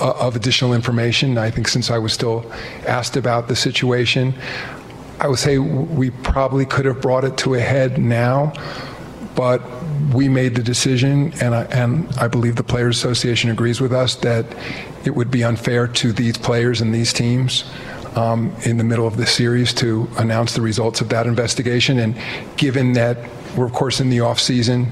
of additional information. I think since I was still asked about the situation, I would say we probably could have brought it to a head now, but we made the decision, and I, and I believe the Players Association agrees with us that it would be unfair to these players and these teams um, in the middle of the series to announce the results of that investigation. And given that we're, of course, in the off season,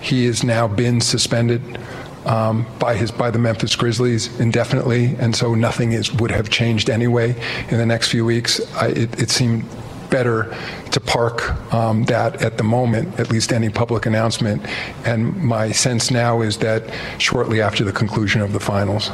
he has now been suspended um, by his by the Memphis Grizzlies indefinitely, and so nothing is would have changed anyway in the next few weeks. I, it, it seemed better to park um, that at the moment, at least any public announcement. And my sense now is that shortly after the conclusion of the finals,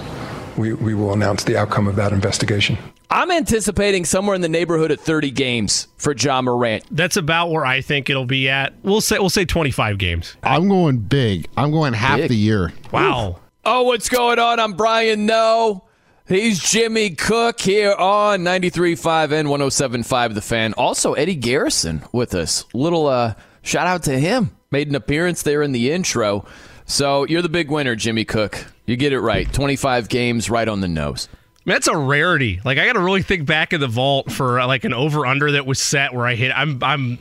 we, we will announce the outcome of that investigation. I'm anticipating somewhere in the neighborhood of 30 games for Ja Morant. That's about where I think it'll be at. We'll say we'll say 25 games. I'm going big. I'm going half Big. the year. Wow. Oh, what's going on? I'm Brian Noe. He's Jimmy Cook here on 93.5 and 107.5 The Fan. Also, Eddie Garrison with us. Little uh, shout out to him. Made an appearance there in the intro. So you're the big winner, Jimmy Cook. You get it right. 25 games right on the nose. That's a rarity. Like I got to really think back in the vault for uh, like an over under that was set where I hit. I'm I'm.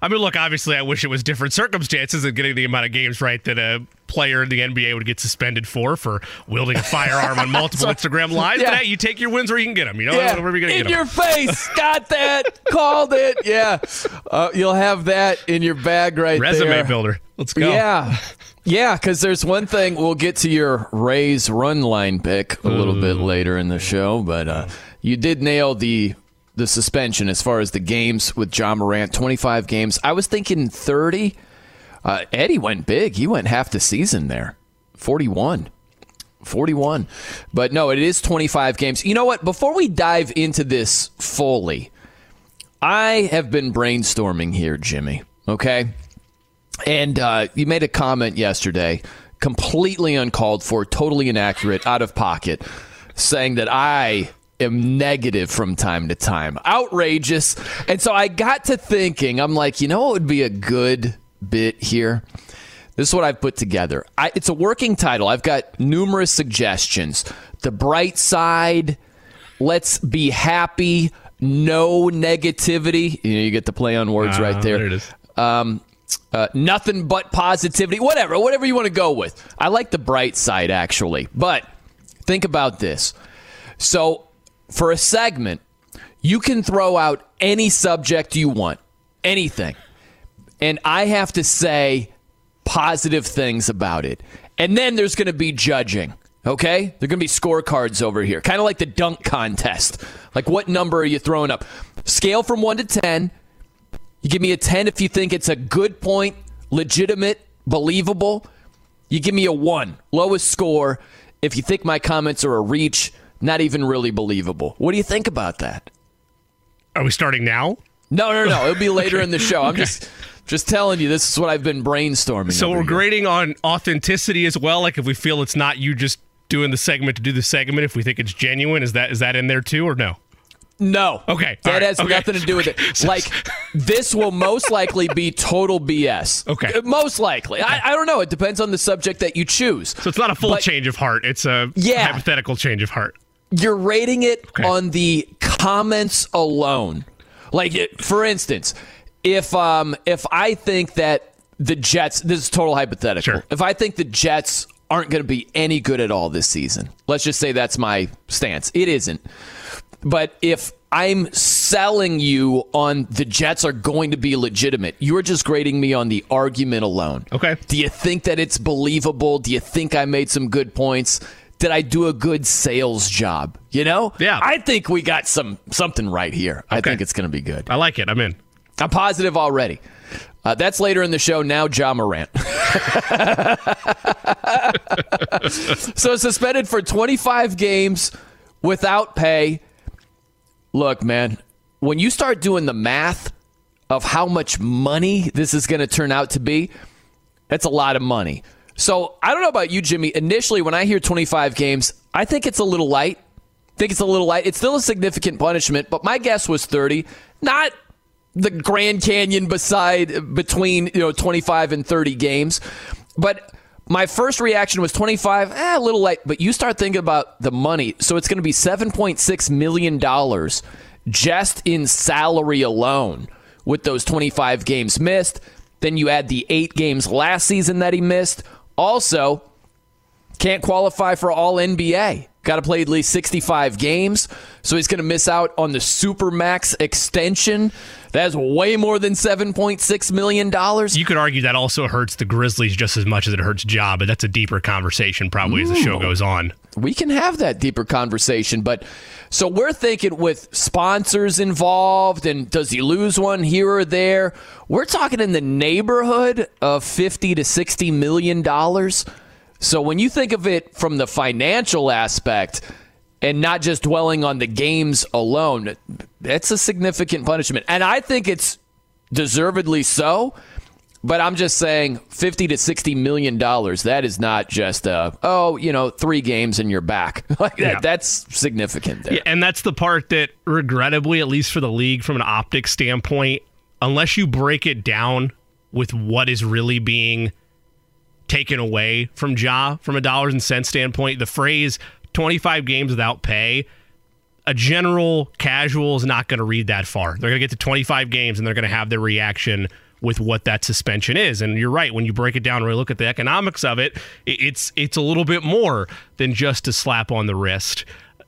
I mean, look. Obviously, I wish it was different circumstances and getting the amount of games right that a player in the NBA would get suspended for for wielding a firearm on multiple Instagram lives. Yeah. Hey, you take your wins where you can get them. You know, Yeah, wherever you're gonna in get 'em. your face. Got that. Called it. Yeah. Uh, you'll have that in your bag right resume there. Resume builder. Let's go. Yeah. Yeah, because there's one thing we'll get to your Rays run line pick a little bit later in the show, but uh, you did nail the the suspension as far as the games with Ja Morant. 25 games. I was thinking 30. Uh, Eddie went big. He went half the season there. 41. 41. But no, it is 25 games. You know what? Before we dive into this fully, I have been brainstorming here, Jimmy. Okay. And uh, you made a comment yesterday, completely uncalled for, totally inaccurate, out of pocket, saying that I am negative from time to time. Outrageous. And so I got to thinking, I'm like, you know what would be a good bit here? This is what I've put together. I, it's a working title. I've got numerous suggestions. The bright side, let's be happy, no negativity. You know, you get the play on words Ah, right there. there it is. Um, uh, nothing but positivity. Whatever, whatever you want to go with. I like the bright side actually, but think about this. So, for a segment, you can throw out any subject you want, anything, and I have to say positive things about it. And then there's going to be judging. Okay? There are going to be scorecards over here, kind of like the dunk contest. Like, what number are you throwing up? Scale from 1 to 10. You give me a 10 if you think it's a good point, legitimate, believable. You give me a 1, lowest score, if you think my comments are a reach, not even really believable. What do you think about that? Are we starting now? No, no, no. It'll be later in the show. I'm just just telling you this is what I've been brainstorming. So we're grading on authenticity as well. Like if we feel it's not you just doing the segment to do the segment, if we think it's genuine, is that is that in there too or no? No. Okay, That right, has okay. nothing to do with it. Like, this will most likely be total BS. Okay. Uh, Most likely. I, I don't know. It depends on the subject that you choose. So it's not a full But change of heart. It's a Yeah. hypothetical change of heart. You're rating it Okay. on the comments alone. Like, for instance, if um if I think that the Jets, this is total hypothetical. Sure. If I think the Jets aren't going to be any good at all this season, let's just say that's my stance. It isn't. But if I'm selling you on the Jets are going to be legitimate, you're just grading me on the argument alone. Okay. Do you think that it's believable? Do you think I made some good points? Did I do a good sales job? You know? Yeah. I think we got some something right here. I think it's going to be good. I like it. I'm in. I'm positive already. Uh, that's later in the show. Now, Ja Morant. so suspended for 25 games without pay. Look, man, when you start doing the math of how much money this is going to turn out to be, that's a lot of money. So I don't know about you, Jimmy. Initially, when I hear 25 games, I think it's a little light. I think it's a little light. It's still a significant punishment, but my guess was 30. Not the Grand Canyon beside between you know 25 and 30 games, but my first reaction was 25, eh, a little light. But you start thinking about the money, so it's going to be 7.6 million dollars just in salary alone with those 25 games missed. Then you add the eight games last season that he missed. Also, can't qualify for All NBA. Got to play at least 65 games. So he's going to miss out on the Supermax extension. That's way more than $7.6 million. You could argue that also hurts the Grizzlies just as much as it hurts Ja, but that's a deeper conversation probably Ooh. as the show mm. goes on. We can have that deeper conversation. But so we're thinking with sponsors involved and does he lose one here or there? We're talking in the neighborhood of 50 to 60 million dollars. So when you think of it from the financial aspect and not just dwelling on the games alone, that's a significant punishment. And I think it's deservedly so. But I'm just saying, fifty to sixty million dollars. That is not just a oh, you know, three games and you're back. like that, yeah. That's significant. There. Yeah, and that's the part that, regrettably, at least for the league, from an optics standpoint, unless you break it down with what is really being taken away from Ja from a dollars and cents standpoint. The phrase 25 games without pay, a general casual is not going to read that far. They're going to get to 25 games and they're going to have their reaction with what that suspension is. And you're right, when you break it down and look at the economics of it, it's it's a little bit more than just a slap on the wrist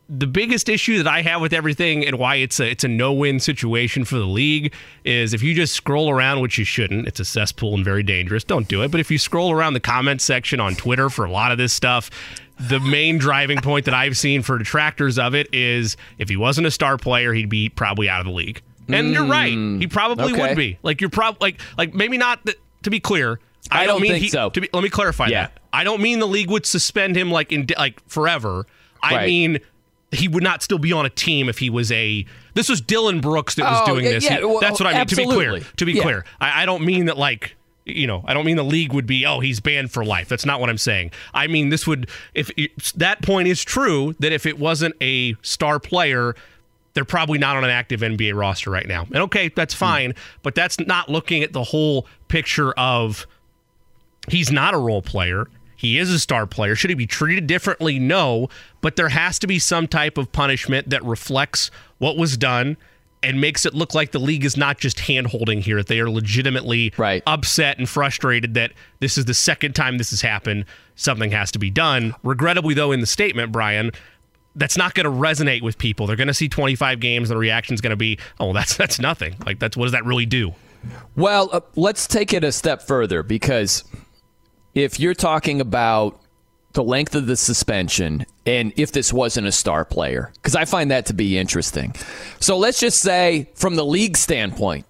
the biggest issue that I have with everything and why it's a it's a no-win situation for the league is if you just scroll around, which you shouldn't, it's a cesspool and very dangerous. Don't do it. But if you scroll around the comment section on Twitter for a lot of this stuff, the main driving point that I've seen for detractors of it is if he wasn't a star player, he'd be probably out of the league. And mm, you're right, he probably okay. would be. Like you're probably like like maybe not. The, to be clear, I, I don't, don't mean he, so. To be, let me clarify yeah. that. I don't mean the league would suspend him like in like forever. I right. mean he would not still be on a team if he was a. This was Dillon Brooks that was oh, doing this. Yeah, he, well, that's what I mean. Absolutely. To be clear, to be yeah. clear, I, I don't mean that like you know, I don't mean the league would be, oh, he's banned for life. That's not what I'm saying. I mean, this would, if it, that point is true, that if it wasn't a star player, they're probably not on an active NBA roster right now. And okay, that's hmm. fine, mm. but that's not looking at the whole picture of he's not a role player. He is a star player. Should he be treated differently? No, but there has to be some type of punishment that reflects what was done and makes it look like the league is not just hand holding here. They are legitimately right. upset and frustrated that this is the second time this has happened. Something has to be done. Regrettably, though, in the statement, Brian, that's not going to resonate with people. They're going to see 25 games, and the reaction is going to be, "Oh, that's that's nothing." Like that's what does that really do? Well, uh, let's take it a step further because if you're talking about the length of the suspension and if this wasn't a star player, because I find that to be interesting. So let's just say, from the league standpoint,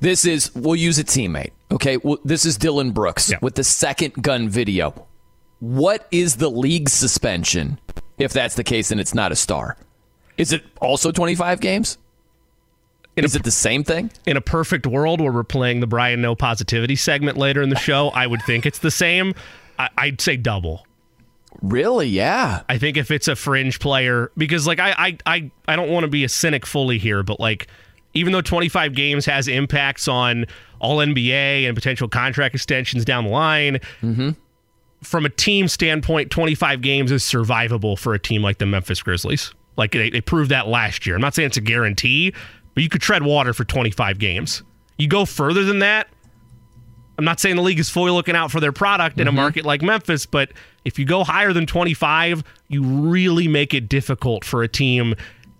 this is, we'll use a teammate. Okay. Well, this is Dillon Brooks yeah. with the second gun video. What is the league suspension if that's the case and it's not a star? Is it also 25 games? In is a, it the same thing? In a perfect world where we're playing the Brian Noe Positivity segment later in the show, I would think it's the same. I, I'd say double. Really? Yeah. I think if it's a fringe player, because like I I I, I don't want to be a cynic fully here, but like even though 25 games has impacts on all NBA and potential contract extensions down the line, mm-hmm. from a team standpoint, 25 games is survivable for a team like the Memphis Grizzlies. Like they, they proved that last year. I'm not saying it's a guarantee, but you could tread water for 25 games. You go further than that. I'm not saying the league is fully looking out for their product mm-hmm. in a mm-hmm. market like Memphis, but if you go higher than 25, you really make it difficult for a team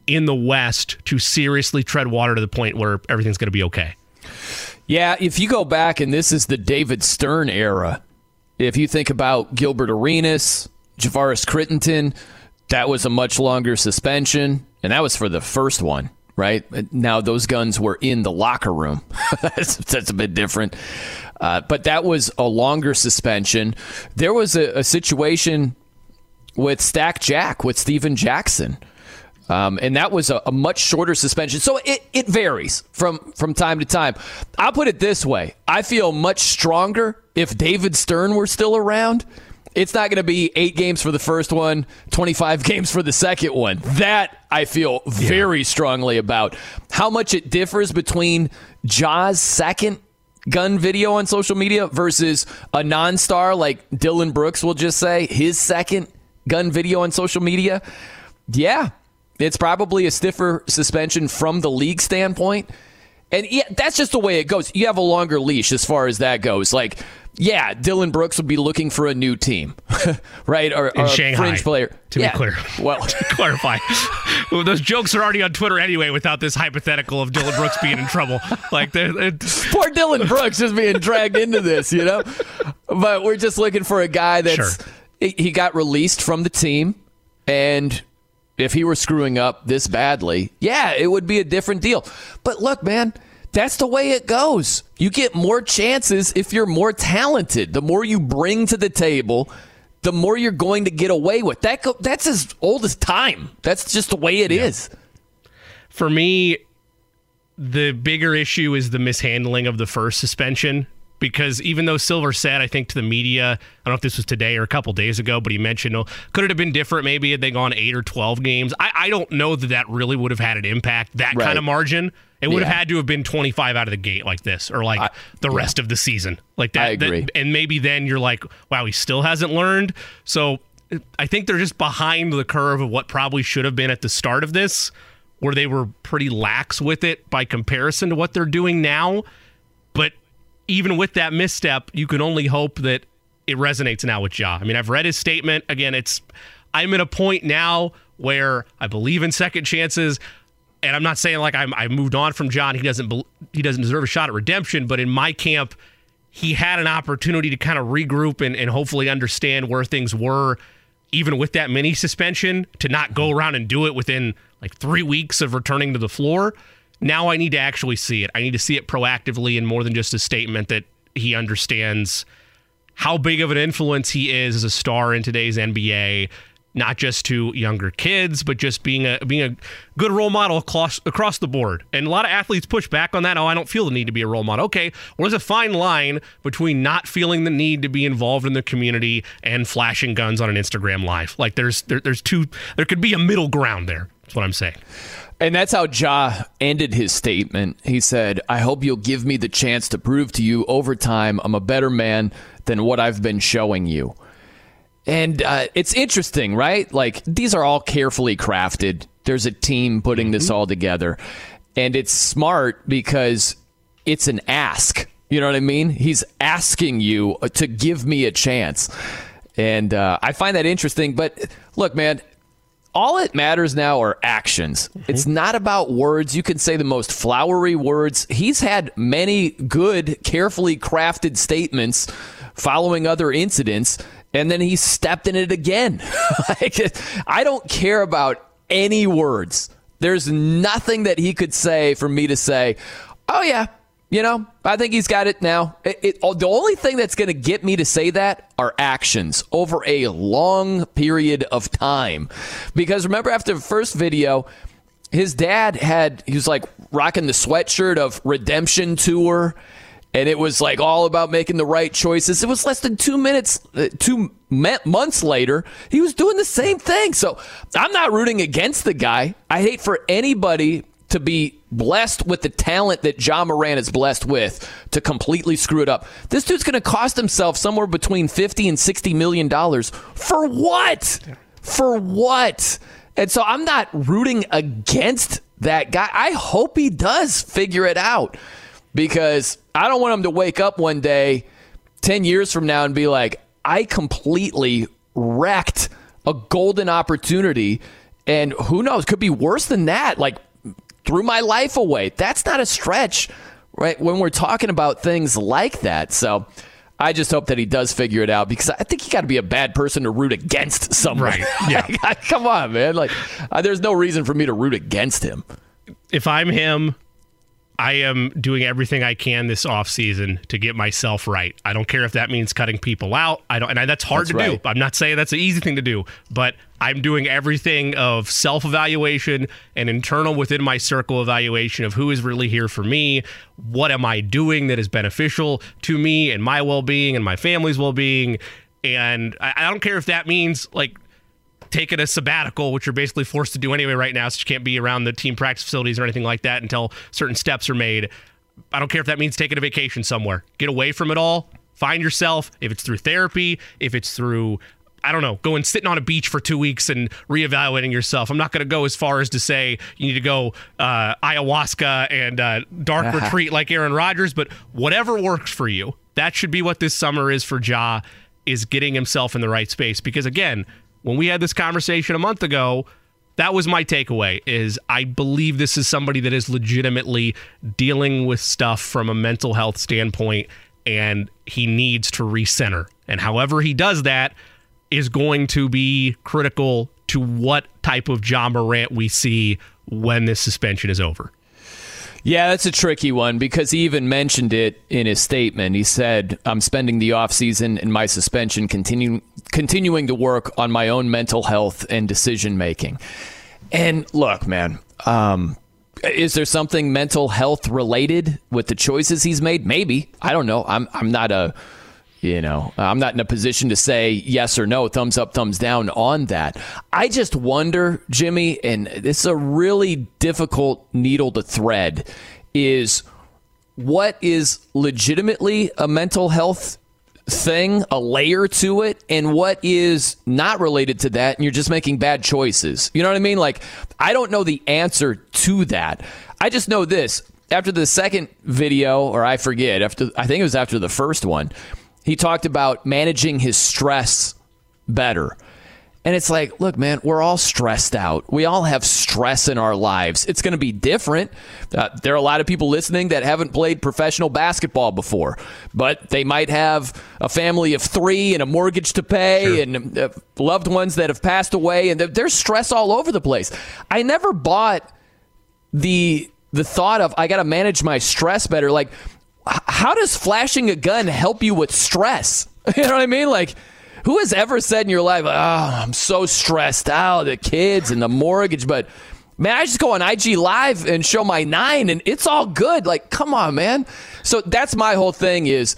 in the West to seriously tread water to the point where everything's going to be okay. Yeah, if you go back, and this is the David Stern era, if you think about Gilbert Arenas, Javaris Crittenton, that was a much longer suspension, and that was for the first one right? Now those guns were in the locker room. that's, that's, a bit different. Uh, but that was a longer suspension. There was a, a situation with Stack Jack with Stephen Jackson. Um, and that was a, a, much shorter suspension. So it, it varies from, from time to time. I'll put it this way I feel much stronger if David Stern were still around. It's not going to be eight games for the first one, 25 games for the second one. That I feel very yeah. strongly about. How much it differs between Ja's second gun video on social media versus a non star like Dillon Brooks will just say his second gun video on social media. Yeah, it's probably a stiffer suspension from the league standpoint. And yeah, that's just the way it goes. You have a longer leash as far as that goes. Like, yeah, Dillon Brooks would be looking for a new team, right? Or, or a fringe player. To yeah. be clear, well, to clarify, well, those jokes are already on Twitter anyway. Without this hypothetical of Dillon Brooks being in trouble, like they're, they're... poor Dylan Brooks just being dragged into this, you know. But we're just looking for a guy that's sure. he got released from the team, and if he were screwing up this badly, yeah, it would be a different deal. But look, man, that's the way it goes. You get more chances if you're more talented. The more you bring to the table, the more you're going to get away with. That go, that's as old as time. That's just the way it yeah. is. For me, the bigger issue is the mishandling of the first suspension because even though Silver said, I think to the media, I don't know if this was today or a couple days ago, but he mentioned, oh, could it have been different? Maybe had they gone eight or 12 games. I, I don't know that that really would have had an impact, that right. kind of margin. It would yeah. have had to have been 25 out of the gate like this, or like I, the rest yeah. of the season. Like that, I agree. That, and maybe then you're like, wow, he still hasn't learned. So I think they're just behind the curve of what probably should have been at the start of this, where they were pretty lax with it by comparison to what they're doing now. Even with that misstep, you can only hope that it resonates now with Ja. I mean, I've read his statement. Again, it's I'm at a point now where I believe in second chances, and I'm not saying like I'm I moved on from Ja. He doesn't he doesn't deserve a shot at redemption, but in my camp, he had an opportunity to kind of regroup and, and hopefully understand where things were, even with that mini suspension, to not go around and do it within like three weeks of returning to the floor. Now I need to actually see it. I need to see it proactively and more than just a statement that he understands how big of an influence he is as a star in today's NBA, not just to younger kids, but just being a being a good role model across across the board. And a lot of athletes push back on that. Oh, I don't feel the need to be a role model. Okay, well, there's a fine line between not feeling the need to be involved in the community and flashing guns on an Instagram live. Like there's there, there's two. There could be a middle ground there. That's what I'm saying. And that's how Ja ended his statement. He said, I hope you'll give me the chance to prove to you over time I'm a better man than what I've been showing you. And uh, it's interesting, right? Like, these are all carefully crafted. There's a team putting mm-hmm. this all together. And it's smart because it's an ask. You know what I mean? He's asking you to give me a chance. And uh, I find that interesting. But look, man, all it matters now are actions. Mm-hmm. It's not about words. You can say the most flowery words. He's had many good, carefully crafted statements following other incidents, and then he stepped in it again. like, I don't care about any words. There's nothing that he could say for me to say, oh, yeah, you know, I think he's got it now. It, it, the only thing that's going to get me to say that are actions over a long period of time. Because remember, after the first video, his dad had, he was like rocking the sweatshirt of Redemption Tour. And it was like all about making the right choices. It was less than two minutes, uh, two months later, he was doing the same thing. So I'm not rooting against the guy. I hate for anybody to be blessed with the talent that Ja Morant is blessed with to completely screw it up. This dude's going to cost himself somewhere between 50 and 60 million dollars. For what? For what? And so I'm not rooting against that guy. I hope he does figure it out because I don't want him to wake up one day 10 years from now and be like, I completely wrecked a golden opportunity. And who knows, could be worse than that. Like threw my life away. That's not a stretch, right? When we're talking about things like that. So I just hope that he does figure it out because I think you got to be a bad person to root against someone. Right. Yeah. Come on, man. Like, uh, there's no reason for me to root against him. If I'm him, I am doing everything I can this offseason to get myself right. I don't care if that means cutting people out. I don't, and I, that's hard That's to right. do. I'm not saying that's an easy thing to do, but I'm doing everything of self evaluation and internal within my circle evaluation of who is really here for me. What am I doing that is beneficial to me and my well being and my family's well being? And I, I don't care if that means like taking a sabbatical, which you're basically forced to do anyway right now, so you can't be around the team practice facilities or anything like that until certain steps are made. I don't care if that means taking a vacation somewhere. Get away from it all. Find yourself. If it's through therapy, if it's through I don't know, going sitting on a beach for two weeks and reevaluating yourself. I'm not going to go as far as to say you need to go uh, ayahuasca and uh, dark retreat like Aaron Rodgers, but whatever works for you. That should be what this summer is for Ja, is getting himself in the right space. Because again, when we had this conversation a month ago, that was my takeaway is I believe this is somebody that is legitimately dealing with stuff from a mental health standpoint and he needs to recenter. And however he does that is going to be critical to what type of Ja Morant we see when this suspension is over. Yeah, that's a tricky one because he even mentioned it in his statement. He said, "I'm spending the offseason and my suspension continue, continuing to work on my own mental health and decision making." And look, man, um, is there something mental health related with the choices he's made? Maybe. I don't know. I'm I'm not a you know, I'm not in a position to say yes or no, thumbs up, thumbs down on that. I just wonder, Jimmy, and is a really difficult needle to thread, is what is legitimately a mental health thing, a layer to it, and what is not related to that, and you're just making bad choices. You know what I mean? Like, I don't know the answer to that. I just know this. After the second video, or I forget, after I think it was after the first one, he talked about managing his stress better. And it's like, look, man, we're all stressed out. We all have stress in our lives. It's going to be different. Uh, there are a lot of people listening that haven't played professional basketball before, but they might have a family of three and a mortgage to pay and uh, loved ones that have passed away, and there's stress all over the place. I never bought the the thought of I got to manage my stress better. Like, how does flashing a gun help you with stress? You know what I mean? Like, who has ever said in your life, "Oh, I'm so stressed out, the kids and the mortgage," but man, I just go on IG Live and show my nine, and it's all good. Like, come on, man. So that's my whole thing is.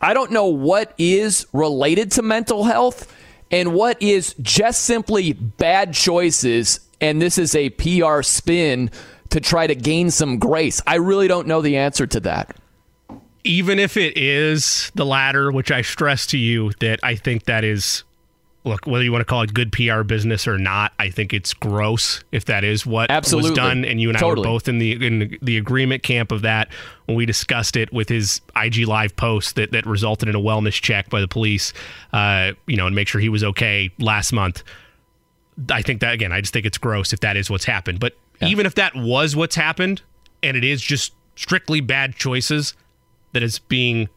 I don't know what is related to mental health and what is just simply bad choices. And this is a PR spin to try to gain some grace. I really don't know the answer to that. Even if it is the latter, which I stress to you that I think that is, look, whether you want to call it good PR business or not, I think it's gross if that is what Absolutely. was done. And you and Totally. I were both in the in the agreement camp of that when we discussed it with his IG live post that that resulted in a wellness check by the police, uh, you know, and make sure he was okay last month. I think that again, I just think it's gross if that is what's happened. But even if that was what's happened, and it is just strictly bad choices that is being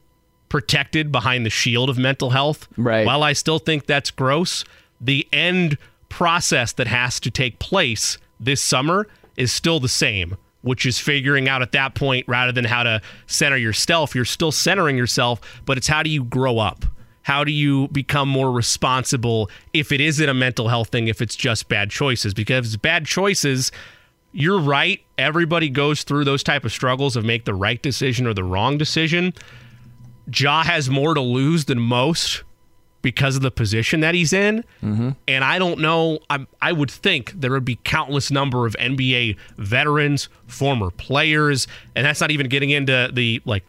protected behind the shield of mental health. Right. While I still think that's gross, the end process that has to take place this summer is still the same, which is figuring out at that point rather than how to center yourself, you're still centering yourself, but it's how do you grow up? How do you become more responsible if it isn't a mental health thing, if it's just bad choices? Because bad choices, you're right. Everybody goes through those type of struggles of make the right decision or the wrong decision. Ja has more to lose than most because of the position that he's in. Mm-hmm. And I don't know. I, I would think there would be countless number of NBA veterans, former players, and that's not even getting into the like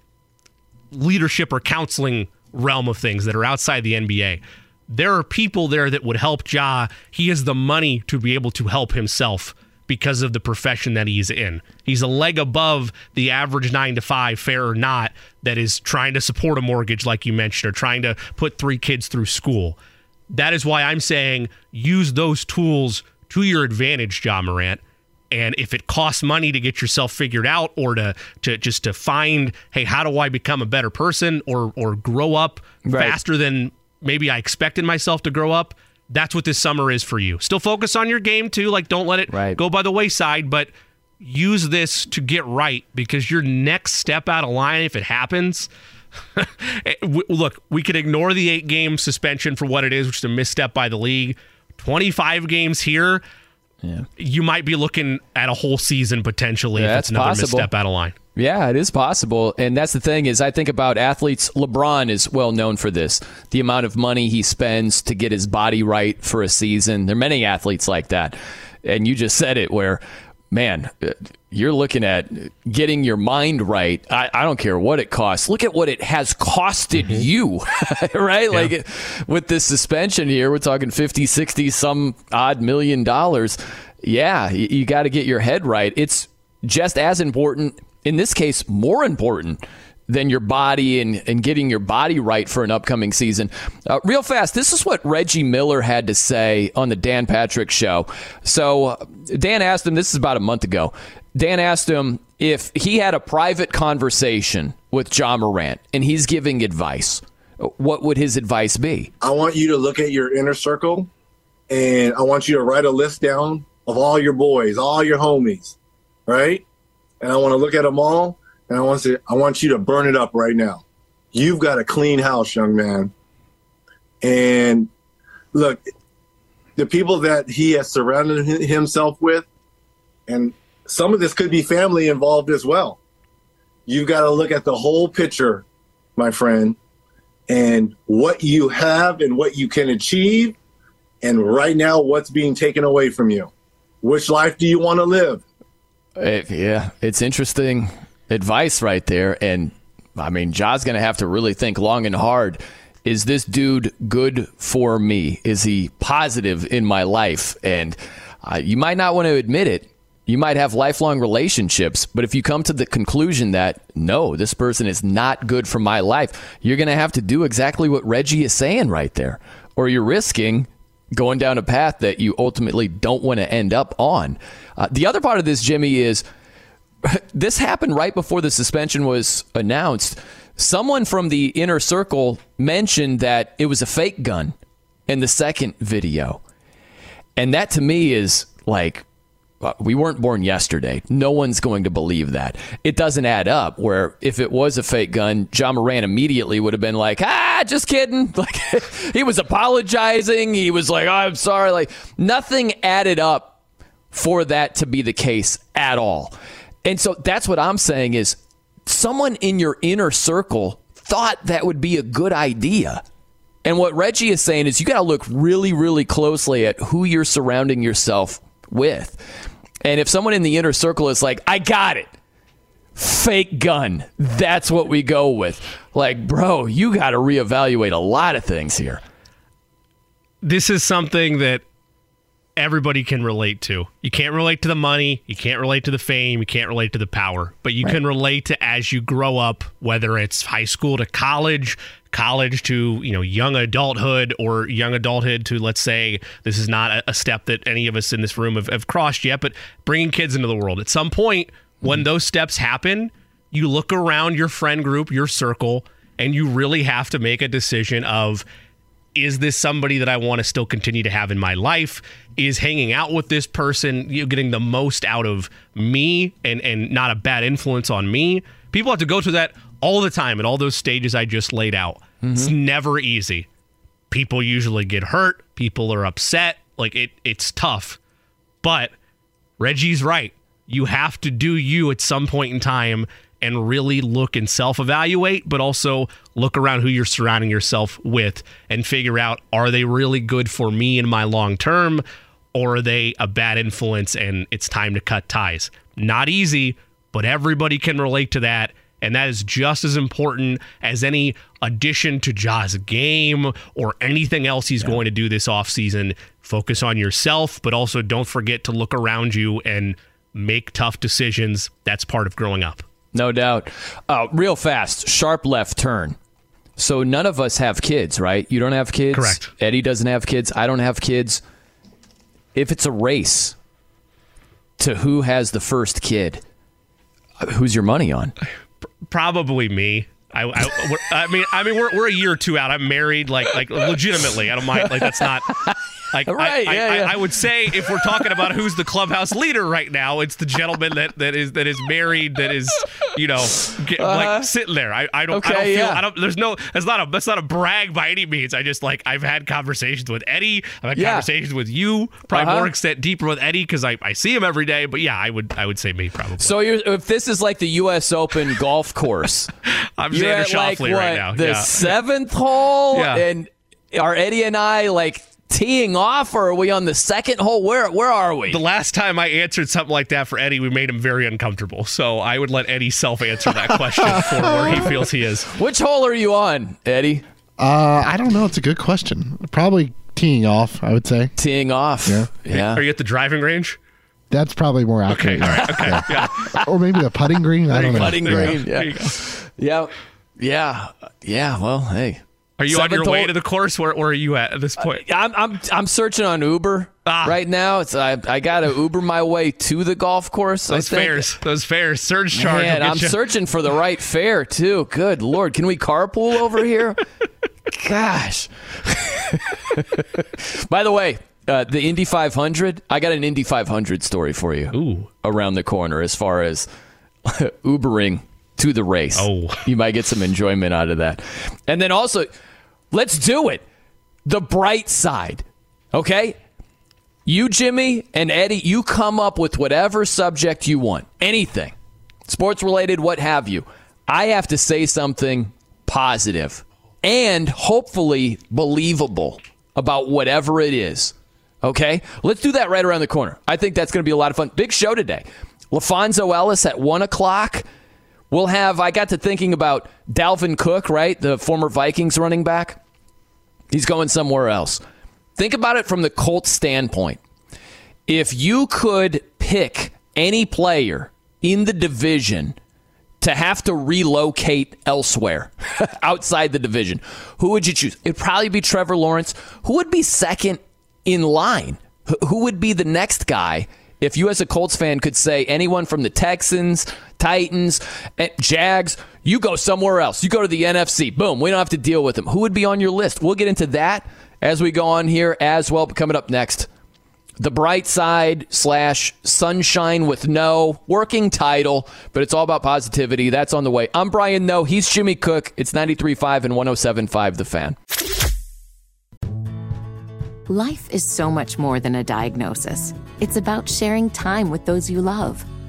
leadership or counseling realm of things that are outside the NBA. There are people there that would help Ja. He has the money to be able to help himself because of the profession that he's in. He's a leg above the average nine to five, fair or not, that is trying to support a mortgage, like you mentioned, or trying to put three kids through school. That is why I'm saying use those tools to your advantage, Ja Morant. And if it costs money to get yourself figured out or to to just to find, hey, how do I become a better person or or grow up Right. faster than maybe I expected myself to grow up, that's what this summer is for you. Still focus on your game too, like don't let it Right. go by the wayside, but use this to get right because your next step out of line, if it happens, look, we could ignore the eight game suspension for what it is, which is a misstep by the league. 25 games here, yeah. you might be looking at a whole season potentially yeah, if it's another possible. misstep out of line. Yeah, it is possible. And that's the thing is I think about athletes LeBron is well known for this. The amount of money he spends to get his body right for a season. There are many athletes like that. And you just said it where man, you're looking at getting your mind right. I, I, don't care what it costs. Look at what it has costed mm-hmm. you, right? Yeah. Like with this suspension here, we're talking 50, 60, some odd million dollars. Yeah, you, you got to get your head right. It's just as important, in this case, more important than your body and, and getting your body right for an upcoming season. Uh, real fast, this is what Reggie Miller had to say on the Dan Patrick show. So, Dan asked him, this is about a month ago. Dan asked him if he had a private conversation with Ja Morant and he's giving advice. What would his advice be? I want you to look at your inner circle and I want you to write a list down of all your boys, all your homies, right? And I want to look at them all and I want to I want you to burn it up right now. You've got a clean house, young man. And look, the people that he has surrounded himself with, and some of this could be family involved as well. You've got to look at the whole picture, my friend, and what you have and what you can achieve, and right now, what's being taken away from you. Which life do you want to live? It, yeah, it's interesting advice right there. And I mean, Ja's going to have to really think long and hard. Is this dude good for me? Is he positive in my life? And uh, you might not want to admit it. You might have lifelong relationships, but if you come to the conclusion that no, this person is not good for my life, you're going to have to do exactly what Reggie is saying right there, or you're risking going down a path that you ultimately don't want to end up on. Uh, the other part of this, Jimmy, is this happened right before the suspension was announced. Someone from the inner circle mentioned that it was a fake gun in the second video. And that to me is like, uh, we weren't born yesterday. No one's going to believe that. It doesn't add up. Where if it was a fake gun, Ja Morant immediately would have been like, ah, just kidding. Like he was apologizing. He was like, oh, I'm sorry. Like nothing added up for that to be the case at all. And so that's what I'm saying is someone in your inner circle thought that would be a good idea. And what Reggie is saying is you got to look really, really closely at who you're surrounding yourself with. And if someone in the inner circle is like, I got it, fake gun, that's what we go with. Like, bro, you got to reevaluate a lot of things here. This is something that everybody can relate to. You can't relate to the money, you can't relate to the fame, you can't relate to the power, but you right. can relate to as you grow up, whether it's high school to college, college to you know young adulthood or young adulthood to let's say this is not a, step that any of us in this room have, have crossed yet but bringing kids into the world at some point mm-hmm. when those steps happen you look around your friend group your circle and you really have to make a decision of is this somebody that I want to still continue to have in my life? Is hanging out with this person you know, getting the most out of me and and not a bad influence on me? People have to go through that all the time at all those stages I just laid out. Mm-hmm. It's never easy. People usually get hurt. People are upset. Like it, it's tough. But Reggie's right. You have to do you at some point in time and really look and self evaluate, but also look around who you're surrounding yourself with and figure out are they really good for me in my long term or are they a bad influence and it's time to cut ties? Not easy, but everybody can relate to that. And that is just as important as any addition to Ja's game or anything else he's yeah. going to do this offseason. Focus on yourself, but also don't forget to look around you and make tough decisions. That's part of growing up. No doubt. Uh, real fast, sharp left turn. So none of us have kids, right? You don't have kids. Correct. Eddie doesn't have kids. I don't have kids. If it's a race to who has the first kid, uh, who's your money on? Probably me. I, I, I, mean, I mean, we're, we're a year or two out. I'm married, like, like legitimately. I don't mind. Like, that's not. Like, Right, I, yeah, I, yeah. I, I would say if we're talking about who's the clubhouse leader right now, it's the gentleman that, that is that is married, that is, you know, get, like sitting there. I, I don't, I don't Uh-huh. Okay, feel, yeah. I don't. There's no. That's not a. That's not a brag by any means. I just like I've had conversations with Eddie. I've had Yeah. conversations with you. Probably Uh-huh. more extent deeper with Eddie because I, I see him every day. But yeah, I would I would say me probably. So you're, if this is like the U.S. Open golf course, I'm Xander at like what right now. the yeah. seventh hole, and are Eddie and I like teeing off, or are we on the second hole? Where where are we? The last time I answered something like that for Eddie, we made him very uncomfortable. So I would let Eddie self answer that question for where he feels he is. Which hole are you on, Eddie? Uh, I don't know. It's a good question. Probably teeing off. I would say Teeing off. Yeah. yeah. Are you at the driving range? that's probably more accurate. Okay, all right, okay, yeah. or maybe the putting green. I don't know. Putting Yeah. green. Yeah. yeah. Yeah. Yeah. Well, hey. Are you on your way to the course? Where, where are you at at this point? I'm I'm I'm searching on Uber Ah. right now. It's I I got to Uber my way to the golf course. Those fares, those fares, surge charge. Man, I'm you. searching for the right fare too. Good lord, can we carpool over here? Gosh. By the way, uh, the Indy 500. I got an Indy 500 story for you. Ooh. around the corner as far as Ubering to the race. Oh. You might get some enjoyment out of that. And then also, let's do it. The bright side. Okay? You, Jimmy, and Eddie, you come up with whatever subject you want. Anything. Sports related, what have you. I have to say something positive and hopefully believable about whatever it is. Okay? Let's do that right around the corner. I think that's going to be a lot of fun. Big show today. LaPhonso Ellis at 1 o'clock. We'll have, I got to thinking about Dalvin Cook, right? The former Vikings running back. He's going somewhere else. Think about it from the Colts standpoint. If you could pick any player in the division to have to relocate elsewhere outside the division, who would you choose? It'd probably be Trevor Lawrence. Who would be second in line? Who would be the next guy if you, as a Colts fan, could say anyone from the Texans, Titans, eh, Jags, you go somewhere else. You go to the NFC. Boom. We don't have to deal with them. Who would be on your list? We'll get into that as we go on here as well. But coming up next, the bright side slash sunshine with no working title, but it's all about positivity. That's on the way. I'm Brian Noe. He's Jimmy Cook. It's 93.5 and 107.5 The Fan. Life is so much more than a diagnosis. It's about sharing time with those you love,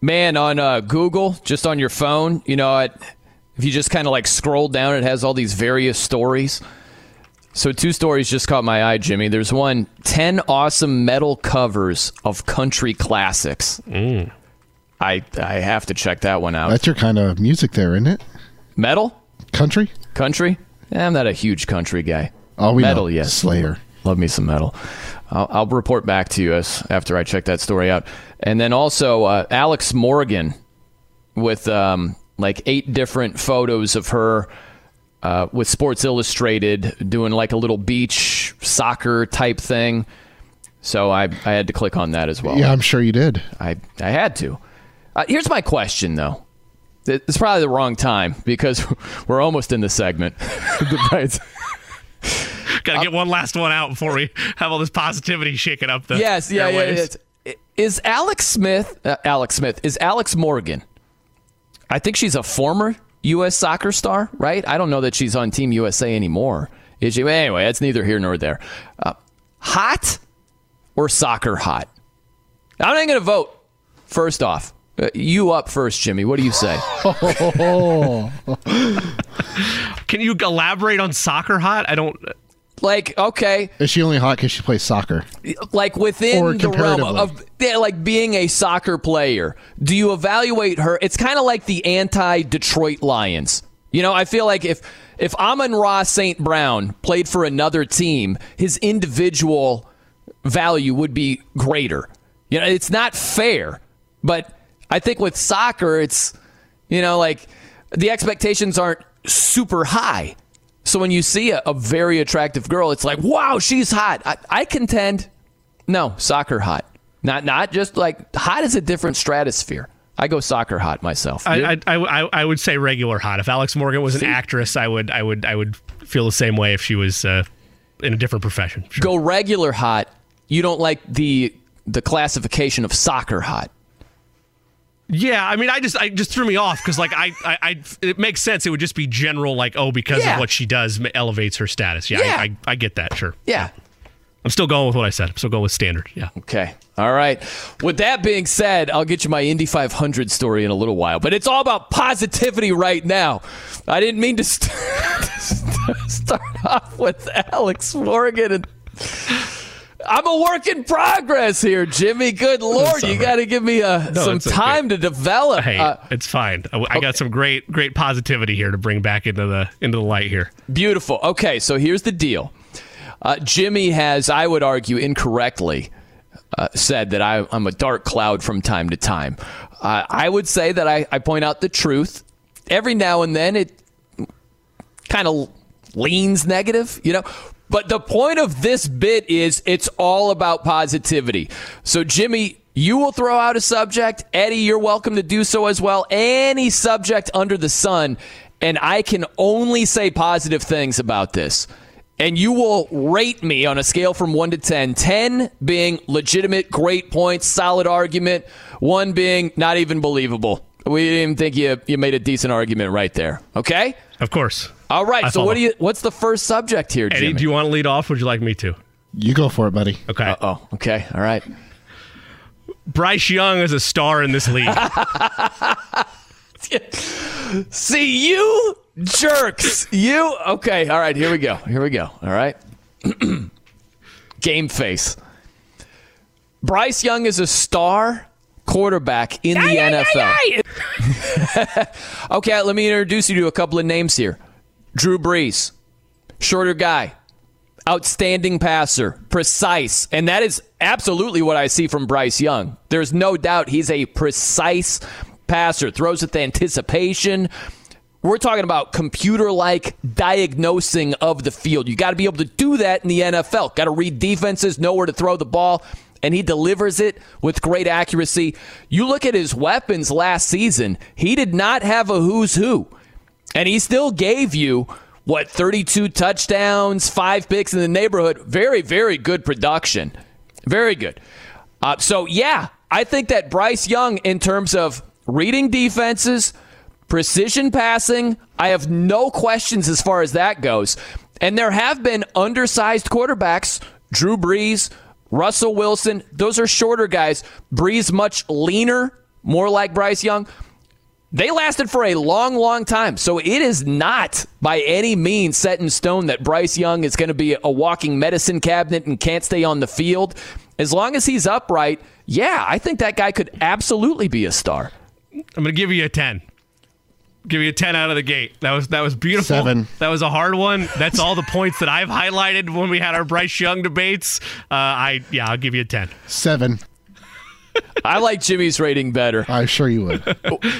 Man, on uh, Google, just on your phone, you know, it, if you just kind of like scroll down, it has all these various stories. So, two stories just caught my eye, Jimmy. There's one 10 awesome metal covers of country classics. I, I have to check that one out. That's your kind of music there, isn't it? metal? Country? Country? Eh, I'm not a huge country guy. Oh, we metal, know. yes. Slayer. Love me some metal. I'll, I'll report back to you as, after I check that story out. And then also uh, Alex Morgan with um, like eight different photos of her uh, with Sports Illustrated doing like a little beach soccer type thing. So I, I had to click on that as well. Yeah, I'm sure you did. I, I had to. Uh, here's my question, though. It's probably the wrong time because we're almost in the segment. The Brides- Got to get one last one out before we have all this positivity shaking up the yes, yeah, yeah, airwaves. yeah. Is Alex Smith? Uh, Alex Smith is Alex Morgan. I think she's a former U.S. soccer star, right? I don't know that she's on Team USA anymore. Is she? Anyway, that's neither here nor there. Uh, hot or soccer hot? I'm not going to vote. First off, uh, you up first, Jimmy. What do you say? Can you elaborate on soccer hot? I don't. Like, okay, Is she only hot because she plays soccer? like within Or the realm of like being a soccer player, do you evaluate her? It's kind of like the anti Detroit Lions. You know, I feel like if if Amon Ra St. Brown played for another team, his individual value would be greater. You know, it's not fair. But I think with soccer, it's, you know, like the expectations aren't super high. So when you see a, a very attractive girl, it's like, wow, she's hot. I, I contend, no, soccer hot. Not not just like hot is a different stratosphere. I go soccer hot myself. I, I, I, I would say regular hot. If Alex Morgan was an See? actress, I would I would I would feel the same way if she was uh, in a different profession. Sure. go regular hot. You don't like the the classification of soccer hot. Yeah, I mean, I just I just threw me off because like I, I I it makes sense. It would just be general like oh because Yeah. of what she does elevates her status. Yeah, Yeah. I, I I get that. Sure. Yeah. I'm still going with what I said. I'm still going with standard. Yeah. Okay. All right. With that being said, I'll get you my Indy 500 story in a little while, but it's all about positivity right now. I didn't mean to st- start off with Alex Morgan and. I'm a work in progress here, Jimmy. Good lord, you right. got to give me uh, some it's okay. time to develop. Hey, Uh, it's fine. I, I got some great great positivity here to bring back into the into the light here. Beautiful. Okay, so here's the deal. Uh, Jimmy has, I would argue, incorrectly uh, said that I, I'm a dark cloud from time to time. Uh, I would say that I, I point out the truth. Every now and then it kind of leans negative, you know? But the point of this bit is it's all about positivity. So, Jimmy, you will throw out a subject. Eddie, you're welcome to do so as well. Any subject under the sun. And I can only say positive things about this. And you will rate me on a scale from 1 to 10. 10 being legitimate, great points, solid argument. 1 being not even believable. We didn't even think you, you made a decent argument right there. Okay? Of course. All right. I so what do you? What's the first subject here, Eddie, Jimmy? do you want to lead off? Would you like me to? You go for it, buddy. Okay. oh, okay. All right. Bryce Young is a star in this league. See you jerks. You okay? All right. Here we go. Here we go. All right. Game face. Bryce Young is a star quarterback in the NFL. okay, let me introduce you to a couple of names here. Drew Brees, shorter guy, outstanding passer, precise. And that is absolutely what I see from Bryce Young. There's no doubt he's a precise passer, throws with anticipation. We're talking about computer like diagnosing of the field. You got to be able to do that in the NFL. Got to read defenses, know where to throw the ball, and he delivers it with great accuracy. You look at his weapons last season, he did not have a who's who. And he still gave you, what, 32 touchdowns, five picks in the neighborhood. Very, very good production. Very good. Uh, so, yeah, I think that Bryce Young, in terms of reading defenses, precision passing, I have no questions as far as that goes. And there have been undersized quarterbacks, Drew Brees, Russell Wilson. Those are shorter guys. Brees much leaner, more like Bryce Young. They lasted for a long, long time. So it is not by any means set in stone that Bryce Young is going to be a walking medicine cabinet and can't stay on the field. As long as he's upright, yeah, I think that guy could absolutely be a star. I'm going to give you a 10. Give you a 10 out of the gate. That was that was beautiful. Seven. That was a hard one. That's all the points that I've highlighted when we had our Bryce Young debates. Uh, I yeah, I'll give you a 10. Seven. I like Jimmy's rating better. I'm sure you would.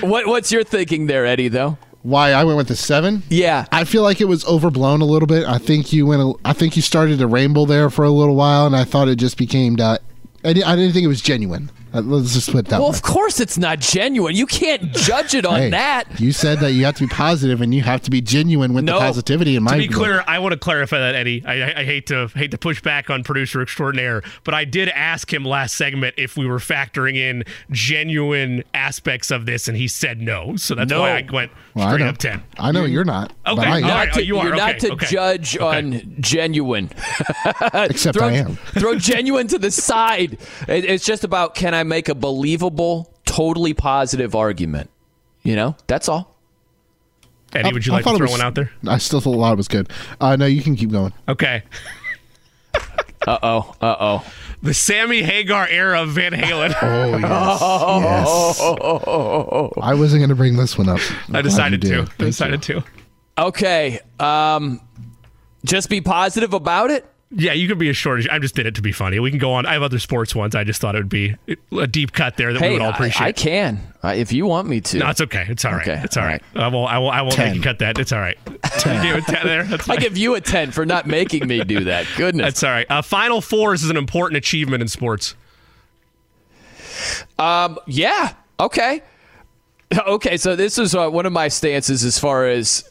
What, what's your thinking there, Eddie, though? Why I went with the seven? Yeah. I feel like it was overblown a little bit. I think you went. A, I think you started to ramble there for a little while, and I thought it just became. Uh, I didn't think it was genuine. Uh, let's just put that Well, way. of course it's not genuine. You can't judge it on Hey, that. You said that you have to be positive and you have to be genuine with No. the positivity. In my To be view. clear, I want to clarify that, Eddie. I, I, I hate to hate to push back on producer extraordinaire, but I did ask him last segment if we were factoring in genuine aspects of this, and he said no. So that's No. why I went Well, I straight know, up ten. I know you're not. but Okay, I all right. Not to, you are, are not to okay. judge Okay. on genuine. Except throw, I am. throw genuine to the side. It- It's just about can I make a believable, totally positive argument? You know, that's all. Eddie, would you I like thought to throw was- one out there? I still thought a lot was good. Uh, no, you can keep going. Okay. Uh oh. Uh oh. The Sammy Hagar era of Van Halen. Oh yes, yes. I wasn't going to bring this one up. I'm I decided to. did. I decided you. to. Okay. Um, just be positive about it. Yeah, you can be as short as I just did it to be funny. We can go on. I have other sports ones. I just thought it would be a deep cut there that hey, we would all appreciate. I, I can uh, if you want me to. No, it's okay. It's all right. Okay, It's all all right. I will. I will. I will make you cut that. It's all right. Ten. You gave 10 there. That's I give you a ten for not making me do that. Goodness. That's all right. Uh, Final fours is an important achievement in sports. Um, yeah. Okay. Okay. So this is uh, one of my stances as far as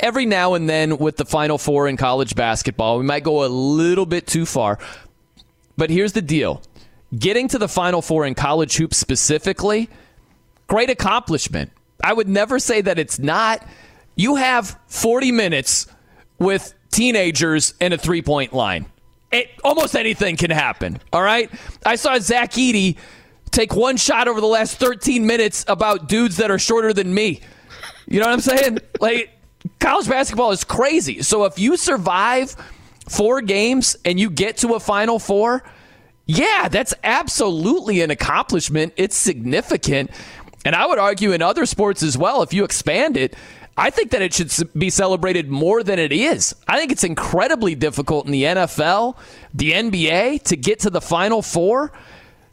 every now and then with the Final Four in college basketball, we might go a little bit too far. But here's the deal: getting to the Final Four in college hoops specifically, great accomplishment. I would never say that it's not. You have 40 minutes with teenagers and a three point line. It, almost anything can happen. All right. I saw Zach Edey take one shot over the last 13 minutes about dudes that are shorter than me. You know what I'm saying? Like, college basketball is crazy. So if you survive four games and you get to a Final Four, yeah, that's absolutely an accomplishment. It's significant. And I would argue in other sports as well, if you expand it, I think that it should be celebrated more than it is. I think it's incredibly difficult in the NFL, the NBA to get to the Final Four.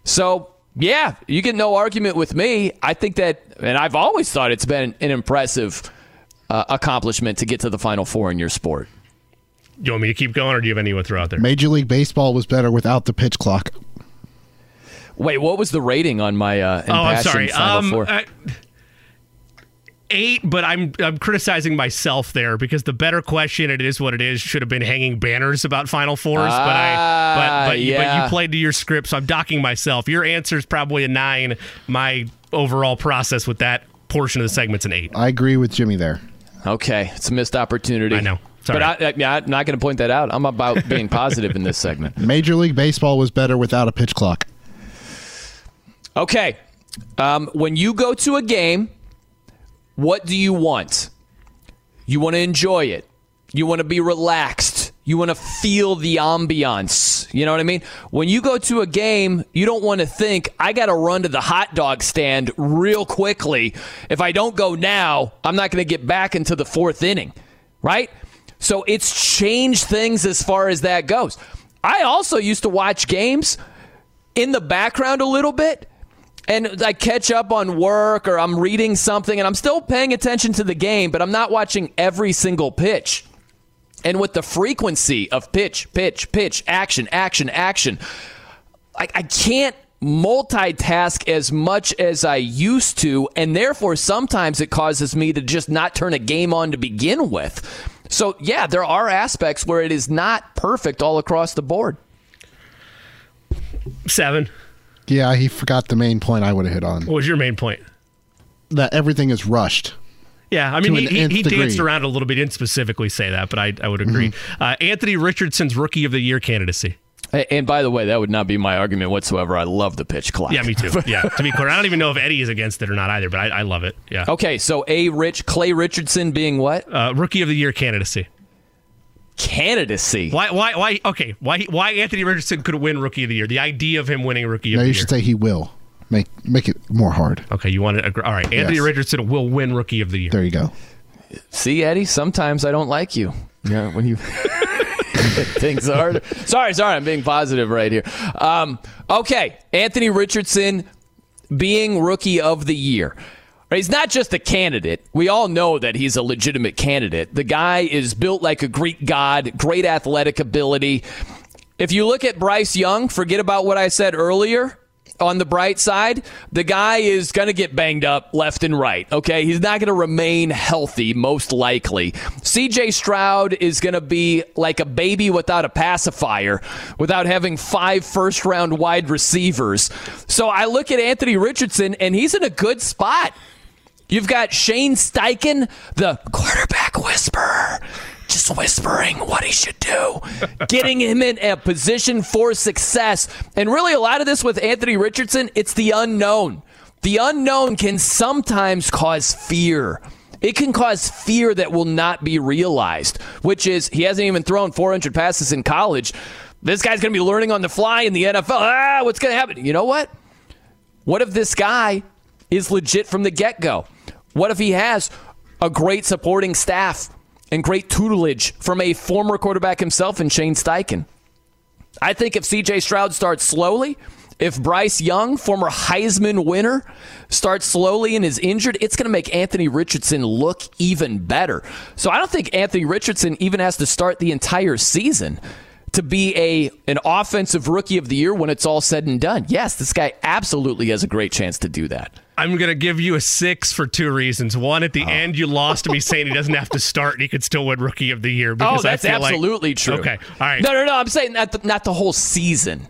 So, yeah, you get no argument with me. I think that, and I've always thought it's been an impressive uh, accomplishment to get to the Final Four in your sport. You want me to keep going, or do you have any you to throw out there? Major League Baseball was better without the pitch clock. Wait, what was the rating on my uh, Oh, I'm sorry. Final Um, Four? uh, eight, but I'm I'm criticizing myself there because the better question, it is what it is, should have been hanging banners about Final Fours. but I Ah, but but, you- but you played to your script, so I'm docking myself. Your answer is probably a nine. My overall process with that portion of the segment's an eight. I agree with Jimmy there. Okay, it's a missed opportunity. I know. Sorry. But I, I, yeah, I'm not going to point that out. I'm about being positive in this segment. Major League Baseball was better without a pitch clock. Okay. Um, when you go to a game, what do you want? You want to enjoy it. You want to be relaxed. You want to feel the ambiance. You know what I mean? When you go to a game, you don't want to think, I got to run to the hot dog stand real quickly. If I don't go now, I'm not going to get back into the fourth inning, right? So it's changed things as far as that goes. I also used to watch games in the background a little bit and I catch up on work or I'm reading something and I'm still paying attention to the game, but I'm not watching every single pitch. And with the frequency of pitch, pitch, pitch, action, action, action, I, I can't multitask as much as I used to, and therefore sometimes it causes me to just not turn a game on to begin with. So, yeah, there are aspects where it is not perfect all across the board. Seven. Yeah, he forgot the main point I would have hit on. What was your main point? That everything is rushed. Yeah, I mean, he, he, he danced around a little bit. He didn't specifically say that, but I, I would agree. Uh, Anthony Richardson's Rookie of the Year candidacy. And by the way, that would not be my argument whatsoever. I love the pitch clock. Yeah, me too. Yeah, to be clear, I don't even know if Eddie is against it or not either, but I, I love it. Yeah. Okay, so A. Rich Clay Richardson being what? Uh, rookie of the Year candidacy. Candidacy. Why? Why? Why? Okay. Why? Why Anthony Richardson could win Rookie of the Year? The idea of him winning Rookie of No, the Year. No, you should say he will. Make make it more hard. okay, you want to agree? All right, Anthony Yes. Richardson will win Rookie of the Year. There you go. See, Eddie, sometimes I don't like you. Yeah, when you things are sorry, sorry, I'm being positive right here. Um, okay, Anthony Richardson being rookie of the year. He's not just a candidate. We all know that he's a legitimate candidate. The guy is built like a Greek god, great athletic ability. If you look at Bryce Young, forget about what I said earlier. On the bright side, the guy is going to get banged up left and right. Okay. He's not going to remain healthy, most likely. CJ Stroud is going to be like a baby without a pacifier, without having five first round wide receivers. So I look at Anthony Richardson, and he's in a good spot. You've got Shane Steichen, the quarterback whisperer, just whispering what he should do, getting him in a position for success. And really, a lot of this with Anthony Richardson, it's the unknown. The unknown can sometimes cause fear. It can cause fear that will not be realized, which is he hasn't even thrown 400 passes in college. This guy's going to be learning on the fly in the NFL. Ah, what's going to happen? You know what? What if this guy is legit from the get go? What if he has a great supporting staff and great tutelage from a former quarterback himself in Shane Steichen? I think if CJ Stroud starts slowly, if Bryce Young, former Heisman winner, starts slowly and is injured, it's going to make Anthony Richardson look even better. So I don't think Anthony Richardson even has to start the entire season to be a an offensive rookie of the year when it's all said and done. Yes, this guy absolutely has a great chance to do that. I'm going to give you a six for two reasons. One, at the Oh. end, you lost to me saying he doesn't have to start and he could still win Rookie of the Year. Oh, Because I that's feel like- absolutely true. Okay, all right. No, no, no. I'm saying not the, not the whole season.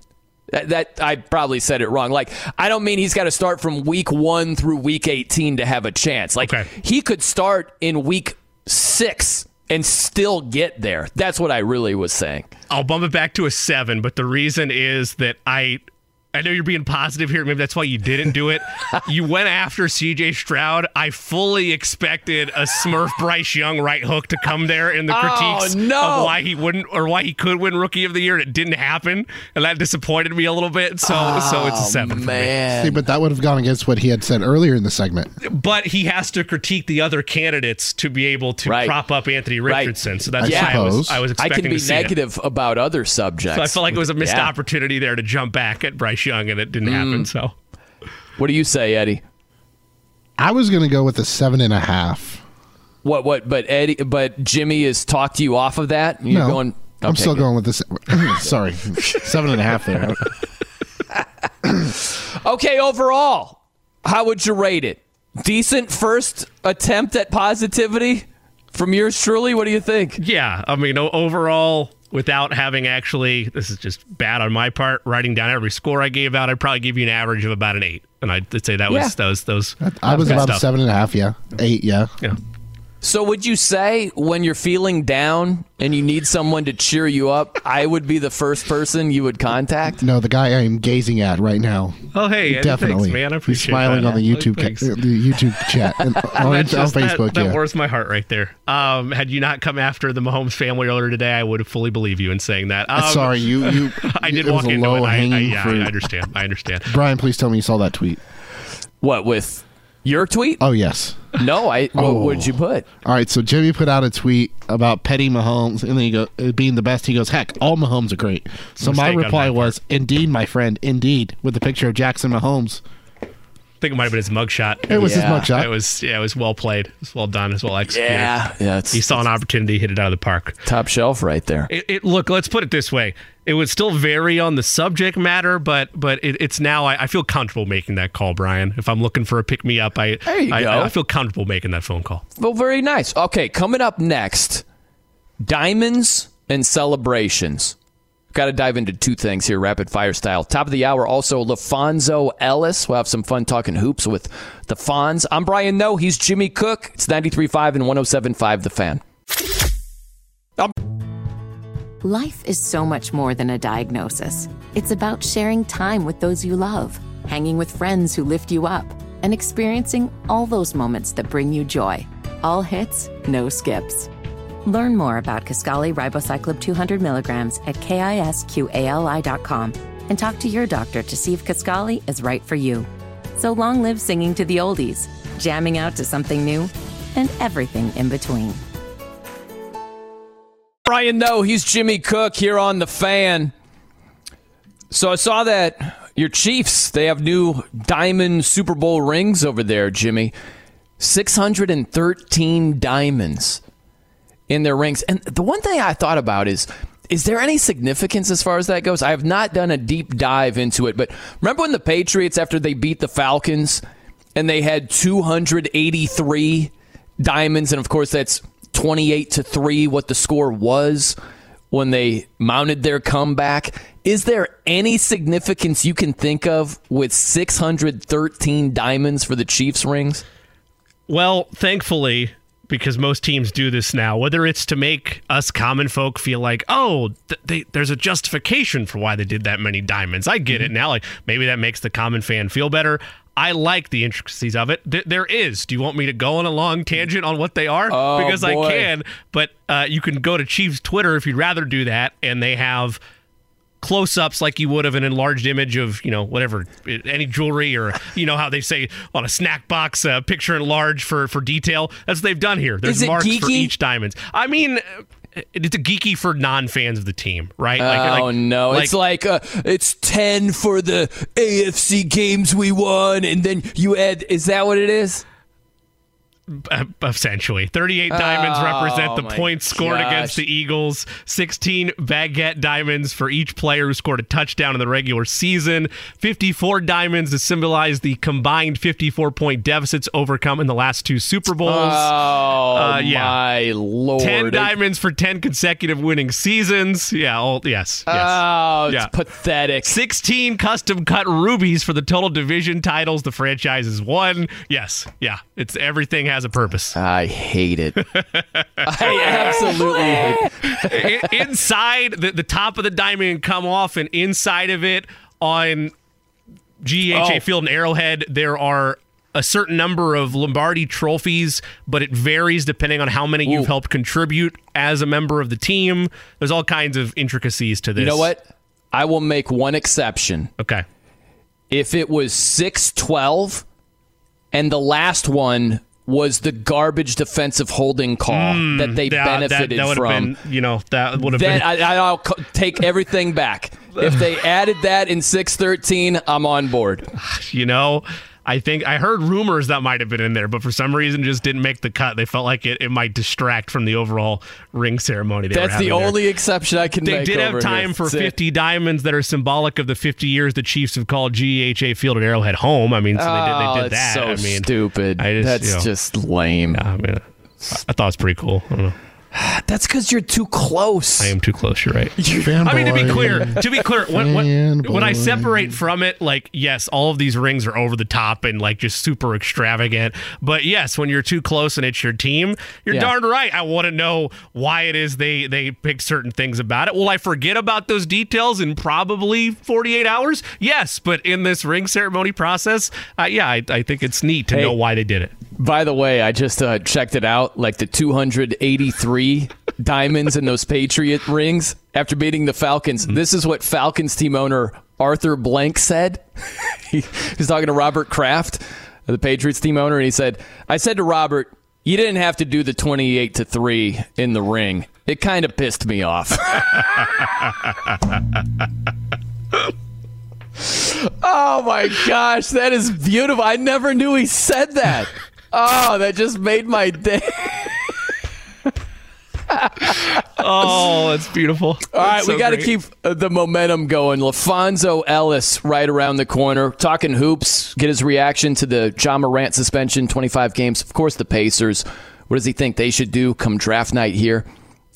That, that I probably said it wrong. Like I don't mean he's got to start from week one through week 18 to have a chance. Like Okay. he could start in week six and still get there. That's what I really was saying. I'll bump it back to a seven, but the reason is that I I know you're being positive here. Maybe that's why you didn't do it. you went after CJ Stroud. I fully expected a Smurf Bryce Young right hook to come there in the Oh, critiques no. of why he wouldn't or why he could win Rookie of the Year, and it didn't happen, and that disappointed me a little bit. So, so it's a oh, seven for me. See, but that would have gone against what he had said earlier in the segment. But he has to critique the other candidates to be able to Right. prop up Anthony Right. Richardson. So that's I why I was. I was I can be to see it. negative about other subjects. So I felt like it was a missed Yeah. opportunity there to jump back at Bryce Young, and it didn't Mm. happen. So What do you say, Eddie? I was going to go with a seven and a half. What? What? But Eddie, but Jimmy has talked you off of that. You're no, going. I'm still good. going with this. Sorry, seven and a half there. Okay, overall, how would you rate it? Decent first attempt at positivity from yours truly. What do you think? yeah, I mean overall, without having actually, this is just bad on my part. Writing down every score I gave out, I'd probably give you an average of about an eight, and I'd say that Yeah. was those, those. I was about stuff. seven and a half. Yeah, eight. Yeah. Yeah. So, would you say when you're feeling down and you need someone to cheer you up, I would be the first person you would contact? No, the guy I am gazing at right now. Oh hey, Definitely, thanks, man. I He's smiling that. on the YouTube ca- uh, the YouTube chat and on, That on just- that- Facebook. That, yeah. warms my heart right there. Um, had you not come after the Mahomes family earlier today, I would have fully believed you in saying that. Um, Sorry, you. you I did it walk was a into it. low I, I, hanging yeah, fruit. I understand. I understand. Brian, please tell me you saw that tweet. What with your tweet? Oh yes. No, I. What Oh. would you put? All right, so Jimmy put out a tweet about petty Mahomes, and then he go uh, being the best. He goes, "Heck, all Mahomes are great." So my Mistake on reply was, "Indeed, my friend, indeed," with a picture of Jackson Mahomes. I think it might have been his mugshot. It was Yeah. his mugshot. It was yeah, it was well played. It was well done. It was well executed. Yeah, yeah. It's He saw an opportunity, hit it out of the park. top shelf right there. It, it look, let's put it this way: it would still vary on the subject matter, but but it, it's now I, I feel comfortable making that call, Brian. If I'm looking for a pick me up, I There you I, go. I feel comfortable making that phone call. Well, very nice. Okay, coming up next, diamonds and celebrations. Got to dive into two things here, rapid fire style. Top of the hour, also LaPhonso Ellis. We'll have some fun talking hoops with the Fonz. I'm Brian Noe. He's Jimmy Cook. It's 93.5 and 107.5 The Fan. Life is so much more than a diagnosis. It's about sharing time with those you love, hanging with friends who lift you up, and experiencing all those moments that bring you joy. All hits, no skips. Learn more about Kisqali Ribociclib 200 milligrams at kisqali.com and talk to your doctor to see if Kaskali is right for you. So long live singing to the oldies, jamming out to something new, and everything in between. Brian Noe. He's Jimmy Cook here on The Fan. So I saw that your Chiefs, they have new diamond Super Bowl rings over there, Jimmy. 613 diamonds in their rings. And the one thing I thought about is is there any significance as far as that goes? I have not done a deep dive into it, but remember when the Patriots after they beat the Falcons and they had 283 diamonds and of course that's 28 to 3 what the score was when they mounted their comeback. Is there any significance you can think of with 613 diamonds for the Chiefs rings? Well, thankfully, because most teams do this now, whether it's to make us common folk feel like, oh, th- they, there's a justification for why they did that many diamonds. I get Mm-hmm. it now. Like maybe that makes the common fan feel better. I like the intricacies of it. Th- there is. Do you want me to go on a long tangent on what they are? Oh, because boy. I can. But uh, you can go to Chiefs Twitter if you'd rather do that, and they have close-ups like you would of an enlarged image of you know whatever any jewelry or you know how they say on a snack box uh, picture enlarged for for detail that's what they've done here there's marks for each diamonds i mean it's a geeky for non-fans of the team, right? Like, oh like, no, like, it's like uh, it's ten for the AFC games we won, and then you add. Is that what it is? Essentially. 38 diamonds oh, represent the points scored gosh. against the Eagles, 16 baguette diamonds for each player who scored a touchdown in the regular season, 54 diamonds to symbolize the combined 54 point deficits overcome in the last two Super Bowls. Oh, uh, yeah. my lord. 10 diamonds for 10 consecutive winning seasons. Yeah, all, yes. yes. Oh, it's yeah. pathetic. 16 custom cut rubies for the total division titles the franchise has won. Yes, yeah. It's everything has has a purpose. I hate it. I absolutely hate it. inside the, the top of the diamond come off, and inside of it on GEHA oh. Field and Arrowhead, there are a certain number of Lombardi trophies, but it varies depending on how many Ooh. you've helped contribute as a member of the team. There's all kinds of intricacies to this. You know what? I will make one exception. Okay. If it was 612 and the last one was the garbage defensive holding call mm, that they benefited that, that from. Been, you know, that would have been. I, will take everything back. if they added that in 613, I'm on board. You know, I think I heard rumors that might have been in there, but for some reason just didn't make the cut. They felt like it, it might distract from the overall ring ceremony. That's the only there. exception I can they make. They did have time here. for 50 diamonds that are symbolic of the 50 years the Chiefs have called GEHA Field at Arrowhead home. I mean, so they did, they did oh, that. So I mean, stupid. I just, That's you know, just lame. Yeah, I mean, I thought it was pretty cool. That's because you're too close. I am too close. You're right. I mean, to be clear, to be clear, when, when, when, I separate from it, like, yes, all of these rings are over the top and like just super extravagant. But yes, when you're too close and it's your team, you're yeah. darn right. I want to know why it is they they pick certain things about it. Will I forget about those details in probably 48 hours? Yes, but in this ring ceremony process, uh, yeah, I, I, think it's neat to hey, know why they did it. By the way, I just uh, checked it out. Like the 283 diamonds in those Patriot rings after beating the Falcons. Mm-hmm. This is what Falcons team owner Arthur Blank said. he was talking to Robert Kraft, the Patriots team owner, and he said, "I said to Robert." You didn't have to do the 28 to 3 in the ring. It kind of pissed me off. oh my gosh, that is beautiful. I never knew he said that. Oh, that just made my day. oh, that's beautiful. All right, so we got to keep uh, the momentum going. LaPhonso Ellis right around the corner. Talking hoops, get his reaction to the Ja Morant suspension, 25 games. Of course, the Pacers. What does he think they should do come draft night here?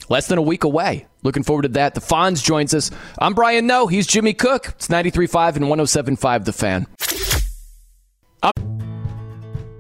Less than a week away. Looking forward to that. The Fonz joins us. I'm Brian Noe. He's Jimmy Cook. It's 93.5 and 107.5 The Fan.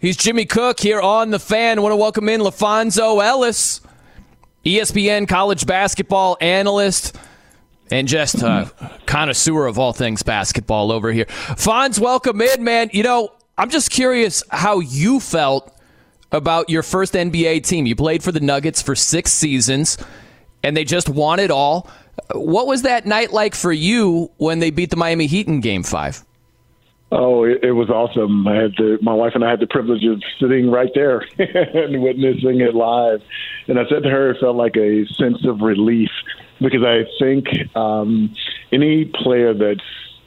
He's Jimmy Cook here on The Fan. I want to welcome in LaPhonso Ellis, ESPN college basketball analyst and just a connoisseur of all things basketball over here. Fonz, welcome in, man. You know, I'm just curious how you felt about your first NBA team. You played for the Nuggets for six seasons, and they just won it all. What was that night like for you when they beat the Miami Heat in Game Five? Oh, it, it was awesome. I had the, my wife and I had the privilege of sitting right there and witnessing it live. And I said to her, it felt like a sense of relief because I think um, any player that's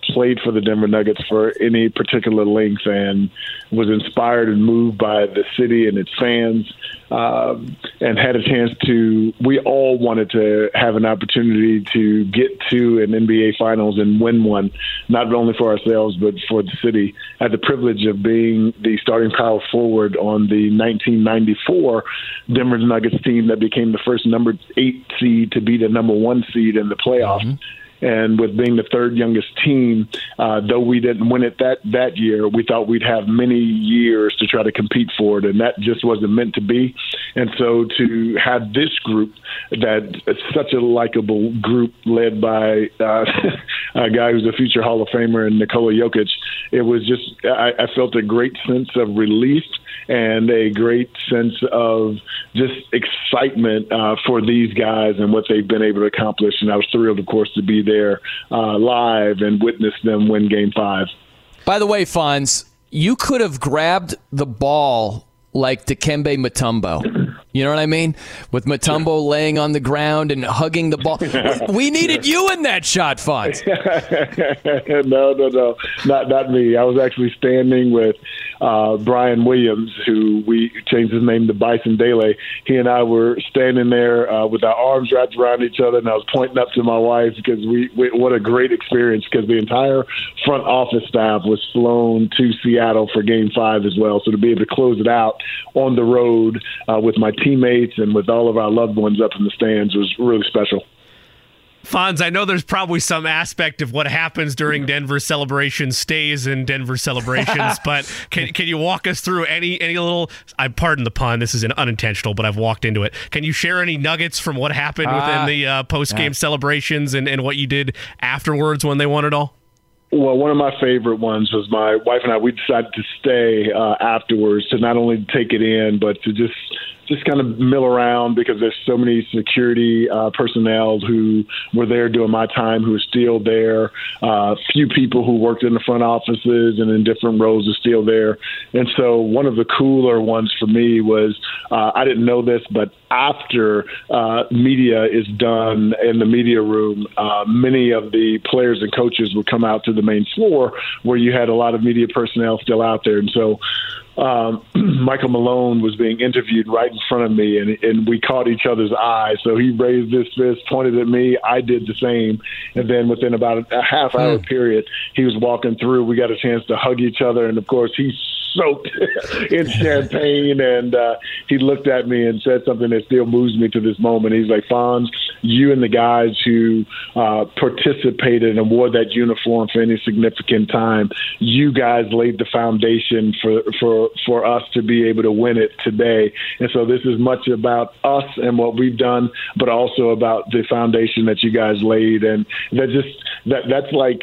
played for the Denver Nuggets for any particular length and was inspired and moved by the city and its fans um, and had a chance to. We all wanted to have an opportunity to get to an NBA Finals and win one, not only for ourselves but for the city. I had the privilege of being the starting power forward on the 1994 Denver Nuggets team that became the first number eight seed to beat the number one seed in the playoffs. Mm-hmm And with being the third youngest team, uh, though we didn't win it that that year, we thought we'd have many years to try to compete for it, and that just wasn't meant to be. And so to have this group that such a likable group led by uh, a guy who's a future Hall of Famer and Nikola Jokic, it was just I, I felt a great sense of relief and a great sense of just excitement uh, for these guys and what they've been able to accomplish. And I was thrilled, of course, to be there uh, live and witness them win Game Five. By the way, Fonz, you could have grabbed the ball like Dikembe Mutombo. You know what I mean? With Mutombo laying on the ground and hugging the ball. We needed you in that shot, Fonz. no, no, no, not not me. I was actually standing with uh, Brian Williams, who we changed his name to Bison Dele. He and I were standing there uh, with our arms wrapped around each other, and I was pointing up to my wife because we, we what a great experience because the entire front office staff was flown to Seattle for Game Five as well. So to be able to close it out on the road uh, with my teammates and with all of our loved ones up in the stands was really special. Fonz, I know there's probably some aspect of what happens during Denver celebrations stays in Denver celebrations, but can, can you walk us through any any little? I pardon the pun. This is an unintentional, but I've walked into it. Can you share any nuggets from what happened uh, within the uh, post game yeah. celebrations and, and what you did afterwards when they won it all? Well, one of my favorite ones was my wife and I. We decided to stay uh, afterwards to not only take it in, but to just just kind of mill around because there's so many security uh, personnel who were there during my time who are still there. Uh, few people who worked in the front offices and in different roles are still there. And so one of the cooler ones for me was uh, I didn't know this, but after uh, media is done in the media room, uh, many of the players and coaches would come out to the main floor where you had a lot of media personnel still out there. And so um, Michael Malone was being interviewed right in front of me, and, and we caught each other's eyes. So he raised his fist, pointed at me. I did the same, and then within about a half hour mm. period, he was walking through. We got a chance to hug each other, and of course, he soaked in champagne. And uh, he looked at me and said something that still moves me to this moment. He's like, Fonz, you and the guys who uh, participated and wore that uniform for any significant time, you guys laid the foundation for, for, for us to be able to win it today. And so this is much about us and what we've done, but also about the foundation that you guys laid. And that just, that, that's like,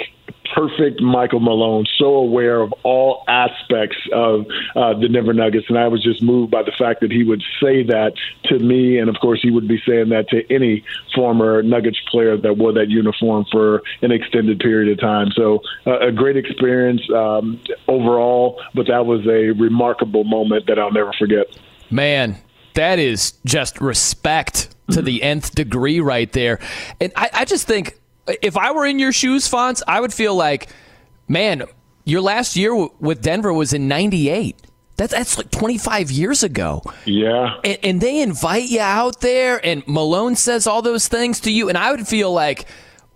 perfect Michael Malone, so aware of all aspects of uh, the Denver Nuggets. And I was just moved by the fact that he would say that to me. And of course, he would be saying that to any former Nuggets player that wore that uniform for an extended period of time. So uh, a great experience um, overall, but that was a remarkable moment that I'll never forget. Man, that is just respect to the nth degree right there. And I, I just think if I were in your shoes, Fonz, I would feel like, man, your last year w- with Denver was in 98. That's, that's like 25 years ago. Yeah. And, and they invite you out there, and Malone says all those things to you, and I would feel like,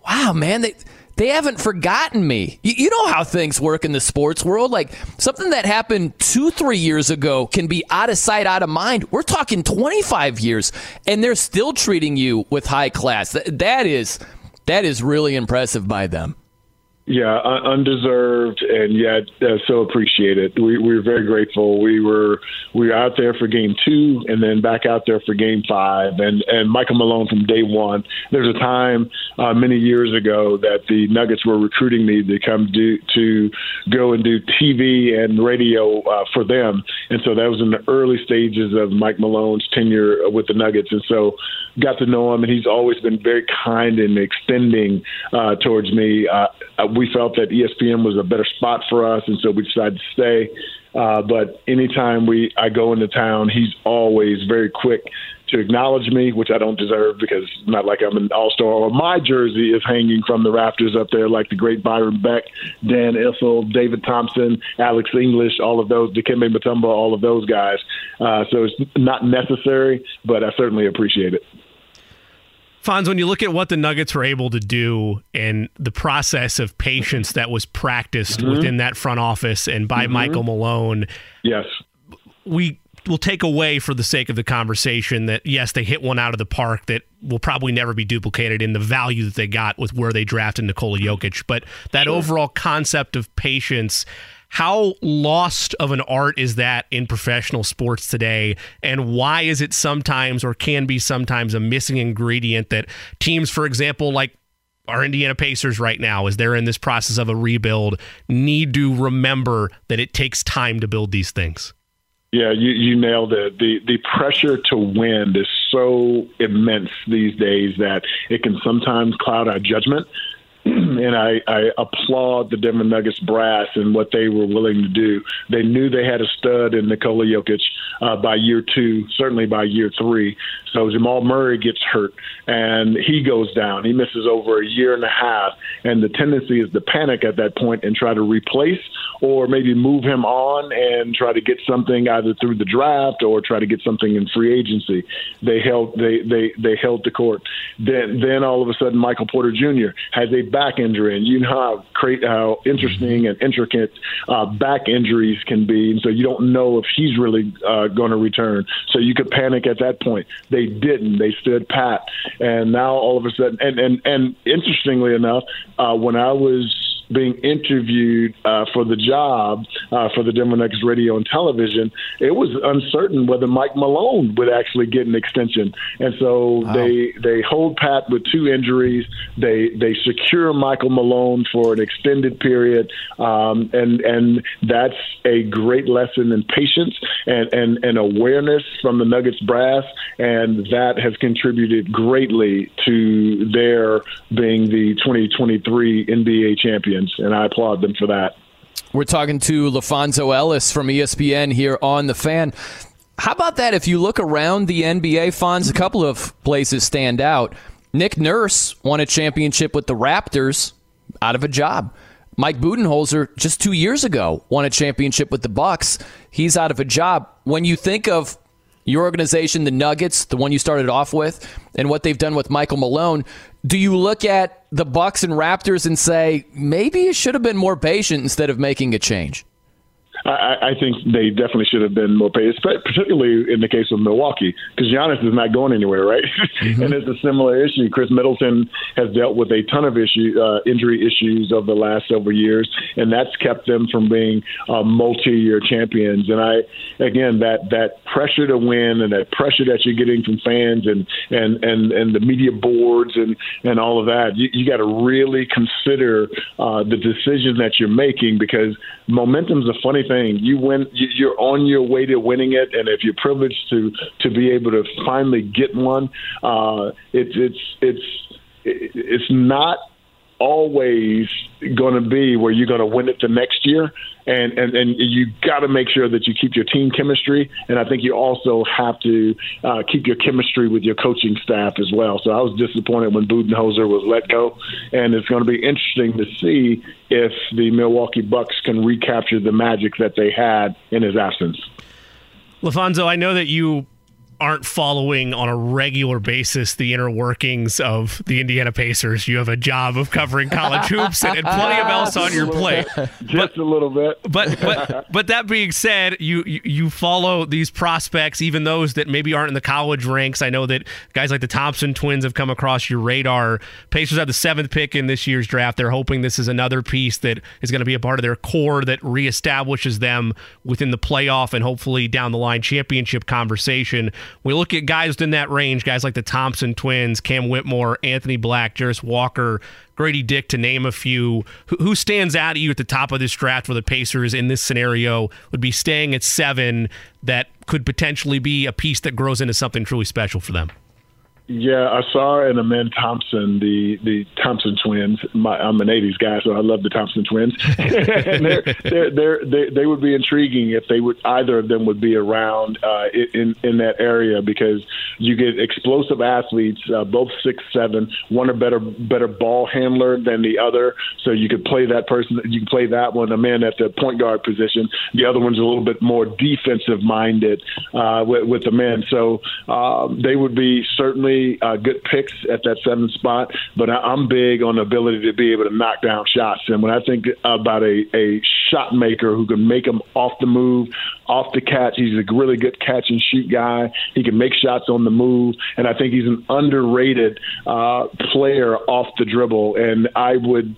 wow, man, they, they haven't forgotten me. You, you, know how things work in the sports world. Like something that happened two, three years ago can be out of sight, out of mind. We're talking 25 years, and they're still treating you with high class. That, that is that is really impressive by them. Yeah, undeserved, and yet uh, so appreciated. We, we were very grateful. We were we were out there for game two, and then back out there for game five. And and Michael Malone from day one. There's a time uh, many years ago that the Nuggets were recruiting me to come do to go and do TV and radio uh, for them, and so that was in the early stages of Mike Malone's tenure with the Nuggets. And so got to know him, and he's always been very kind and extending uh, towards me. Uh, uh we felt that ESPN was a better spot for us, and so we decided to stay. Uh, but anytime we I go into town, he's always very quick to acknowledge me, which I don't deserve because it's not like I'm an all star or my jersey is hanging from the rafters up there like the great Byron Beck, Dan Issel, David Thompson, Alex English, all of those, Dikembe Mutombo, all of those guys. Uh, so it's not necessary, but I certainly appreciate it. Fonz, when you look at what the Nuggets were able to do and the process of patience that was practiced mm-hmm. within that front office and by mm-hmm. Michael Malone, yes, we will take away for the sake of the conversation that yes, they hit one out of the park that will probably never be duplicated in the value that they got with where they drafted Nikola Jokic. But that sure. overall concept of patience, how lost of an art is that in professional sports today? And why is it sometimes or can be sometimes a missing ingredient that teams, for example, like our Indiana Pacers right now, as they're in this process of a rebuild, need to remember that it takes time to build these things? Yeah, you, you nailed it. The the pressure to win is so immense these days that it can sometimes cloud our judgment. and I, I applaud the Denver Nuggets brass and what they were willing to do. They knew they had a stud in Nikola Jokic uh, by year two, certainly by year three. So Jamal Murray gets hurt and he goes down. He misses over a year and a half, and the tendency is to panic at that point and try to replace or maybe move him on and try to get something either through the draft or try to get something in free agency. They held they they they held the court. Then then all of a sudden Michael Porter Jr. has a back injury, and you know how how interesting and intricate uh, back injuries can be, and so you don't know if she's really uh, going to return. So you could panic at that point. They didn't. They stood pat, and now all of a sudden, and and and interestingly enough, uh, when I was being interviewed uh, for the job uh, for the Denver Nuggets radio and television, it was uncertain whether Mike Malone would actually get an extension, and so wow. they they hold pat with two injuries. They they secure Michael Malone for an extended period, um, and and that's a great lesson in patience and, and and awareness from the Nuggets brass, and that has contributed greatly to their being the 2023 NBA champion and I applaud them for that. We're talking to LaPhonso Ellis from ESPN here on The Fan. How about that? If you look around the NBA, Fonz, a couple of places stand out. Nick Nurse won a championship with the Raptors out of a job. Mike Budenholzer just two years ago won a championship with the Bucks. He's out of a job. When you think of your organization, the Nuggets, the one you started off with, and what they've done with Michael Malone, do you look at the Bucks and Raptors and say maybe you should have been more patient instead of making a change? I, I think they definitely should have been more paid, particularly in the case of Milwaukee, because Giannis is not going anywhere, right? Mm-hmm. and it's a similar issue. Khris Middleton has dealt with a ton of issue, uh, injury issues over the last several years, and that's kept them from being uh, multi-year champions. And I, again, that that pressure to win and that pressure that you're getting from fans and and and and the media boards and and all of that, you, you got to really consider uh, the decisions that you're making because momentum's a funny thing. You win, you're on your way to winning it, and if you're privileged to to be able to finally get one, uh, it's it's it's it's not always going to be where you're going to win it the next year. And, and, and you got to make sure that you keep your team chemistry. And I think you also have to uh, keep your chemistry with your coaching staff as well. So I was disappointed when Budenholzer was let go. And it's going to be interesting to see if the Milwaukee Bucks can recapture the magic that they had in his absence. LaPhonso, I know that you aren't following on a regular basis the inner workings of the Indiana Pacers. You have a job of covering college hoops and, and plenty of else on your plate. Just but, a little bit. but but but that being said, you, you you follow these prospects, even those that maybe aren't in the college ranks. I know that guys like the Thompson twins have come across your radar. Pacers have the seventh pick in this year's draft. They're hoping this is another piece that is going to be a part of their core that reestablishes them within the playoff and hopefully down the line championship conversation. We look at guys in that range, guys like the Thompson twins, Cam Whitmore, Anthony Black, Jarace Walker, Grady Dick, to name a few. Who stands out to you at the top of this draft for the Pacers in this scenario would be staying at seven that could potentially be a piece that grows into something truly special for them? Yeah, Ausar and Amen Thompson, the the Thompson twins. My, I'm an '80s guy, so I love the Thompson twins. they're, they're, they're, they they would be intriguing if they would either of them would be around uh, in in that area because you get explosive athletes, uh, both six seven. One a better better ball handler than the other, so you could play that person. You can play that one, Amen at the point guard position. The other one's a little bit more defensive minded uh, with, with the men. So um, they would be certainly uh, good picks at that seventh spot, but I, I'm big on the ability to be able to knock down shots. And when I think about a, a shot maker who can make them off the move, off the catch. He's a really good catch and shoot guy. He can make shots on the move, and I think he's an underrated uh, player off the dribble. And I would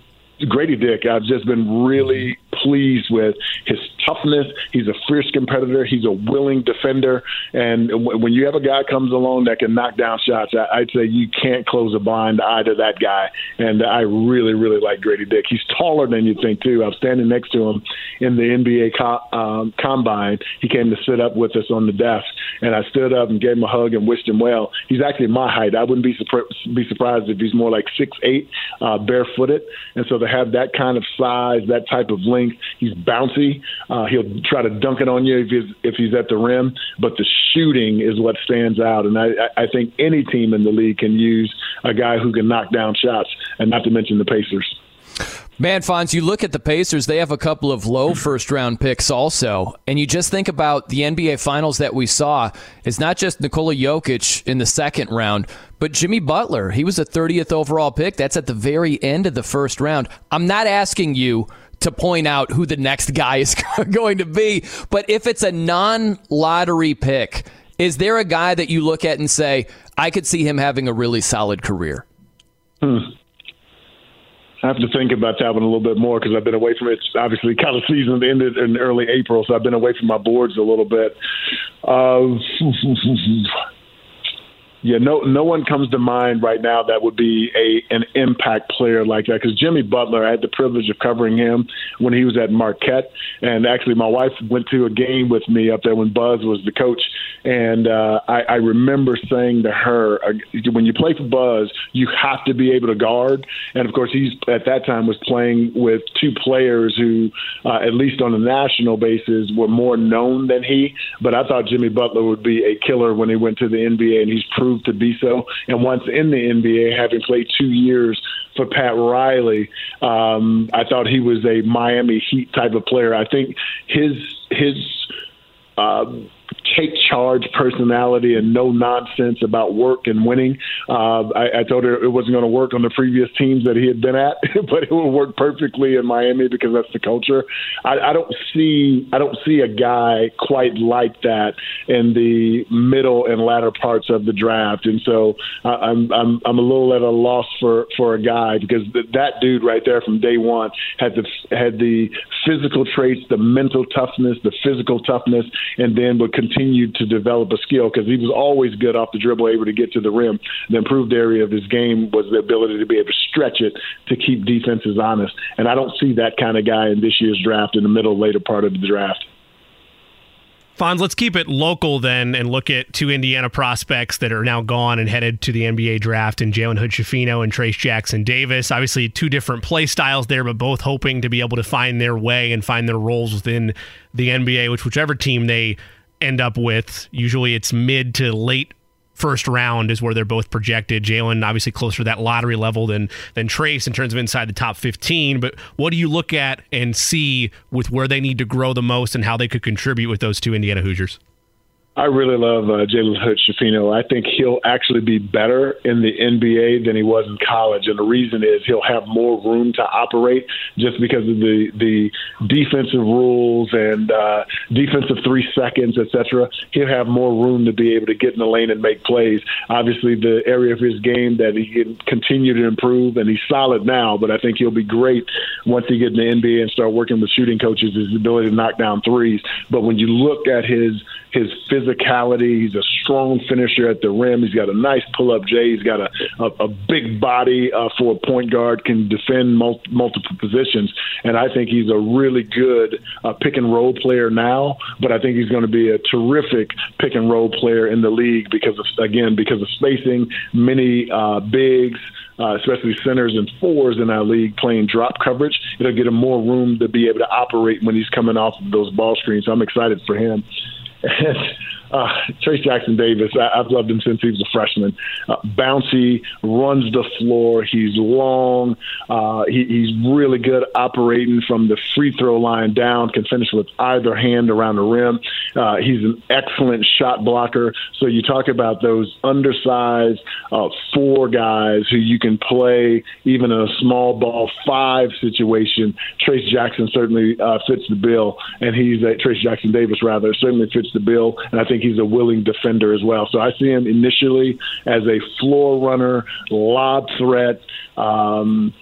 Grady Dick, I've just been really pleased with his toughness. He's a fierce competitor. He's a willing defender. And when you have a guy comes along that can knock down shots, I'd say you can't close a blind eye to that guy. And I really, really like Grady Dick. He's taller than you think, too. I was standing next to him in the NBA co- um, combine. He came to sit up with us on the desk, and I stood up and gave him a hug and wished him well. He's actually my height. I wouldn't be, surpri- be surprised if he's more like six eight, uh, barefooted. And so to have that kind of size, that type of length, he's bouncy. Uh, Uh, he'll try to dunk it on you if he's if he's at the rim, but the shooting is what stands out. And I, I think any team in the league can use a guy who can knock down shots, and not to mention the Pacers. Man, Fonz, you look at the Pacers, they have a couple of low first round picks also. And you just think about the NBA finals that we saw. It's not just Nikola Jokic in the second round, but Jimmy Butler. He was a 30th overall pick. That's at the very end of the first round. I'm not asking you to point out who the next guy is going to be, but if it's a non lottery pick, is there a guy that you look at and say, I could see him having a really solid career? Hmm. I have to think about that one a little bit more because I've been away from it. Obviously, college season ended in early April, so I've been away from my boards a little bit. Uh, yeah, no, no one comes to mind right now that would be a an impact player like that. Because Jimmy Butler, I had the privilege of covering him when he was at Marquette, and actually, my wife went to a game with me up there when Buzz was the coach, and uh, I, I remember saying to her, uh, "When you play for Buzz, you have to be able to guard." And of course, he's at that time was playing with two players who, uh, at least on a national basis, were more known than he. But I thought Jimmy Butler would be a killer when he went to the NBA, and he's proved proved to be so. And once in the NBA, having played two years for Pat Riley, um, I thought he was a Miami Heat type of player. I think his his um, take charge personality and no nonsense about work and winning. Uh, I, I told her it wasn't going to work on the previous teams that he had been at, but it will work perfectly in Miami because that's the culture. I, I don't see I don't see a guy quite like that in the middle and latter parts of the draft, and so uh, I'm I'm I'm a little at a loss for for a guy because th- that dude right there from day one had the had the physical traits, the mental toughness, the physical toughness, and then would continued to develop a skill because he was always good off the dribble, able to get to the rim. The improved area of his game was the ability to be able to stretch it to keep defenses honest. And I don't see that kind of guy in this year's draft in the middle, later part of the draft. Fonz, let's keep it local then and look at two Indiana prospects that are now gone and headed to the NBA draft and Jalen Hood Schifino and Trayce Jackson Davis. Obviously, two different play styles there, but both hoping to be able to find their way and find their roles within the NBA, which whichever team they end up with. Usually it's mid to late first round is where they're both projected. Jalen obviously closer to that lottery level than than Trayce in terms of inside the top 15. But what do you look at and see with where they need to grow the most and how they could contribute with those two Indiana Hoosiers? I really love uh, Jalen Hood Schifino. I think he'll actually be better in the NBA than he was in college, and the reason is he'll have more room to operate just because of the the defensive rules and uh, defensive three seconds, etc. He'll have more room to be able to get in the lane and make plays. Obviously, the area of his game that he can continue to improve, and he's solid now, but I think he'll be great once he gets in the NBA and start working with shooting coaches. His ability to knock down threes, but when you look at his his physicality. He's a strong finisher at the rim. He's got a nice pull up J. He's got a, a, a big body uh, for a point guard, can defend mul- multiple positions. And I think he's a really good uh, pick and roll player now, but I think he's going to be a terrific pick and roll player in the league because of, again, because of spacing, many uh, bigs. Uh, especially centers and fours in our league playing drop coverage. It'll get him more room to be able to operate when he's coming off of those ball screens. So I'm excited for him. And uh, Trayce Jackson Davis, I, have loved him since he was a freshman. Uh, bouncy, runs the floor. He's long. Uh, he, he's really good operating from the free throw line down. Can finish with either hand around the rim. Uh, he's an excellent shot blocker. So you talk about those undersized uh, four guys who you can play even in a small ball five situation. Trayce Jackson certainly uh, fits the bill, and he's a, Trayce Jackson Davis rather certainly fits the bill, and I think he's a willing defender as well. So I see him initially as a floor runner, lob threat. Um,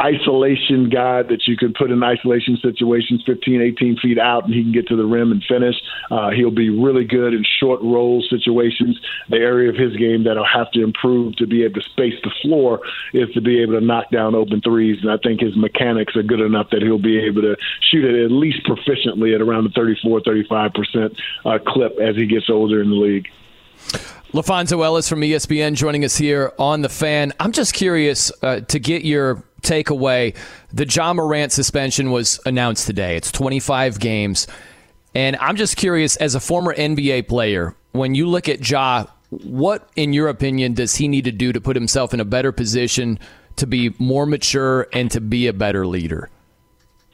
isolation guy that you can put in isolation situations 15, 18 feet out and he can get to the rim and finish. Uh, he'll be really good in short roll situations. The area of his game that'll have to improve to be able to space the floor is to be able to knock down open threes. And I think his mechanics are good enough that he'll be able to shoot it at least proficiently at around the 34, 35% uh, clip as he gets older in the league. LaPhonso Ellis from ESPN joining us here on The Fan. I'm just curious uh, to get your takeaway. The Ja Morant suspension was announced today. It's 25 games. And I'm just curious, as a former NBA player, when you look at Ja, what, in your opinion, does he need to do to put himself in a better position to be more mature and to be a better leader?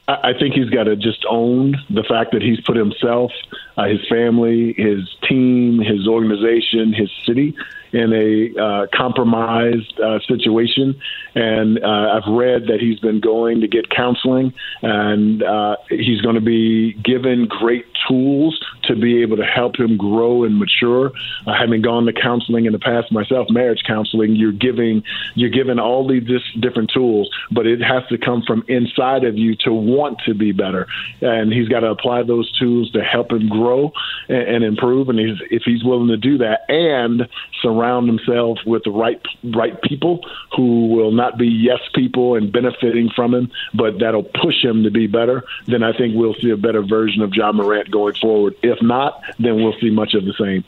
I think he's got to just own the fact that he's put himself, uh, his family, his team, his organization, his city in a uh, compromised uh, situation. And uh, I've read that he's been going to get counseling, and uh, he's going to be given great tools to be able to help him grow and mature. Uh, having gone to counseling in the past myself, marriage counseling, you're giving you're given all these different tools, but it has to come from inside of you to want to be better. And he's got to apply those tools to help him grow and, and improve. And he's, if he's willing to do that and surround himself with the right right people who will not be yes people and benefiting from him, but that'll push him to be better, then I think we'll see a better version of Ja Morant going forward. If not, then we'll see much of the same.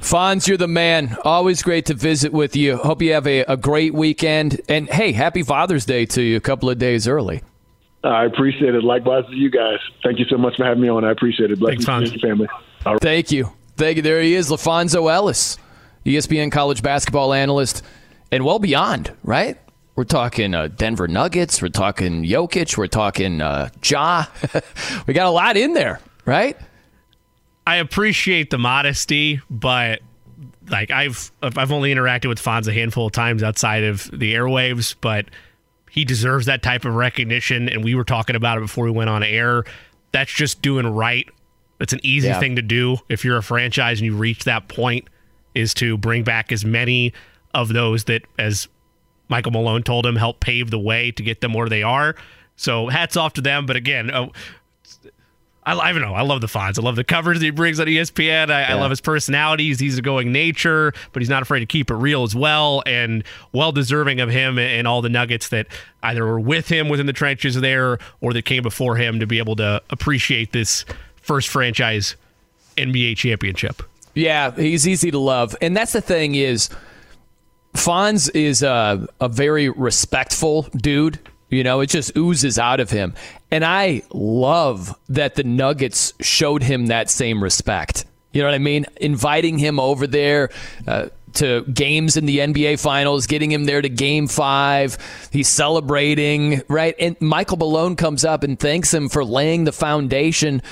Fonz, you're the man. Always great to visit with you. Hope you have a, a great weekend. And hey, happy Father's Day to you a couple of days early. I appreciate it. Likewise to you guys. Thank you so much for having me on. I appreciate it. Blessings Thanks, to your family. Right. Thank you. Thank you. There he is, LaPhonso Ellis, ESPN college basketball analyst, and well beyond, right? We're talking uh, Denver Nuggets. We're talking Jokic. We're talking uh, Ja. we got a lot in there, right? I appreciate the modesty, but like I've I've only interacted with Fonz a handful of times outside of the airwaves, but he deserves that type of recognition. And we were talking about it before we went on air. That's just doing right. It's an easy yeah. thing to do if you're a franchise and you reach that point is to bring back as many of those that, as Michael Malone told him, help pave the way to get them where they are. So hats off to them. But again, uh, I, I don't know. I love the Fonz. I love the coverage that he brings on ESPN. I, yeah. I love his personality, his easygoing nature, but he's not afraid to keep it real as well, and well deserving of him and all the nuggets that either were with him within the trenches there or that came before him to be able to appreciate this first franchise NBA championship. Yeah, he's easy to love, and that's the thing is. Fonz is a, a very respectful dude. You know, it just oozes out of him. And I love that the Nuggets showed him that same respect. You know what I mean? Inviting him over there uh, to games in the NBA Finals, getting him there to game five. He's celebrating, right? And Michael Malone comes up and thanks him for laying the foundation.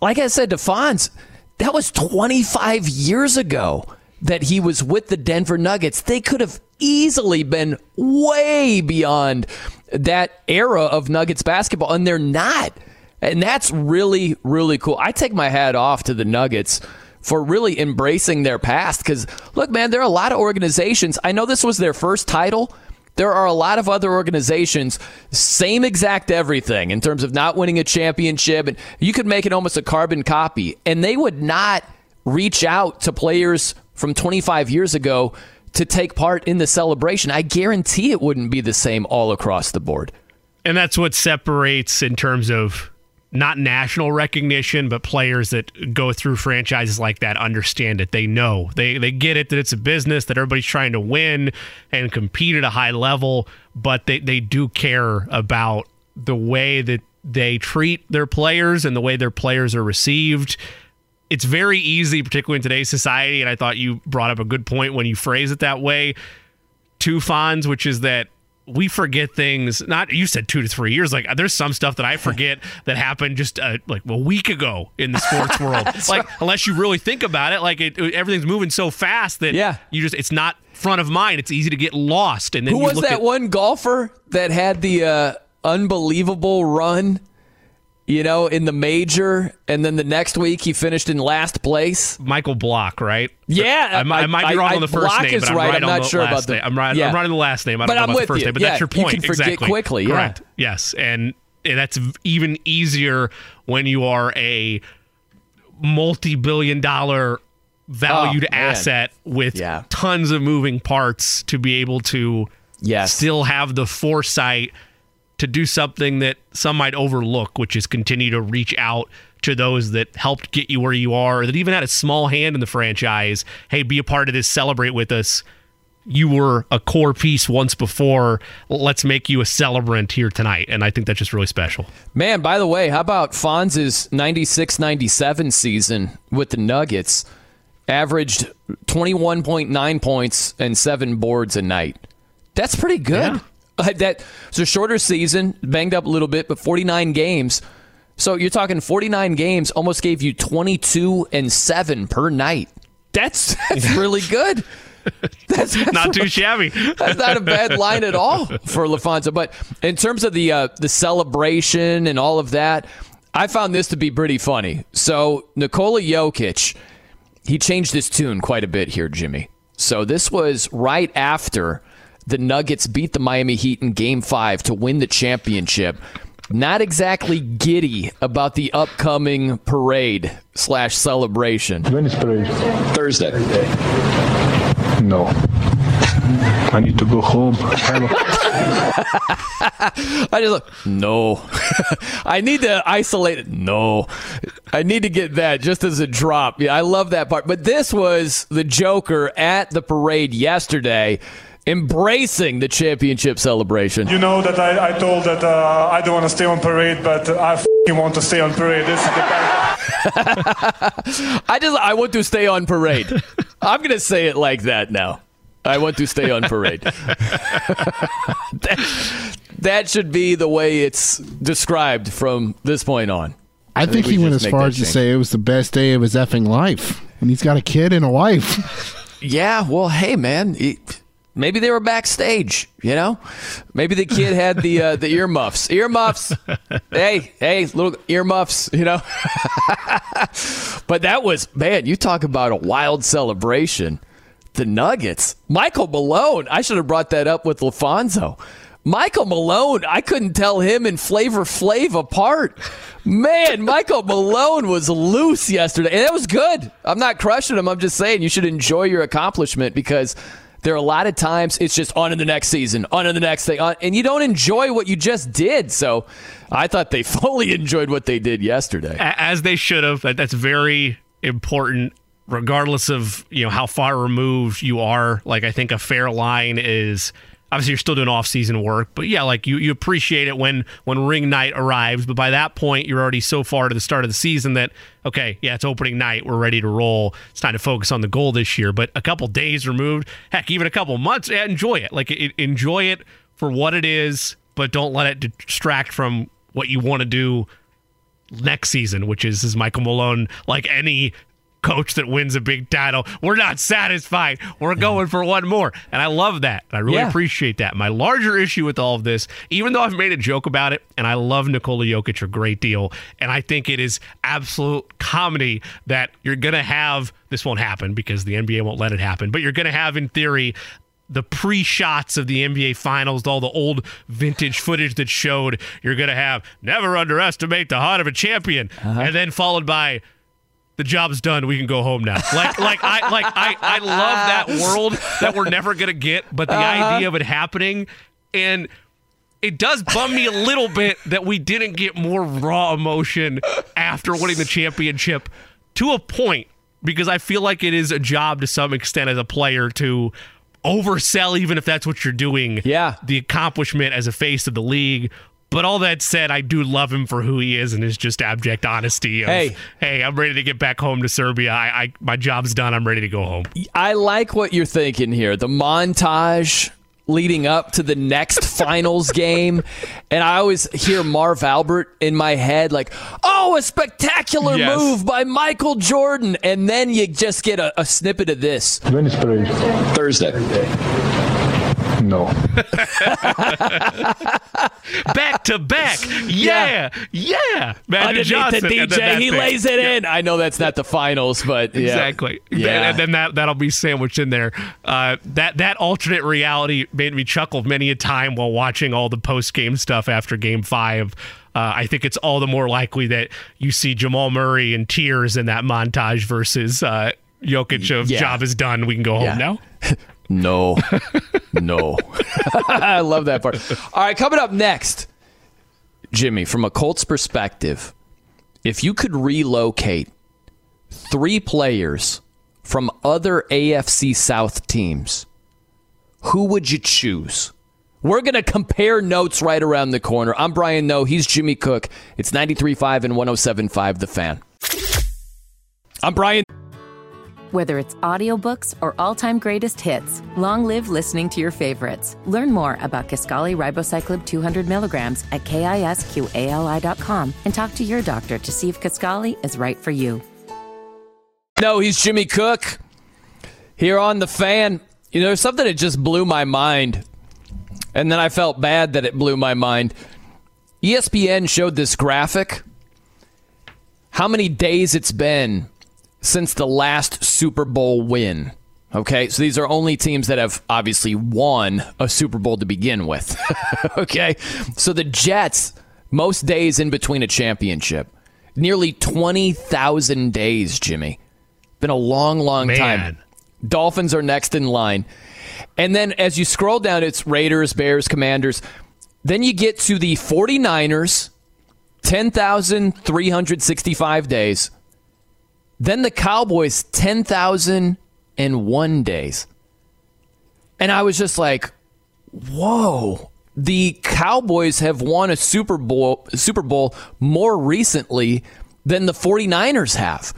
Like I said to Fonz, that was 25 years ago that he was with the Denver Nuggets. They could have easily been way beyond that era of Nuggets basketball, and they're not. And that's really, really cool. I take my hat off to the Nuggets for really embracing their past because, look, man, there are a lot of organizations. I know this was their first title. There are a lot of other organizations, same exact everything in terms of not winning a championship. And you could make it almost a carbon copy. And they would not reach out to players from 25 years ago to take part in the celebration. I guarantee it wouldn't be the same all across the board. And that's what separates in terms of not national recognition, but players that go through franchises like that understand it. They know. They they get it that it's a business, that everybody's trying to win and compete at a high level, but they, they do care about the way that they treat their players and the way their players are received it's very easy, particularly in today's society. And I thought you brought up a good point when you phrase it that way Two Fonz, which is that we forget things. Not you said two to three years. Like there's some stuff that I forget that happened just uh, like a week ago in the sports world. like unless you really think about it, like it, everything's moving so fast that Yeah. you just it's not front of mind. It's easy to get lost. And then Who was that at- one golfer that had the uh, unbelievable run? You know, in the major, and then the next week he finished in last place. Michael Block, right? Yeah, I, might- I might be wrong I- on the first Block name, is but I'm right. right, I'm on not the sure last about the- name. I'm right. yeah. I'm right on the last name. I don't But know I'm about with the first you. name, but Yeah, that's your you point. can forget exactly. quickly, yeah. Correct. Yes, and that's even easier when you are a multi-billion-dollar valued Oh, asset with Yeah. tons of moving parts to be able to Yes. still have the foresight to do something that some might overlook, which is continue to reach out to those that helped get you where you are, or that even had a small hand in the franchise. Hey, be a part of this, celebrate with us. You were a core piece once before. Let's make you a celebrant here tonight. And I think that's just really special. Man, by the way, how about Fonz's 96 97 season with the Nuggets? Averaged 21.9 points and seven boards a night. That's pretty good. Uh, That it's a shorter season, banged up a little bit, but 49 games. So you're talking 49 games, almost gave you 22 and seven per night. That's that's really good. That's, that's Not too shabby. that's not a bad line at all for LaPhonso. But in terms of the uh, the celebration and all of that, I found this to be pretty funny. So Nikola Jokic, he changed his tune quite a bit here, Jimmy. So this was right after the Nuggets beat the Miami Heat in Game Five to win the championship. Not exactly giddy about the upcoming parade slash celebration. When is parade? Thursday. No. I need to go home. I just look, no. I need to isolate it. No. I need to get that just as a drop. Yeah, I love that part. But this was the Joker at the parade yesterday, embracing the championship celebration. You know that I, I told that uh, I don't want to stay on parade, but I f***ing want to stay on parade. This is the I just I want to stay on parade. I'm gonna say it like that now. I want to stay on parade. that, that should be the way it's described from this point on. I, think, we he went as far as to say it was the best day of his effing life. And he's got a kid and a wife. Yeah, well, hey, man, it- maybe they were backstage. You know, maybe the kid had the uh, the earmuffs. Earmuffs. hey, hey, little earmuffs. You know. but that was man. You talk about a wild celebration. The Nuggets. Michael Malone. I should have brought that up with LaPhonso. Michael Malone, I couldn't tell him and Flavor Flav apart. Man, Michael Malone was loose yesterday, and it was good. I'm not crushing him. I'm just saying you should enjoy your accomplishment because there are a lot of times it's just on to the next season, on to the next thing, on, and you don't enjoy what you just did. So I thought they fully enjoyed what they did yesterday. As they should have. That's very important, regardless of you know how far removed you are. Like I think a fair line is obviously you're still doing off season work, but yeah, like you you appreciate it when when ring night arrives. But by that point, you're already so far to the start of the season that okay, yeah, it's opening night, we're ready to roll. It's time to focus on the goal this year. But a couple days removed, heck, even a couple months, yeah, enjoy it. Like it, enjoy it for what it is, but don't let it distract from what you want to do next season, which is is Michael Malone like any coach that wins a big title. We're not satisfied. We're going for one more. And I love that. I really Yeah. appreciate that. My larger issue with all of this, even though I've made a joke about it, and I love Nikola Jokic a great deal, and I think it is absolute comedy that you're gonna have this won't happen because the NBA won't let it happen, but you're gonna have in theory the pre-shots of the NBA finals, all the old vintage footage that showed you're going to have never underestimate the heart of a champion uh-huh. and then followed by the job's done. We can go home now. Like, like I, like I, I love that world that we're never gonna get, but the uh-huh. idea of it happening, and it does bum me a little bit that we didn't get more raw emotion after winning the championship to a point, because I feel like it is a job to some extent as a player to oversell, even if that's what you're doing. Yeah. the accomplishment as a face of the league. But all that said, I do love him for who he is and his just abject honesty. Of, Hey. hey, I'm ready to get back home to Serbia. I, I my job's done. I'm ready to go home. I like what you're thinking here. The montage leading up to the next finals game. And I always hear Marv Albert in my head like, oh, a spectacular Yes. move by Michael Jordan. And then you just get a, a snippet of this. When is parade? Thursday. No. back to back. Yeah, yeah. Magic Underneath Johnson. the DJ, he lays it in. I know that's not the finals, but yeah. Exactly. Yeah. And then that that'll be sandwiched in there. Uh, that that alternate reality made me chuckle many a time while watching all the post game stuff after Game Five. Uh, I think it's all the more likely that you see Jamal Murray in tears in that montage versus uh, Jokic of Yeah. job is done. We can go home Yeah. now. No. no. I love that part. All right, coming up next, Jimmy, from a Colts perspective, if you could relocate three players from other AFC South teams, who would you choose? We're going to compare notes right around the corner. I'm Brian Noe. He's Jimmy Cook. It's 93.5 and 107.5 The Fan. I'm Brian. Whether it's audiobooks or all-time greatest hits, long live listening to your favorites. Learn more about Kisqali Ribociclib 200 milligrams at kisqali.com and talk to your doctor to see if Kisqali is right for you. No, he's Jimmy Cook here on the fan. You know, something that just blew my mind, and then I felt bad that it blew my mind. ESPN showed this graphic. How many days it's been since the last Super Bowl win? Okay, so these are only teams that have obviously won a Super Bowl to begin with. okay, so the Jets, most days in between a championship, nearly 20,000 days, Jimmy. Been a long, long Man. time. Dolphins are next in line. And then as you scroll down, it's Raiders, Bears, Commanders. Then you get to the 49ers, 10,365 days. Then the Cowboys, 10,001 days. And I was just like, whoa. The Cowboys have won a Super Bowl Super Bowl more recently than the 49ers have.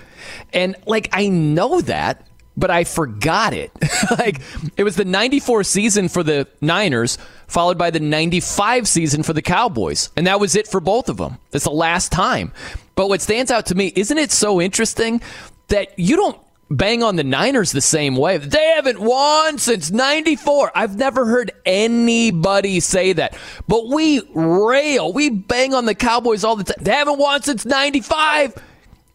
And like I know that, but I forgot it. like it was the 94 season for the Niners followed by the 95 season for the Cowboys. And that was it for both of them. That's the last time. But what stands out to me, isn't it so interesting that you don't bang on the Niners the same way. They haven't won since 94. I've never heard anybody say that. But we rail, we bang on the Cowboys all the time. They haven't won since 95.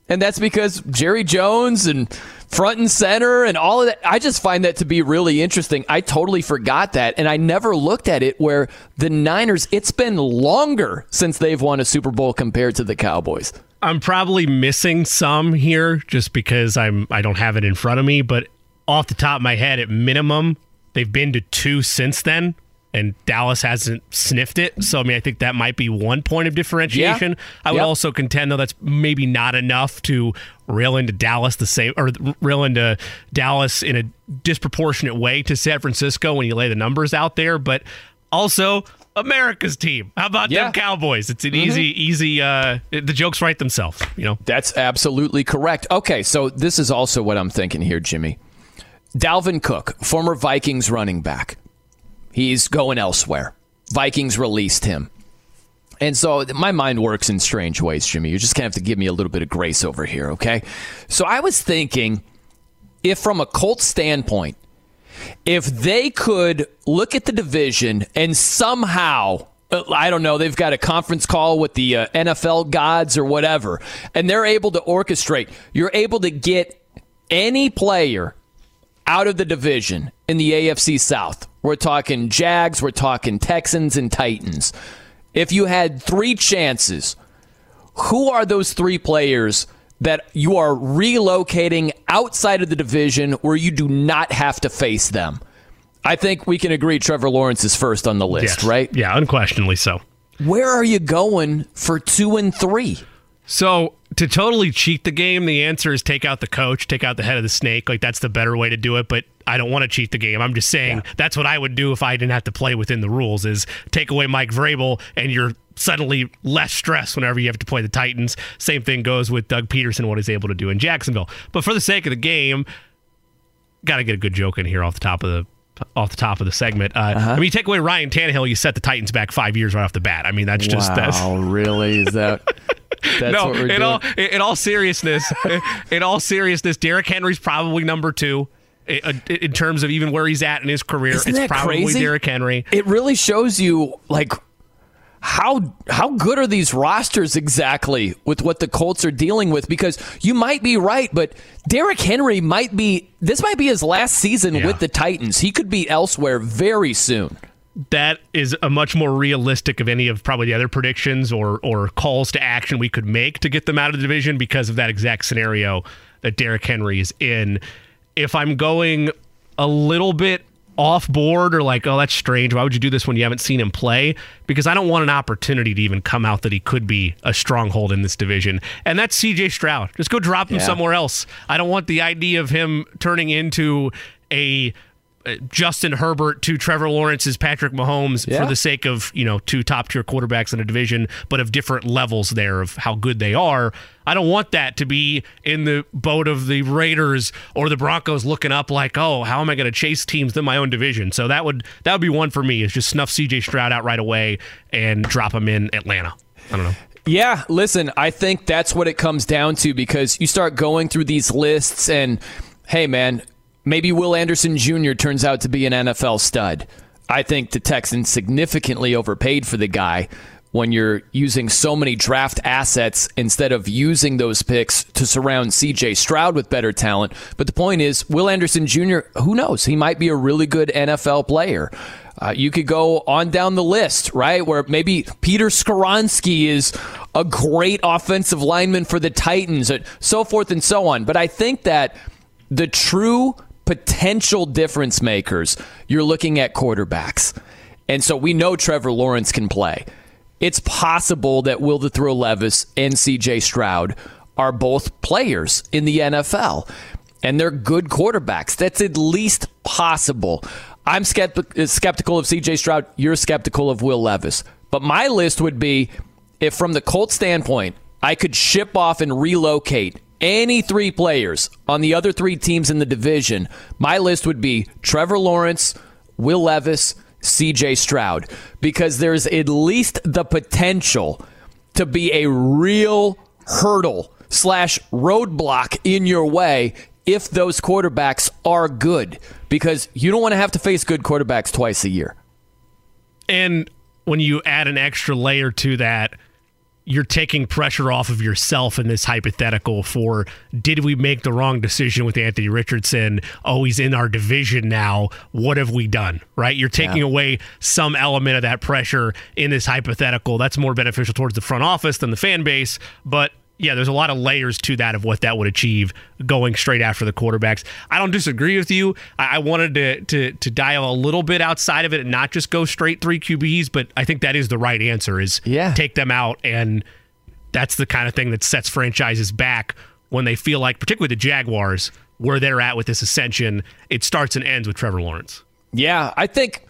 And that's because Jerry Jones and front and center and all of that. I just find that to be really interesting. I totally forgot that. And I never looked at it where the Niners, it's been longer since they've won a Super Bowl compared to the Cowboys. I'm probably missing some here just because I'm I don't have it in front of me, but off the top of my head, at minimum, they've been to two since then, and Dallas hasn't sniffed it. So I mean, I think that might be one point of differentiation. Yeah. I would Yep. also contend though that's maybe not enough to rail into Dallas the same or rail into Dallas in a disproportionate way to San Francisco when you lay the numbers out there, but also America's team. How about Yeah. them Cowboys? It's an easy, easy. uh The jokes write themselves. You know. That's absolutely correct. Okay, so this is also what I'm thinking here, Jimmy. Dalvin Cook, former Vikings running back, he's going elsewhere. Vikings released him. And so my mind works in strange ways, Jimmy. You're just going to have to give me a little bit of grace over here, okay? So I was thinking if, from a Colts standpoint, if they could look at the division and somehow uh, I don't know, they've got a conference call with the uh, NFL gods or whatever, and they're able to orchestrate. You're able to get any player out of the division in the AFC South. We're talking Jags, we're talking Texans and Titans. If you had three chances, who are those three players that you are relocating outside of the division where you do not have to face them? I think we can agree Trevor Lawrence is first on the list, Yes. right? Yeah, unquestionably so. Where are you going for two and three? So to totally cheat the game, the answer is take out the coach, take out the head of the snake. Like that's the better way to do it. But I don't want to cheat the game. I'm just saying that's what I would do if I didn't have to play within the rules. Is take away Mike Vrabel and you're suddenly less stress whenever you have to play the Titans. Same thing goes with Doug Pederson, what he's able to do in Jacksonville. But for the sake of the game, got to get a good joke in here off the top of the off the top of the segment. Uh, Uh-huh. I mean, you take away Ryan Tannehill, you set the Titans back five years right off the bat. I mean, that's just wow, that's really is that? That's no. what we're in doing. all in all seriousness, in all seriousness, Derrick Henry's probably number two. In, uh, in terms of even where he's at in his career, Isn't it's probably crazy? Derrick Henry. it really shows you like how how good are these rosters exactly with what the Colts are dealing with because you might be right but Derrick Henry might be this might be his last season Yeah. with the Titans he could be elsewhere very soon that is a much more realistic of any of probably the other predictions or or calls to action we could make to get them out of the division because of that exact scenario that Derrick Henry is in. If I'm going a little bit off board or like, oh, that's strange. Why would you do this when you haven't seen him play? Because I don't want an opportunity to even come out that he could be a stronghold in this division. And that's CJ Stroud. Just go drop him Yeah. somewhere else. I don't want the idea of him turning into a Uh, Justin Herbert to Trevor Lawrence's Patrick Mahomes Yeah. for the sake of, you know, two top tier quarterbacks in a division, but of different levels there of how good they are. I don't want that to be in the boat of the Raiders or the Broncos looking up like, oh, how am I going to chase teams in my own division? So that would that would be one for me is just snuff CJ Stroud out right away and drop him in Atlanta. I don't know. Yeah, listen, I think that's what it comes down to because you start going through these lists and hey man, maybe Will Anderson Jr. turns out to be an NFL stud. I think the Texans significantly overpaid for the guy when you're using so many draft assets instead of using those picks to surround CJ Stroud with better talent. But the point is, Will Anderson Jr., who knows? He might be a really good NFL player. Uh, you could go on down the list, right? Where maybe Peter Skoronski is a great offensive lineman for the Titans, and so forth and so on. But I think that the true potential difference makers, you're looking at quarterbacks. And so we know Trevor Lawrence can play. It's possible that Will the Throw Levis and CJ Stroud are both players in the NFL, and they're good quarterbacks. That's at least possible. I'm skepti- skeptical of CJ Stroud. You're skeptical of Will Levis. But my list would be if, from the Colts standpoint, I could ship off and relocate any three players on the other three teams in the division, my list would be Trevor Lawrence, Will Levis, CJ Stroud, because there's at least the potential to be a real hurdle slash roadblock in your way if those quarterbacks are good, because you don't want to have to face good quarterbacks twice a year. And when you add an extra layer to that, you're taking pressure off of yourself in this hypothetical for did we make the wrong decision with Anthony Richardson? Oh, he's in our division now. What have we done? Right? You're taking away some element of that pressure in this hypothetical. That's more beneficial towards the front office than the fan base, but yeah, there's a lot of layers to that of what that would achieve going straight after the quarterbacks. I don't disagree with you. I, I wanted to, to to dial a little bit outside of it and not just go straight three QBs, but I think that is the right answer. Is Yeah. take them out, and that's the kind of thing that sets franchises back when they feel like, particularly the Jaguars, where they're at with this ascension. It starts and ends with Trevor Lawrence. Yeah, I think.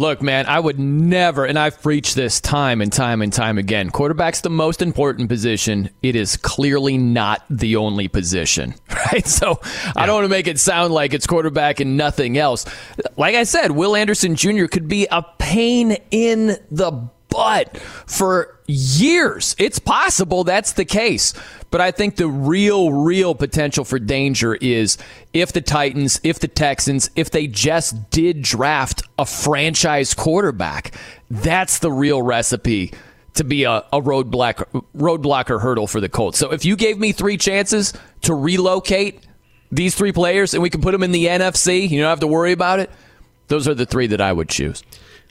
Look, man, I would never, and I've preached this time and time and time again. Quarterback's the most important position. It is clearly not the only position, right? So I don't want to make it sound like it's quarterback and nothing else. Like I said, Will Anderson Jr. could be a pain in the butt for years. It's possible that's the case. But I think the real, real potential for danger is if the Titans, if the Texans, if they just did draft a franchise quarterback. That's the real recipe to be a, a roadblock, roadblock or hurdle for the Colts. So if you gave me three chances to relocate these three players and we can put them in the NFC, you don't have to worry about it. Those are the three that I would choose.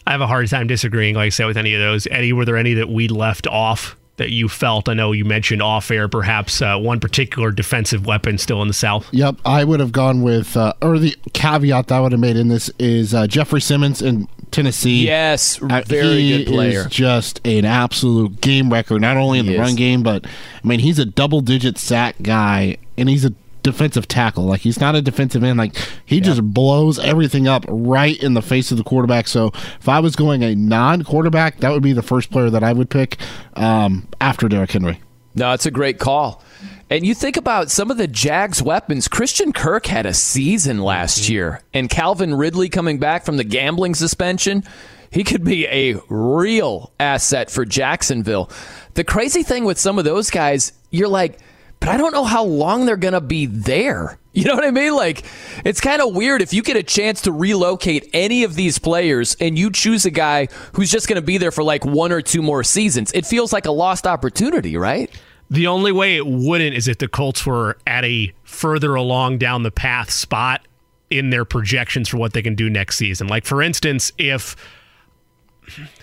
I have a hard time disagreeing, like I said, with any of those. Eddie, were there any that we left off that you felt? I know you mentioned off air, perhaps uh, one particular defensive weapon still in the South. Yep, I would have gone with, uh, or the caveat that I would have made in this is uh, Jeffrey Simmons in Tennessee. Yes, Uh, very he good player. Is just an absolute game record, not only in He the is. run game, but I mean, he's a double-digit sack guy, and he's a defensive tackle. Like he's not a defensive end. Like he just blows everything up right in the face of the quarterback. So if I was going a non-quarterback, that would be the first player that I would pick um, after Derrick Henry. No, it's a great call. And you think about some of the Jags weapons. Christian Kirk had a season last year, and Calvin Ridley coming back from the gambling suspension, he could be a real asset for Jacksonville. The crazy thing with some of those guys, you're like, but I don't know how long they're going to be there. You know what I mean? Like, it's kind of weird if you get a chance to relocate any of these players and you choose a guy who's just going to be there for like one or two more seasons. It feels like a lost opportunity, right? The only way it wouldn't is if the Colts were at a further along down the path spot in their projections for what they can do next season. Like, for instance, if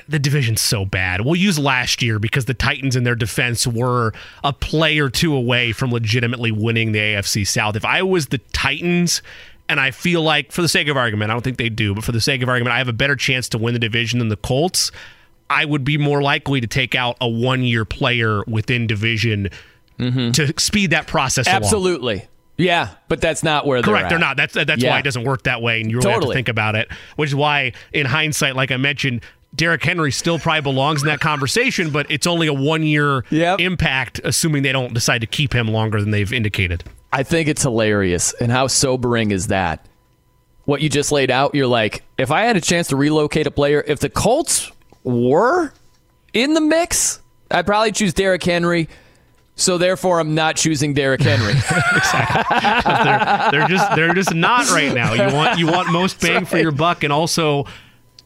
the division's so bad. We'll use last year because the Titans in their defense were a play or two away from legitimately winning the AFC South. If I was the Titans, and I feel like, for the sake of argument, I don't think they do, but for the sake of argument, I have a better chance to win the division than the Colts. I would be more likely to take out a one year player within division mm-hmm. to speed that process Absolutely. Along. Yeah, but that's not where they're correct. At. They're not. That's that's yeah. why it doesn't work that way, and you really totally. have to think about it. Which is why, in hindsight, like I mentioned, Derrick Henry still probably belongs in that conversation, but it's only a one year yep. impact, assuming they don't decide to keep him longer than they've indicated. I think it's hilarious. And how sobering is that? What you just laid out, you're like, if I had a chance to relocate a player, if the Colts were in the mix, I'd probably choose Derrick Henry. So therefore, I'm not choosing Derrick Henry. exactly. they're, they're, just they're just not right now. You want you want most bang right. for your buck, and also,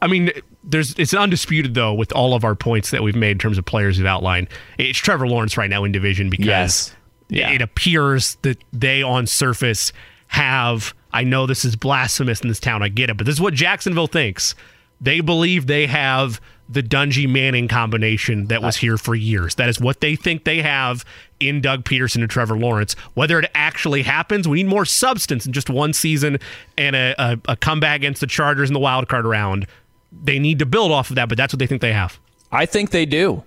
I mean, there's it's undisputed though with all of our points that we've made in terms of players we've outlined. It's Trevor Lawrence right now in division because yes. yeah. it appears that they on surface have. I know this is blasphemous in this town. I get it, but this is what Jacksonville thinks. They believe they have the Dungy Manning combination that was here for years. That is what they think they have in Doug Pederson and Trevor Lawrence. Whether it actually happens, we need more substance in just one season and a, a, a comeback against the Chargers in the wild card round they need to build off of that, but that's what they think they have. I think they do.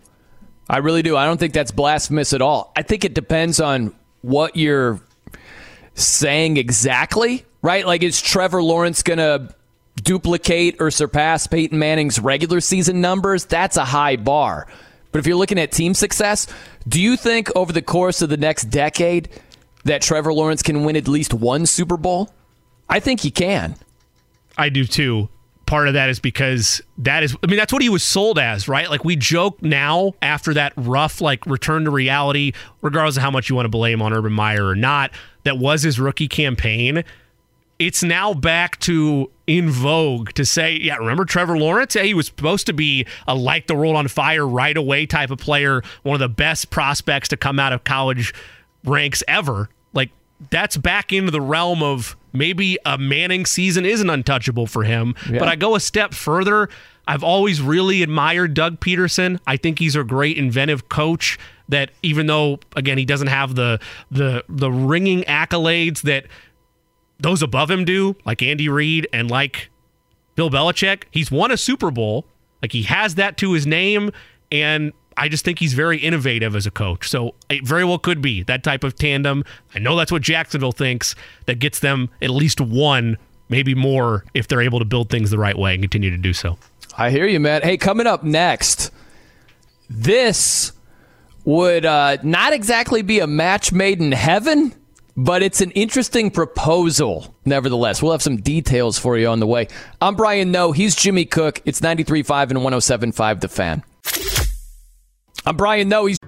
I really do. I don't think that's blasphemous at all. I think it depends on what you're saying exactly, right? Like, is Trevor Lawrence going to duplicate or surpass Peyton Manning's regular season numbers? That's a high bar. But if you're looking at team success, do you think over the course of the next decade that Trevor Lawrence can win at least one Super Bowl? I think he can. I do too part of that is because that is I mean that's what he was sold as, right? Like we joke now after that rough like return to reality, regardless of how much you want to blame on Urban Meyer or not, that was his rookie campaign. It's now back to in vogue to say, yeah, remember Trevor Lawrence? Yeah, he was supposed to be a light the world on fire right away type of player, one of the best prospects to come out of college ranks ever. That's back into the realm of maybe a Manning season isn't untouchable for him. Yeah. But I go a step further. I've always really admired Doug Pederson. I think he's a great inventive coach that even though again he doesn't have the the the ringing accolades that those above him do, like Andy Reid and like Bill Belichick, he's won a Super Bowl. Like he has that to his name and I just think he's very innovative as a coach. So it very well could be that type of tandem. I know that's what Jacksonville thinks that gets them at least one, maybe more, if they're able to build things the right way and continue to do so. I hear you, man. Hey, coming up next, this would uh, not exactly be a match made in heaven, but it's an interesting proposal, nevertheless. We'll have some details for you on the way. I'm Brian Noe. He's Jimmy Cook. It's 93.5 and 107.5 The Fan. I'm Brian Noe. He's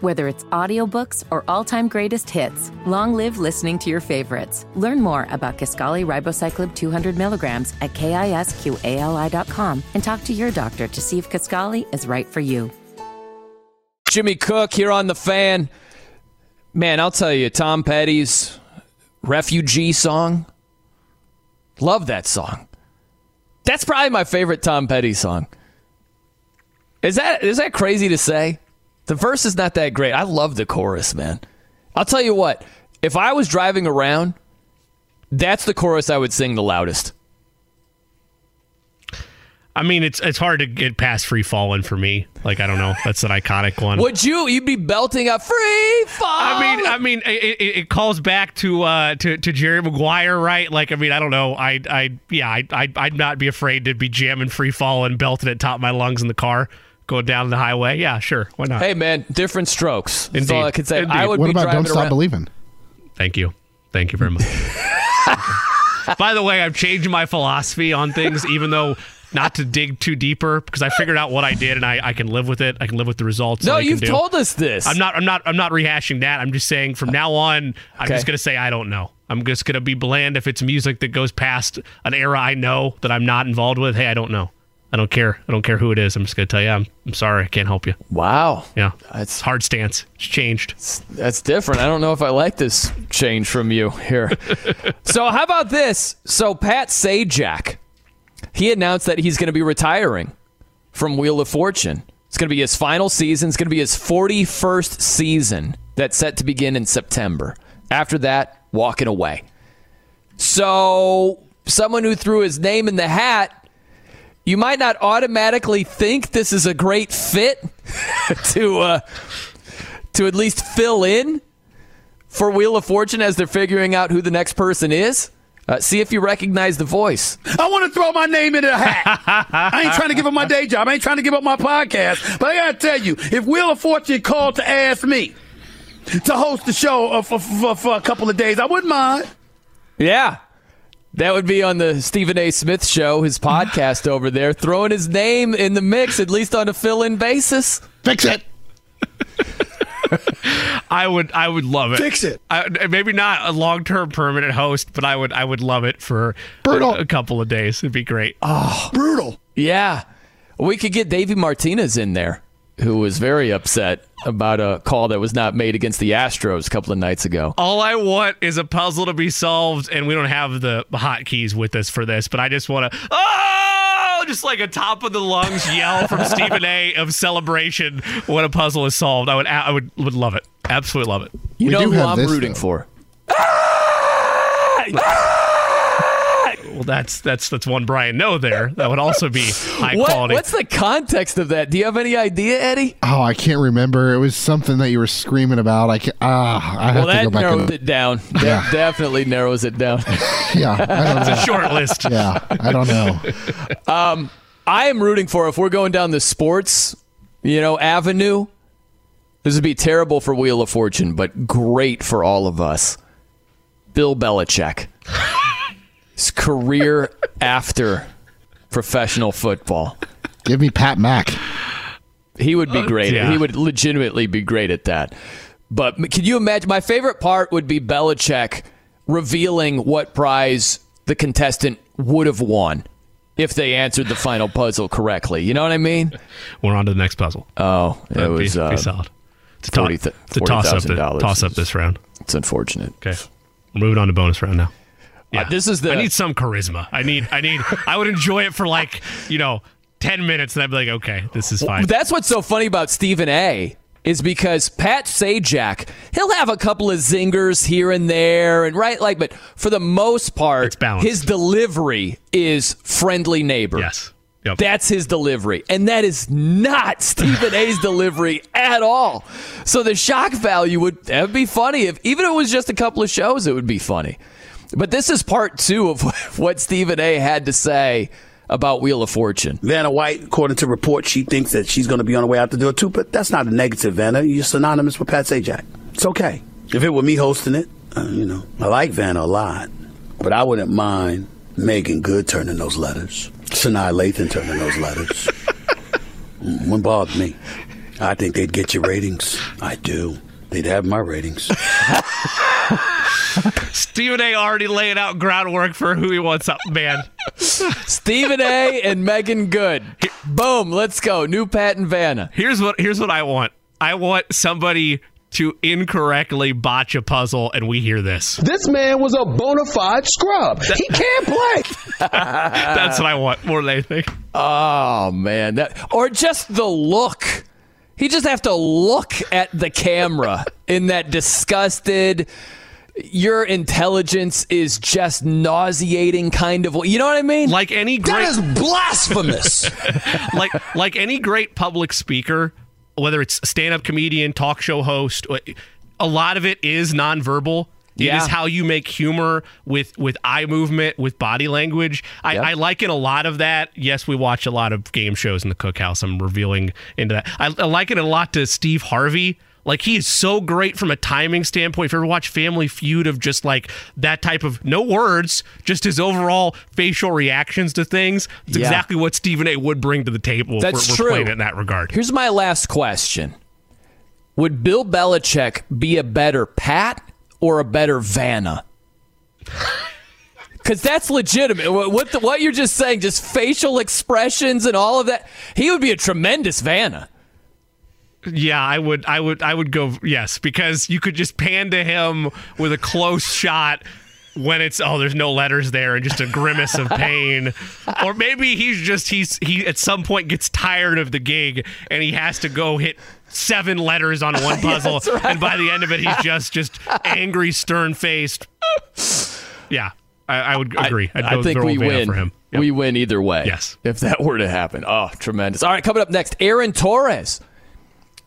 whether it's audiobooks or all-time greatest hits, long live listening to your favorites. Learn more about Kisqali Ribociclib 200 milligrams at kisqali.com and talk to your doctor to see if Kisqali is right for you. Jimmy Cook here on The Fan. Man, I'll tell you, Tom Petty's Refugee song. Love that song. That's probably my favorite Tom Petty song. Is that is that crazy to say? The verse is not that great. I love the chorus, man. I'll tell you what. If I was driving around, that's the chorus I would sing the loudest. I mean, it's it's hard to get past free falling for me. Like I don't know, that's an iconic one. Would you? You'd be belting a free fall. I mean, I mean, it, it, it calls back to uh to, to Jerry Maguire, right? Like, I mean, I don't know. I I yeah, I I'd, I'd not be afraid to be jamming free fall and belting at top of my lungs in the car going down the highway. Yeah, sure, why not? Hey man, different strokes. That's Indeed. all I can say. Indeed. I would What be about Don't Stop around. Believing? Thank you. Thank you very much. By the way, I've changed my philosophy on things, even though not to dig too deeper, because I figured out what I did and I, I can live with it. I can live with the results. No, that I can you've do. told us this. I'm not. I'm not. I'm not rehashing that. I'm just saying from now on, I'm Okay. just gonna say I don't know. I'm just gonna be bland if it's music that goes past an era I know that I'm not involved with. Hey, I don't know. I don't care. I don't care who it is. I'm just gonna tell you. I'm. I'm sorry. I can't help you. Wow. Yeah. That's Hard stance. It's changed. That's different. I don't know if I like this change from you here. so how about this? So Pat Sajak, he announced that he's going to be retiring from Wheel of Fortune. It's going to be his final season. It's going to be his 41st season that's set to begin in September. After that, walking away. So someone who threw his name in the hat, you might not automatically think this is a great fit to uh, to at least fill in for Wheel of Fortune as they're figuring out who the next person is. Uh, see if you recognize the voice. I want to throw my name in the hat. I ain't trying to give up my day job. I ain't trying to give up my podcast. But I got to tell you, if Wheel of Fortune called to ask me to host the show uh, for, for, for a couple of days, I wouldn't mind. Yeah. That would be on the Stephen A. Smith show, his podcast over there, throwing his name in the mix, at least on a fill in basis. Fix it. I would I would love it. Fix it. I, maybe not a long term permanent host, but I would I would love it for Brutal. A, a couple of days. It'd be great. Oh, Brutal. Yeah. We could get Davey Martinez in there, who was very upset about a call that was not made against the Astros a couple of nights ago. All I want is a puzzle to be solved, and we don't have the hotkeys with us for this, but I just want to oh, just like a top of the lungs yell from Stephen A. of celebration when a puzzle is solved. I would I would would love it. Absolutely love it. You We know do who have I'm this, rooting though. for? Ah! Ah! Well, that's that's that's one Brian Noe there. That would also be high What, quality. what's the context of that? Do you have any idea, Eddie? Oh, I can't remember. It was something that you were screaming about. I can Ah, I have Well, to go that narrows and it down. That definitely narrows it down. yeah. I don't know. Short list. Yeah, I don't know. I am rooting for if we're going down the sports, you know, avenue. This would be terrible for Wheel of Fortune, but great for all of us. Bill Belichick. His career after professional football. Give me Pat Mack. He would be great. yeah. He would legitimately be great at that. But can you imagine? My favorite part would be Belichick revealing what prize the contestant would have won if they answered the final puzzle correctly. You know what I mean? We're on to the next puzzle. Oh, it That'd was be, uh, be solid. It's a, to- 40 th- it's a toss up. The, toss up this round. It's unfortunate. Okay, we're moving on to bonus round now. Yeah, Uh, this is the- I need some charisma. I need. I need. I would enjoy it for like you know ten minutes, and I'd be like, okay, this is fine. That's what's so funny about Stephen A. Is because Pat Sajak, he'll have a couple of zingers here and there, and right, like, but for the most part, his delivery is friendly neighbor. yes. Yep. That's his delivery. And that is not Stephen A's delivery at all. So the shock value would that would be funny if even if it was just a couple of shows, it would be funny. But this is part two of what Stephen A had to say about Wheel of Fortune. Vanna White, according to reports, she thinks that she's going to be on her way out the door too, but that's not a negative, Vanna. You're synonymous with Pat Sajak. It's okay. If it were me hosting it, uh, you know, I like Vanna a lot, but I wouldn't mind Meagan Good turning those letters, Sanaa Lathan turning those letters. Mm, Wouldn't bother me. I think they'd get your ratings. I do. They'd have my ratings. Stephen A. already laying out groundwork for who he wants up, man. Stephen A and Meagan Good. Boom, let's go. New Pat and Vanna. Here's what. Here's what I want. I want somebody to incorrectly botch a puzzle, and we hear this. This man was a bona fide scrub. He can't play. That's what I want more than anything. Oh man, that or just the look. He just have to look at the camera in that disgusted, your intelligence is just nauseating kind of you know what i mean like any great That is blasphemous. like like any great public speaker, whether it's stand-up comedian, talk show host, a lot of it is nonverbal. It Yeah. is how you make humor with with eye movement, with body language. I, Yep. I liken a lot of that. Yes, we watch a lot of game shows in the cookhouse. I'm revealing into that. I, I liken it a lot to Steve Harvey. Like he is so great from a timing standpoint. If you ever watch Family Feud of just like that type of no words, just his overall facial reactions to things, it's Yeah. exactly what Stephen A. would bring to the table. That's true. playing it in that regard. Here's my last question. Would Bill Belichick be a better Pat or a better Vanna? Because that's legitimate. What, the, what you're just saying, just facial expressions and all of that, he would be a tremendous Vanna. Yeah, I would, I would, I would go yes because you could just pan to him with a close shot when it's oh there's no letters there and just a grimace of pain, or maybe he's just he's he at some point gets tired of the gig and he has to go hit seven letters on one puzzle That's right. and by the end of it he's just just angry, stern faced. Yeah, I, I would agree. I'd I think we win. for him. Yep. We win either way. Yes. If that were to happen. Oh, tremendous. All right, coming up next, Aaron Torres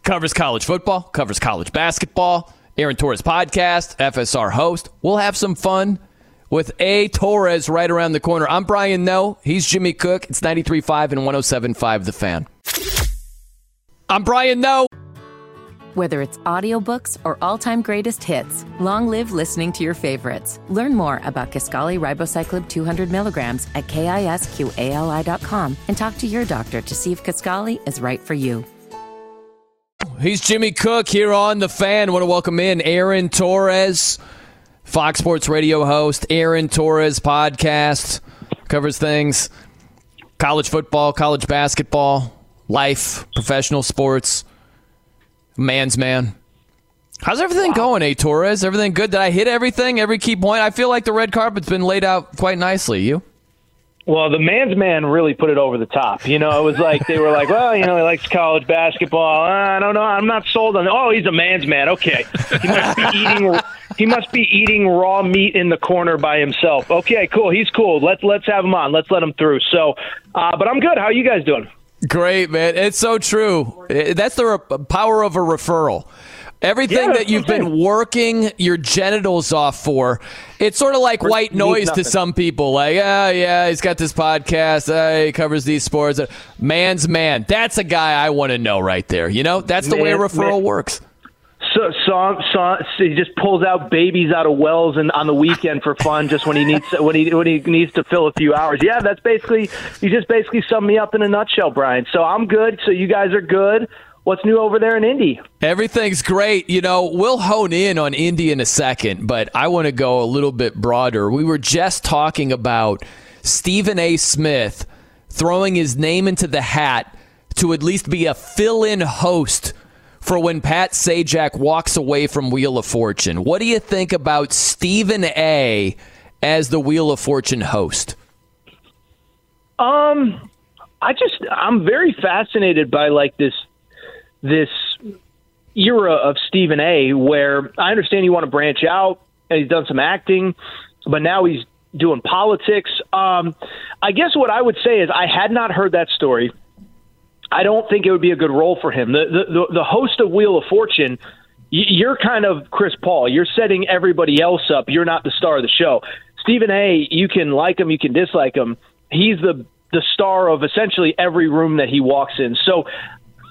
covers college football, covers college basketball. Aaron Torres podcast, FSR host. We'll have some fun with A. Torres right around the corner. I'm Brian Noe. He's Jimmy Cook. It's 93.5 and 107.5 The Fan. I'm Brian Noe. Whether it's audiobooks or all-time greatest hits, long live listening to your favorites. Learn more about Kisqali Ribociclib 200 milligrams at kisqali.com and talk to your doctor to see if Kaskali is right for you. He's Jimmy Cook here on The Fan. want to welcome in Aaron Torres, Fox Sports Radio host, Aaron Torres podcast, covers things college football, college basketball, life, professional sports, man's man. How's everything going, A. Torres? Everything good? Did I hit everything, every key point? I feel like the red carpet's been laid out quite nicely. You? Well, the man's man really put it over the top. You know, it was like they were like, well, you know, he likes college basketball. Uh, I don't know. I'm not sold on. Oh, he's a man's man. Okay, he must be eating. He must be eating raw meat in the corner by himself. Okay, cool. He's cool. Let's let's have him on. Let's let him through. So, uh, but I'm good. How are you guys doing? Great, man. It's so true. That's the re- power of a referral. Everything Yeah, that you've been working your genitals off for, it's sort of like white noise to some people. Like, ah, yeah, he's got this podcast. Uh, he covers these sports. Uh, Man's man. That's a guy I want to know right there. You know, that's the way a referral man- works. So, so, so, so he just pulls out babies out of wells and on the weekend for fun, just when he needs when he when he needs to fill a few hours. Yeah, that's basically you just basically summed me up in a nutshell, Brian. So I'm good. So you guys are good. What's new over there in Indy? Everything's great. You know, we'll hone in on Indy in a second, but I want to go a little bit broader. We were just talking about Stephen A. Smith throwing his name into the hat to at least be a fill in host for when Pat Sajak walks away from Wheel of Fortune. What do you think about Stephen A. as the Wheel of Fortune host? Um, I just I'm very fascinated by like this this era of Stephen A. Where I understand you want to branch out, and he's done some acting, but now he's doing politics. Um, I guess what I would say is I had not heard that story. I don't think it would be a good role for him. The the the, the host of Wheel of Fortune. You're kind of Chris Paul. You're setting everybody else up. You're not the star of the show. Stephen A. You can like him, you can dislike him. He's the the star of essentially every room that he walks in. So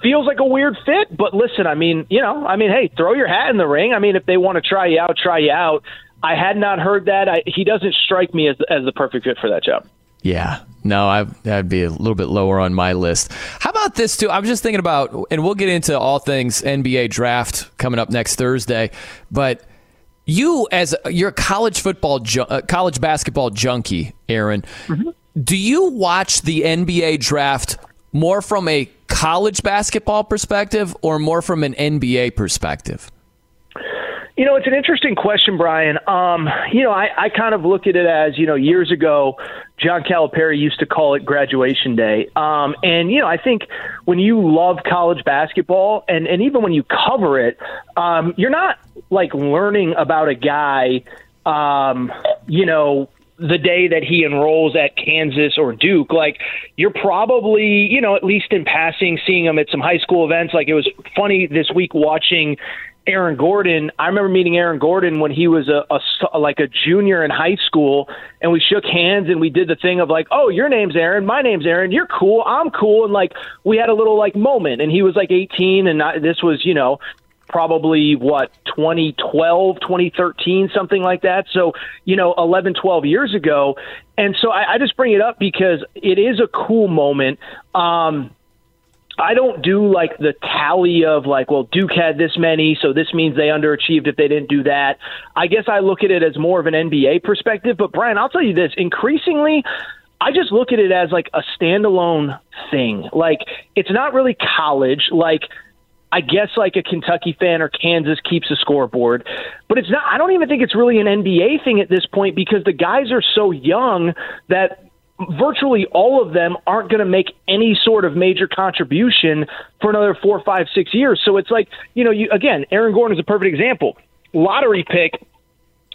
feels like a weird fit, but listen, I mean, you know, I mean, hey, throw your hat in the ring. I mean, if they want to try you out, try you out. I had not heard that. I, he doesn't strike me as as the perfect fit for that job. Yeah, no, I, that'd be a little bit lower on my list. How about this too? I was just thinking about, and we'll get into all things NBA draft coming up next Thursday. But you, as you're a college football, ju- uh, college basketball junkie, Aaron, do you watch the NBA draft more from a college basketball perspective or more from an NBA perspective? You know, it's an interesting question, Brian. Um, you know, I, I kind of look at it as, you know, years ago, John Calipari used to call it graduation day. Um, and, you know, I think when you love college basketball and, and even when you cover it, um, you're not like learning about a guy, um, you know, the day that he enrolls at Kansas or Duke, like you're probably, you know, at least in passing, seeing him at some high school events. Like it was funny this week watching Aaron Gordon. I remember meeting Aaron Gordon when he was a, a like a junior in high school, and we shook hands and we did the thing of like, "Oh, your name's Aaron, my name's Aaron, you're cool, I'm cool," and like we had a little like moment. And he was like 18, and I, this was you know probably what 2012 2013 something like that so you know 11 12 years ago and so I, I just bring it up because it is a cool moment um I don't do like the tally of like, well, Duke had this many, so this means they underachieved if they didn't do that. I guess I look at it as more of an NBA perspective. But Brian, I'll tell you this: increasingly, I just look at it as like a standalone thing. Like it's not really college. Like I guess like a Kentucky fan or Kansas keeps a scoreboard, but it's not. I don't even think it's really an NBA thing at this point because the guys are so young that virtually all of them aren't going to make any sort of major contribution for another four, five, six years. So it's like, you know, you again, Aaron Gordon is a perfect example. Lottery pick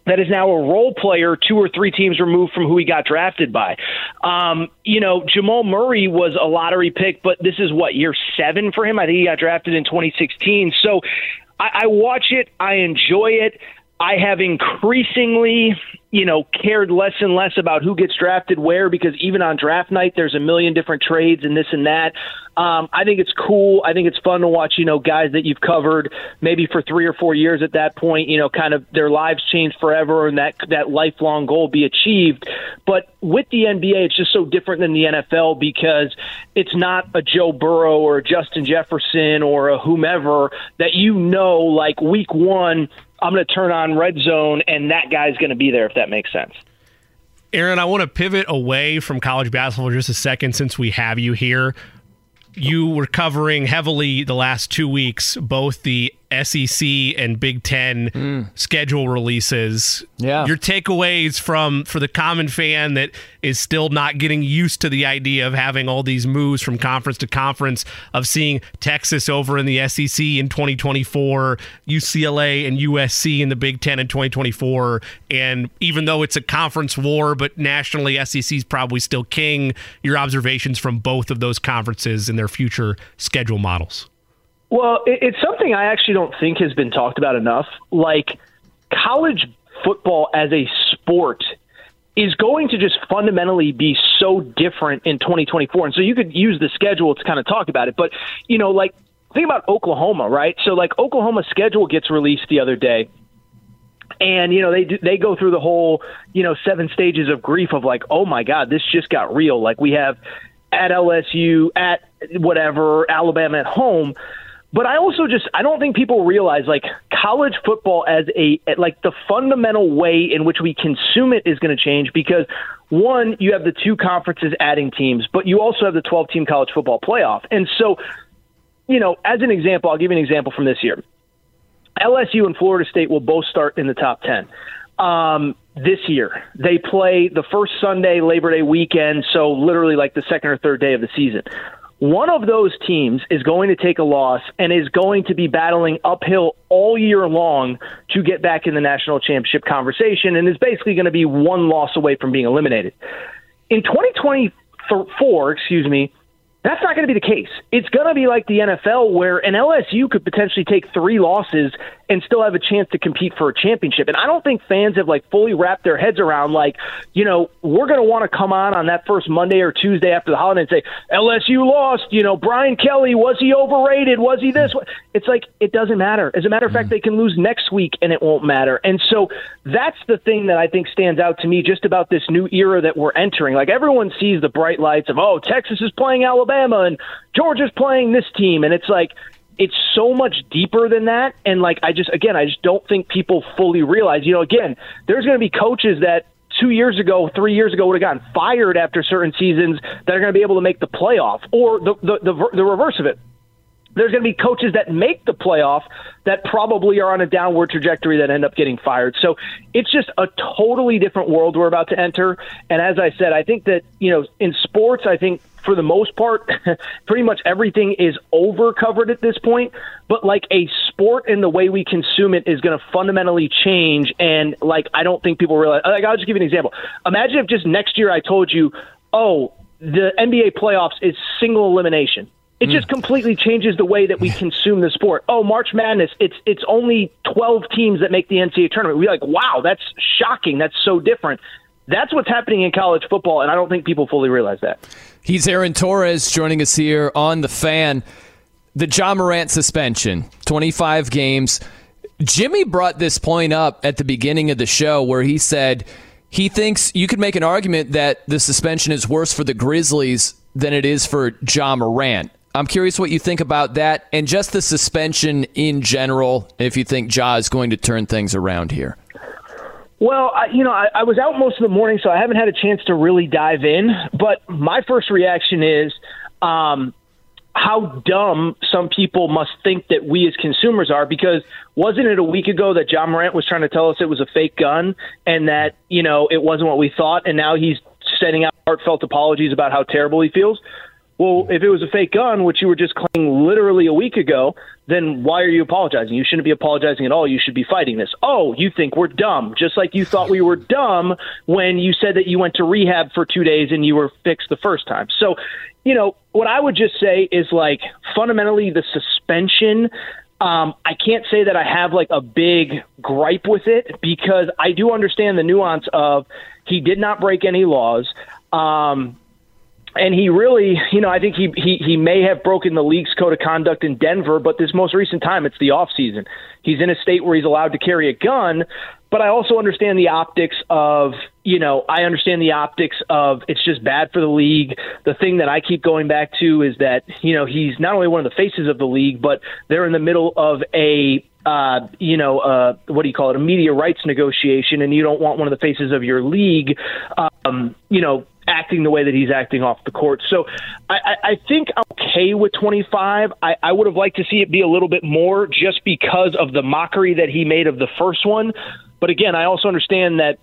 that is now a role player two or three teams removed from who he got drafted by. Um, you know, Jamal Murray was a lottery pick, but this is what, year seven for him? I think he got drafted in 2016. So I, I watch it, I enjoy it. I have increasingly, you know, cared less and less about who gets drafted where because even on draft night, there's a million different trades and this and that. Um, I think it's cool. I think it's fun to watch, you know, guys that you've covered maybe for three or four years at that point, you know, kind of their lives change forever and that that lifelong goal be achieved. But with the NBA, it's just so different than the NFL because it's not a Joe Burrow or Justin Jefferson or a whomever that you know, like week one I'm going to turn on red zone and that guy's going to be there if that makes sense. Aaron, I want to pivot away from college basketball just a second since we have you here. You were covering heavily the last two weeks, both the SEC and Big Ten mm. schedule releases. Yeah. Your takeaways from for the common fan that is still not getting used to the idea of having all these moves from conference to conference, of seeing Texas over in the SEC in 2024, UCLA and USC in the Big Ten in 2024. And even though it's a conference war, but nationally SEC is probably still king, your observations from both of those conferences and their future schedule models. Well, it's something I actually don't think has been talked about enough. Like college football as a sport is going to just fundamentally be so different in 2024. And so you could use the schedule to kind of talk about it. But, you know, like think about Oklahoma, right? So like Oklahoma's schedule gets released the other day. And you know they they go through the whole you know seven stages of grief of like oh my god this just got real like we have at LSU at whatever Alabama at home but I also just I don't think people realize like college football as a like the fundamental way in which we consume it is going to change because one you have the two conferences adding teams, but you also have the 12 team college football playoff. And so, you know, as an example, I'll give you an example from this year. LSU and Florida State will both start in the top 10. Um, this year. They play the first Sunday, Labor Day weekend, so literally like the second or third day of the season. One of those teams is going to take a loss and is going to be battling uphill all year long to get back in the national championship conversation and is basically going to be one loss away from being eliminated. In 2024, excuse me, that's not going to be the case. It's going to be like the NFL where an LSU could potentially take three losses and still have a chance to compete for a championship. And I don't think fans have like fully wrapped their heads around like, you know, we're going to want to come on on that first Monday or Tuesday after the holiday and say LSU lost. You know, Brian Kelly was he overrated? Was he this? It's like it doesn't matter. As a matter of fact, mm. they can lose next week and it won't matter. And so that's the thing that I think stands out to me just about this new era that we're entering. Like everyone sees the bright lights of oh Texas is playing Alabama and Georgia's playing this team, and it's like it's so much deeper than that. And like, I just, again, I just don't think people fully realize, you know, again, there's going to be coaches that two years ago, three years ago would have gotten fired after certain seasons that are going to be able to make the playoff or the, the, the, the reverse of it. There's going to be coaches that make the playoff that probably are on a downward trajectory that end up getting fired. So it's just a totally different world we're about to enter. And as I said, I think that, you know, in sports, I think for the most part, pretty much everything is over covered at this point. But like a sport and the way we consume it is going to fundamentally change. And like, I don't think people realize, like, I'll just give you an example. Imagine if just next year I told you, oh, the NBA playoffs is single elimination it just hmm. completely changes the way that we consume the sport. Oh, March Madness, it's it's only 12 teams that make the NCAA tournament. We're like, wow, that's shocking. That's so different. That's what's happening in college football, and I don't think people fully realize that. He's Aaron Torres joining us here on The Fan. The Ja Morant suspension, 25 games. Jimmy brought this point up at the beginning of the show where he said he thinks you could make an argument that the suspension is worse for the Grizzlies than it is for Ja Morant. I'm curious what you think about that and just the suspension in general, if you think Ja is going to turn things around here. Well, I, you know, I, I was out most of the morning, so I haven't had a chance to really dive in. But my first reaction is um, how dumb some people must think that we as consumers are. Because wasn't it a week ago that Ja Morant was trying to tell us it was a fake gun and that you know it wasn't what we thought, and now he's sending out heartfelt apologies about how terrible he feels. Well, if it was a fake gun, which you were just claiming literally a week ago, then why are you apologizing? You shouldn't be apologizing at all. You should be fighting this. Oh, you think we're dumb, just like you thought we were dumb when you said that you went to rehab for two days and you were fixed the first time. So, you know, what I would just say is like fundamentally the suspension. Um, I can't say that I have like a big gripe with it because I do understand the nuance of he did not break any laws. Um, and he really, you know, I think he, he he may have broken the league's code of conduct in Denver, but this most recent time, it's the off season. He's in a state where he's allowed to carry a gun, but I also understand the optics of, you know, I understand the optics of it's just bad for the league. The thing that I keep going back to is that, you know, he's not only one of the faces of the league, but they're in the middle of a uh, you know, uh, what do you call it, a media rights negotiation, and you don't want one of the faces of your league, um, you know, acting the way that he's acting off the court. So I, I think I'm okay with 25. I, I would have liked to see it be a little bit more just because of the mockery that he made of the first one. But again, I also understand that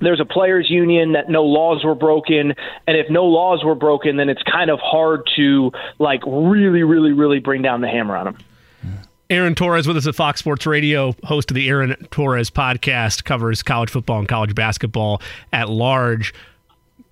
there's a players union that no laws were broken and if no laws were broken then it's kind of hard to like really really really bring down the hammer on him Aaron Torres with us at Fox Sports Radio, host of the Aaron Torres podcast, covers college football and college basketball at large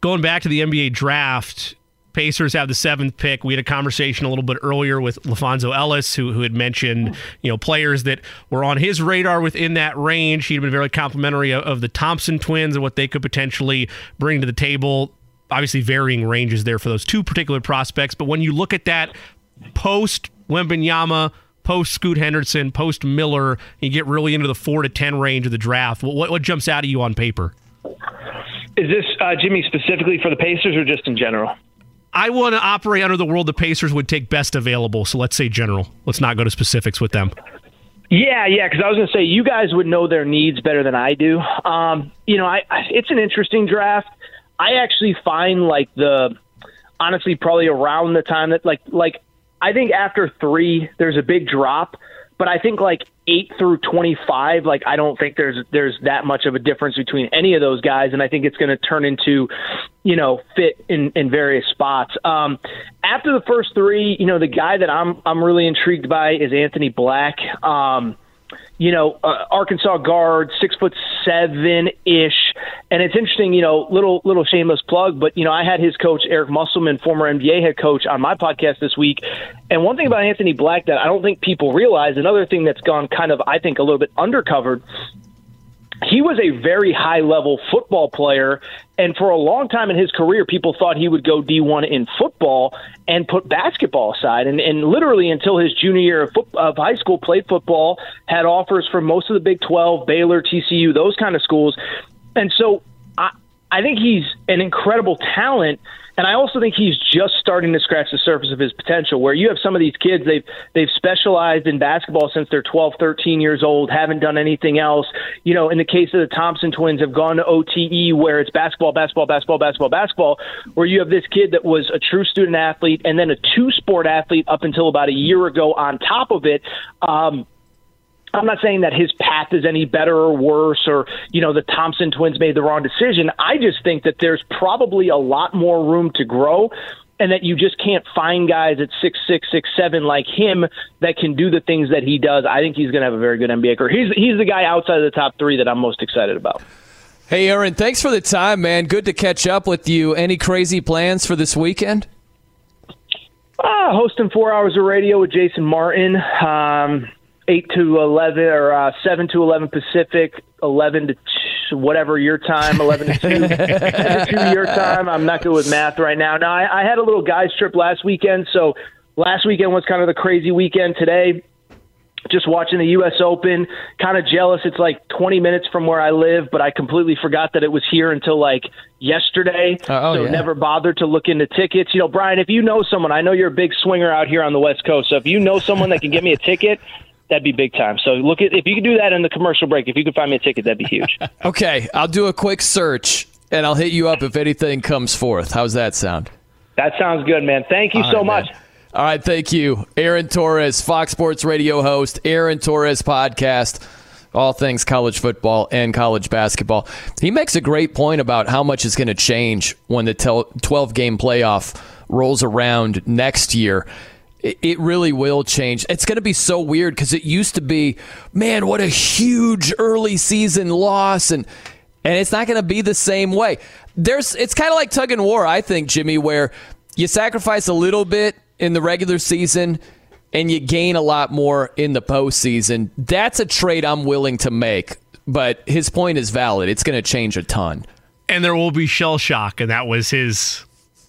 going back to the NBA draft, Pacers have the seventh pick. We had a conversation a little bit earlier with LaPhonso Ellis, who, who had mentioned you know players that were on his radar within that range. He'd been very complimentary of, of the Thompson twins and what they could potentially bring to the table. Obviously, varying ranges there for those two particular prospects. But when you look at that post Wembanyama, post Scoot Henderson, post Miller, you get really into the four to ten range of the draft. What, what jumps out at you on paper? Is this uh, Jimmy specifically for the Pacers or just in general? I want to operate under the world the Pacers would take best available. So let's say general. Let's not go to specifics with them. Yeah, yeah, because I was going to say you guys would know their needs better than I do. Um, you know, I, it's an interesting draft. I actually find like the honestly probably around the time that like like I think after three there's a big drop but I think like eight through twenty five, like I don't think there's there's that much of a difference between any of those guys, and I think it's going to turn into, you know, fit in in various spots. Um, after the first three, you know, the guy that I'm I'm really intrigued by is Anthony Black. Um, you know, uh, Arkansas guard, six foot seven ish, and it's interesting. You know, little little shameless plug, but you know, I had his coach Eric Musselman, former NBA head coach, on my podcast this week. And one thing about Anthony Black that I don't think people realize, another thing that's gone kind of, I think, a little bit undercovered, he was a very high level football player and for a long time in his career people thought he would go D1 in football and put basketball aside and, and literally until his junior year of, of high school played football had offers from most of the Big 12 Baylor TCU those kind of schools and so I I think he's an incredible talent. And I also think he's just starting to scratch the surface of his potential. Where you have some of these kids, they've they've specialized in basketball since they're 12, 13 years old, haven't done anything else. You know, in the case of the Thompson twins, have gone to OTE where it's basketball, basketball, basketball, basketball, basketball. Where you have this kid that was a true student athlete and then a two sport athlete up until about a year ago. On top of it. Um, I'm not saying that his path is any better or worse or, you know, the Thompson twins made the wrong decision. I just think that there's probably a lot more room to grow and that you just can't find guys at six six six seven like him that can do the things that he does. I think he's going to have a very good NBA career. He's he's the guy outside of the top three that I'm most excited about. Hey, Aaron, thanks for the time, man. Good to catch up with you. Any crazy plans for this weekend? Ah, hosting four hours of radio with Jason Martin. Um, eight to eleven or uh, seven to eleven Pacific, eleven to whatever your time, eleven to two, to two your time. I'm not good with math right now. Now I, I had a little guys trip last weekend, so last weekend was kind of the crazy weekend. Today, just watching the U.S. Open, kind of jealous. It's like 20 minutes from where I live, but I completely forgot that it was here until like yesterday. Uh, oh, so yeah. never bothered to look into tickets. You know, Brian, if you know someone, I know you're a big swinger out here on the West Coast. So if you know someone that can get me a ticket, that'd be big time. So look at if you could do that in the commercial break. If you could find me a ticket, that'd be huge. Okay, I'll do a quick search and I'll hit you up if anything comes forth. How's that sound? that sounds good, man. Thank you All so right, much. man. All right, thank you. Aaron Torres, Fox Sports Radio host, Aaron Torres podcast, all things college football and college basketball. He makes a great point about how much is going to change when the 12 game playoff rolls around next year. It really will change. It's going to be so weird because it used to be, man, what a huge early season loss, and and it's not going to be the same way. There's, it's kind of like tug and war, I think, Jimmy, where you sacrifice a little bit in the regular season and you gain a lot more in the postseason. That's a trade I'm willing to make. But his point is valid. It's going to change a ton. and there will be shell shock, and that was his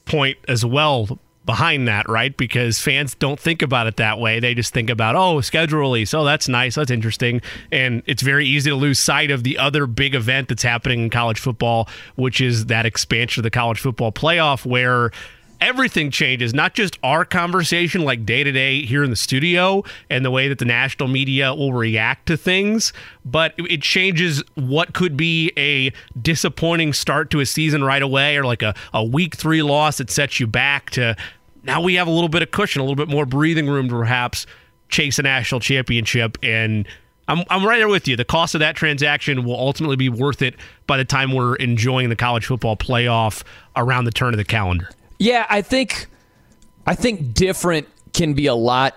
point as well behind that, right? Because fans don't think about it that way. They just think about, oh, schedule release. Oh, that's nice. That's interesting. And it's very easy to lose sight of the other big event that's happening in college football, which is that expansion of the college football playoff where everything changes, not just our conversation like day to day here in the studio and the way that the national media will react to things, but it changes what could be a disappointing start to a season right away or like a, a week three loss that sets you back to now we have a little bit of cushion, a little bit more breathing room to perhaps chase a national championship and I'm, I'm right there with you. The cost of that transaction will ultimately be worth it by the time we're enjoying the college football playoff around the turn of the calendar. Yeah, I think I think different can be a lot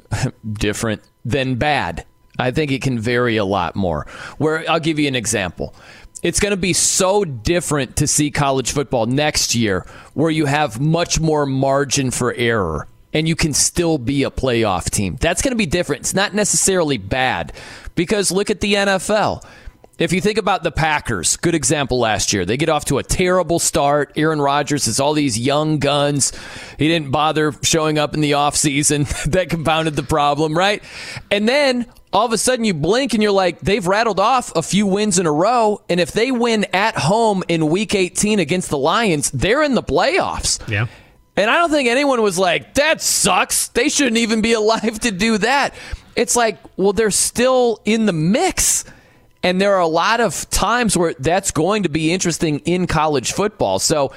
different than bad. I think it can vary a lot more. Where I'll give you an example. It's going to be so different to see college football next year where you have much more margin for error and you can still be a playoff team. That's going to be different. It's not necessarily bad because look at the NFL. If you think about the Packers, good example last year. They get off to a terrible start. Aaron Rodgers has all these young guns. He didn't bother showing up in the offseason. that compounded the problem, right? And then all of a sudden you blink and you're like, they've rattled off a few wins in a row. And if they win at home in week 18 against the Lions, they're in the playoffs. Yeah. And I don't think anyone was like, that sucks. They shouldn't even be alive to do that. It's like, well, they're still in the mix. And there are a lot of times where that's going to be interesting in college football. So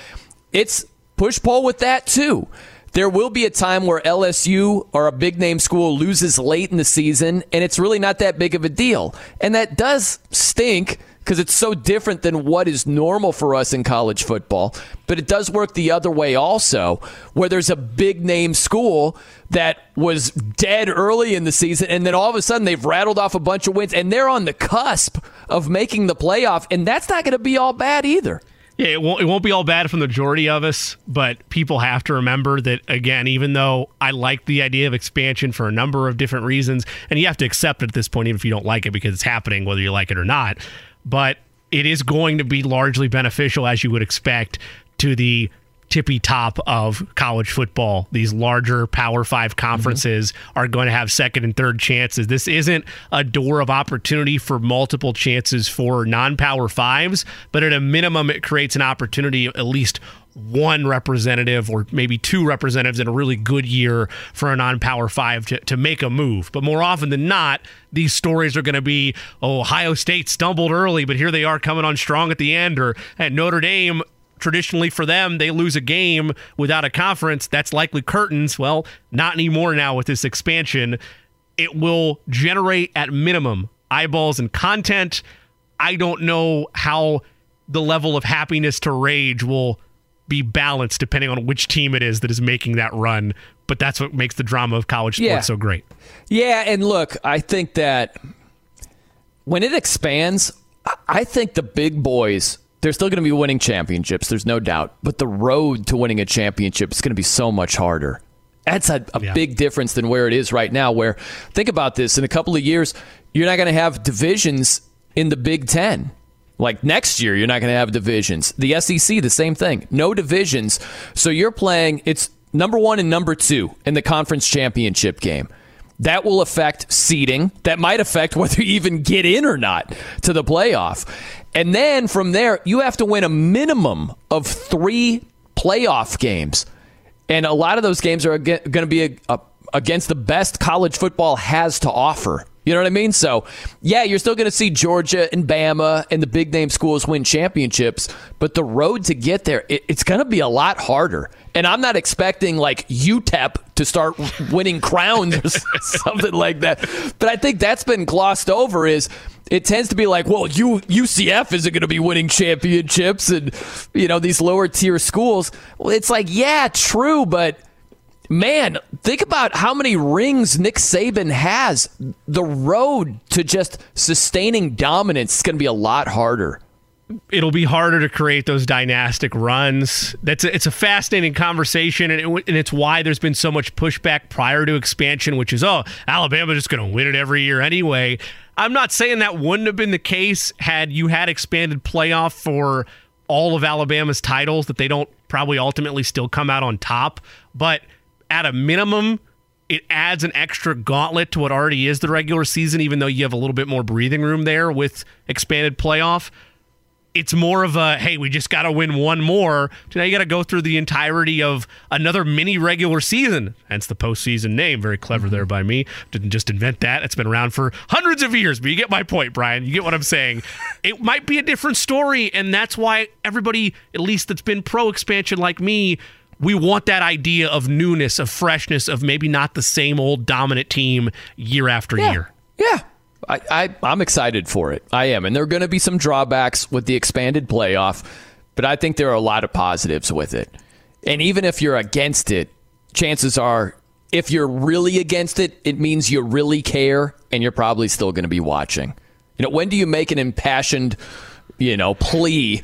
it's push pull with that too. There will be a time where LSU or a big name school loses late in the season, and it's really not that big of a deal. And that does stink because it's so different than what is normal for us in college football. But it does work the other way also, where there's a big name school that was dead early in the season, and then all of a sudden they've rattled off a bunch of wins, and they're on the cusp of making the playoff, and that's not going to be all bad either. It won't, it won't be all bad from the majority of us, but people have to remember that, again, even though I like the idea of expansion for a number of different reasons, and you have to accept it at this point, even if you don't like it because it's happening, whether you like it or not, but it is going to be largely beneficial, as you would expect, to the tippy top of college football. These larger Power Five conferences mm-hmm. are going to have second and third chances. This isn't a door of opportunity for multiple chances for non Power Fives, but at a minimum, it creates an opportunity at least one representative or maybe two representatives in a really good year for a non power five to, to make a move. But more often than not, these stories are going to be oh, Ohio State stumbled early, but here they are coming on strong at the end, or at Notre Dame. Traditionally, for them, they lose a game without a conference. That's likely curtains. Well, not anymore now with this expansion. It will generate, at minimum, eyeballs and content. I don't know how the level of happiness to rage will be balanced depending on which team it is that is making that run. But that's what makes the drama of college sports yeah. so great. Yeah, and look, I think that when it expands, I think the big boys they're still going to be winning championships. There's no doubt, but the road to winning a championship is going to be so much harder. That's a, a yeah. big difference than where it is right now. Where think about this: in a couple of years, you're not going to have divisions in the Big Ten. Like next year, you're not going to have divisions. The SEC, the same thing. No divisions. So you're playing, it's number one and number two in the conference championship game. That will affect seeding. That might affect whether you even get in or not to the playoff. And then from there, you have to win a minimum of three playoff games. And a lot of those games are going to be a, uh, against the best college football has to offer you know what I mean? So, yeah, you're still going to see Georgia and Bama and the big name schools win championships, but the road to get there, it, it's going to be a lot harder. And I'm not expecting like UTEP to start winning crowns or something like that. But I think that's been glossed over. Is it tends to be like, well, U, UCF isn't going to be winning championships, and you know these lower tier schools. Well, it's like, yeah, true, but man, think about how many rings Nick Saban has. The road to just sustaining dominance is going to be a lot harder. It'll be harder to create those dynastic runs. That's a, it's a fascinating conversation, and, it, and it's why there's been so much pushback prior to expansion, which is oh, Alabama's just going to win it every year anyway. I'm not saying that wouldn't have been the case had you had expanded playoff for all of Alabama's titles that they don't probably ultimately still come out on top, but at a minimum, it adds an extra gauntlet to what already is the regular season, even though you have a little bit more breathing room there with expanded playoff. It's more of a hey, we just got to win one more. Now you got to go through the entirety of another mini regular season. Hence the postseason name. Very clever there by me. Didn't just invent that. It's been around for hundreds of years. But you get my point, Brian. You get what I'm saying. it might be a different story, and that's why everybody, at least that's been pro expansion like me, we want that idea of newness, of freshness, of maybe not the same old dominant team year after yeah. year. Yeah. I, I, I'm excited for it. I am. And there are going to be some drawbacks with the expanded playoff, but I think there are a lot of positives with it. And even if you're against it, chances are if you're really against it, it means you really care and you're probably still going to be watching. You know, when do you make an impassioned you know, plea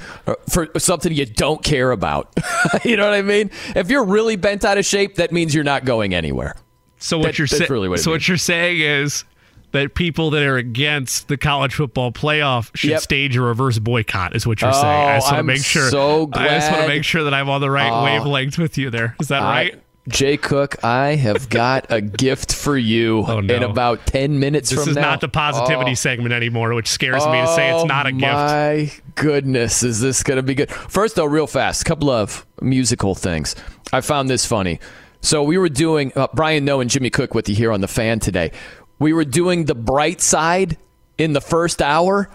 for something you don't care about. you know what I mean? If you're really bent out of shape, that means you're not going anywhere. So what that, you're saying? Really what so means. what you're saying is that people that are against the college football playoff should yep. stage a reverse boycott. Is what you're oh, saying? I just want to make sure. So glad. I just want to make sure that I'm on the right uh, wavelength with you. There is that I, right? Jay Cook, I have got a gift for you oh, no. in about 10 minutes this from now. This is not the positivity oh. segment anymore, which scares oh, me to say it's not a gift. My goodness, is this going to be good? First, though, real fast, a couple of musical things. I found this funny. So we were doing, uh, Brian Noe and Jimmy Cook with you here on The Fan today. We were doing The Bright Side in the first hour.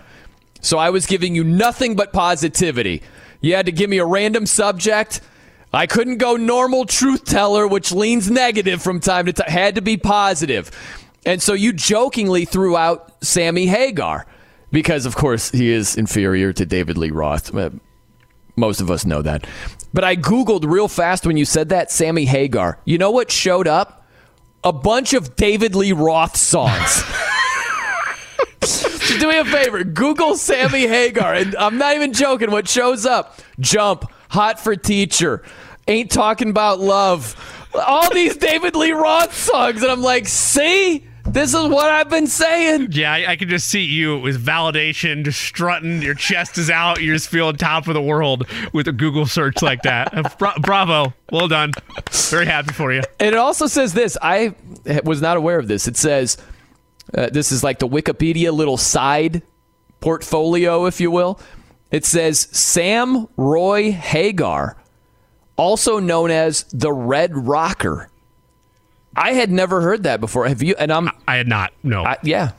So I was giving you nothing but positivity. You had to give me a random subject I couldn't go normal truth teller, which leans negative from time to time. Had to be positive. And so you jokingly threw out Sammy Hagar because, of course, he is inferior to David Lee Roth. Uh, most of us know that. But I Googled real fast when you said that, Sammy Hagar. You know what showed up? A bunch of David Lee Roth songs. so do me a favor Google Sammy Hagar. And I'm not even joking. What shows up? Jump. Hot for Teacher, Ain't Talking About Love, all these David Lee Roth songs. And I'm like, see? This is what I've been saying. Yeah, I, I can just see you with validation, just strutting. Your chest is out. You're just feeling top of the world with a Google search like that. Uh, bra- bravo. Well done. Very happy for you. And it also says this. I was not aware of this. It says uh, this is like the Wikipedia little side portfolio, if you will. It says Sam Roy Hagar, also known as the Red Rocker. I had never heard that before. Have you? And I'm. I had not. No. I, yeah.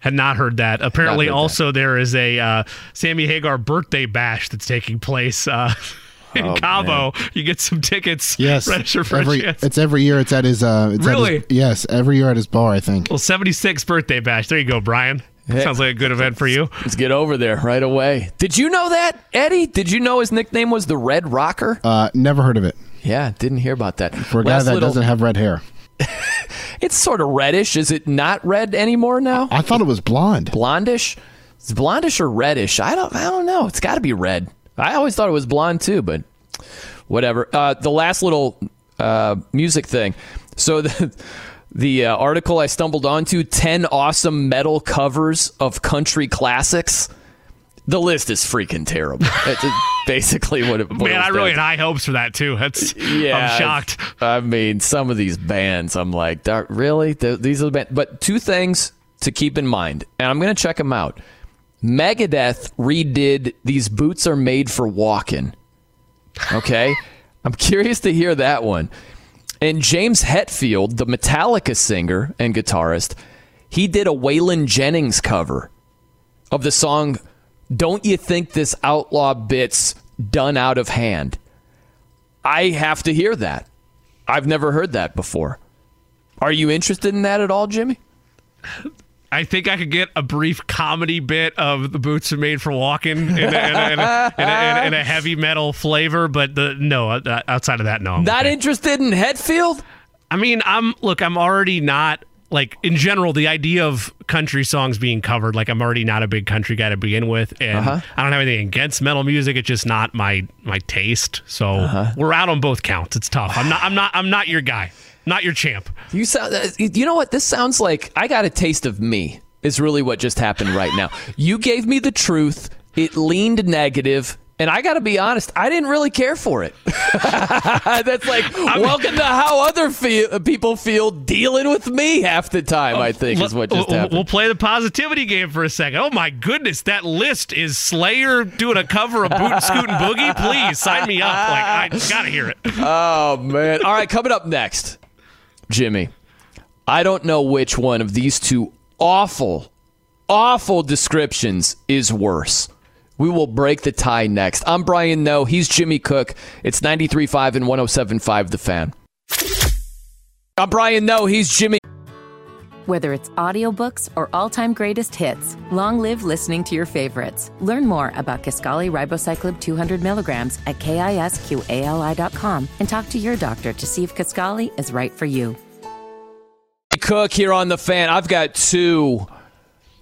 Had not heard that. Apparently, heard also there is a uh, Sammy Hagar birthday bash that's taking place uh, in Oh, Cabo. You get some tickets. Yes, Register for every, it's every year. It's at his. Uh, it's at his- Really? yes, every year at his bar. I think. Well, 76th birthday bash. There you go, Brian. Sounds like a good event for you. Let's get over there right away. Did you know that, Eddie? Did you know his nickname was the Red Rocker? Uh, never heard of it. Yeah, didn't hear about that. For a guy Last that little- doesn't have red hair, It's sort of reddish. Is it not red anymore now? I thought it was blonde. Blondish? Is it blondish or reddish? I don't. I don't know. It's got to be red. I always thought it was blonde too, but whatever. Uh, the last little uh, music thing. So the the uh, article I stumbled onto: ten awesome metal covers of country classics. The list is freaking terrible. It's basically what it. Man, I really down had high hopes for that too. That's yeah, I'm shocked. I mean, some of these bands, I'm like, really? These are the bands. But two things to keep in mind, and I'm going to check them out. Megadeth redid "These Boots Are Made for Walking." Okay, I'm curious to hear that one. And James Hetfield, the Metallica singer and guitarist, he did a Waylon Jennings cover of the song "Don't You Think This Outlaw Bit's Done Out of Hand." I have to hear that. I've never heard that before. Are you interested in that at all, Jimmy? I think I could get a brief comedy bit of the boots are made for walking in a, in a, in a, in a, in a, heavy metal flavor, but the no uh, outside of that, no. I'm Not okay. interested in Hetfield. I mean, I'm look. I'm already not like in general the idea of country songs being covered. Like I'm already not a big country guy to begin with, and Uh-huh. I don't have anything against metal music. It's just not my my taste. So Uh-huh. we're out on both counts. It's tough. I'm not. I'm not. I'm not your guy. Not your champ. You sound. uh, You know what? This sounds like I got a taste of me. Is really what just happened right now. You gave me the truth. It leaned negative, and I got to be honest. I didn't really care for it. That's like welcome to how other fe- people feel dealing with me half the time. I think is what just We'll- happened. We'll play the positivity game for a second. Oh my goodness, that list is Slayer doing a cover of Boot Scootin' Boogie. Please sign me up. Like I gotta hear it. Oh man! All right, coming up next, Jimmy. I don't know which one of these two awful, awful descriptions is worse. We will break the tie next. I'm Brian Noe. He's Jimmy Cook. It's 93.5 and 107.5 The Fan. I'm Brian Noe. He's Jimmy. Whether it's audiobooks or all-time greatest hits, long live listening to your favorites. Learn more about Kisqali Ribociclib 200 milligrams at kisqali.com and talk to your doctor to see if Kaskali is right for you. Cook here on The Fan. I've got two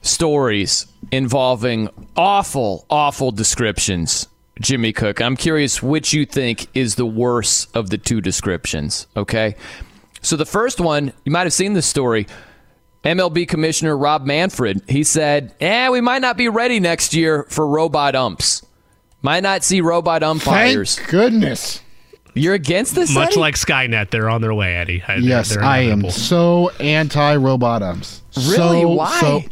stories involving awful, awful descriptions. Jimmy Cook. I'm curious which you think is the worse of the two descriptions. Okay. So the first one, you might have seen this story. MLB Commissioner Rob Manfred, he said, "Yeah, we might not be ready next year for robot umps. Might not see robot umpires." Thank goodness. You're against this, Much Eddie? like Skynet, they're on their way, Eddie. They're- Yes, they're I am so anti-robot umps. Really? So, Why? So,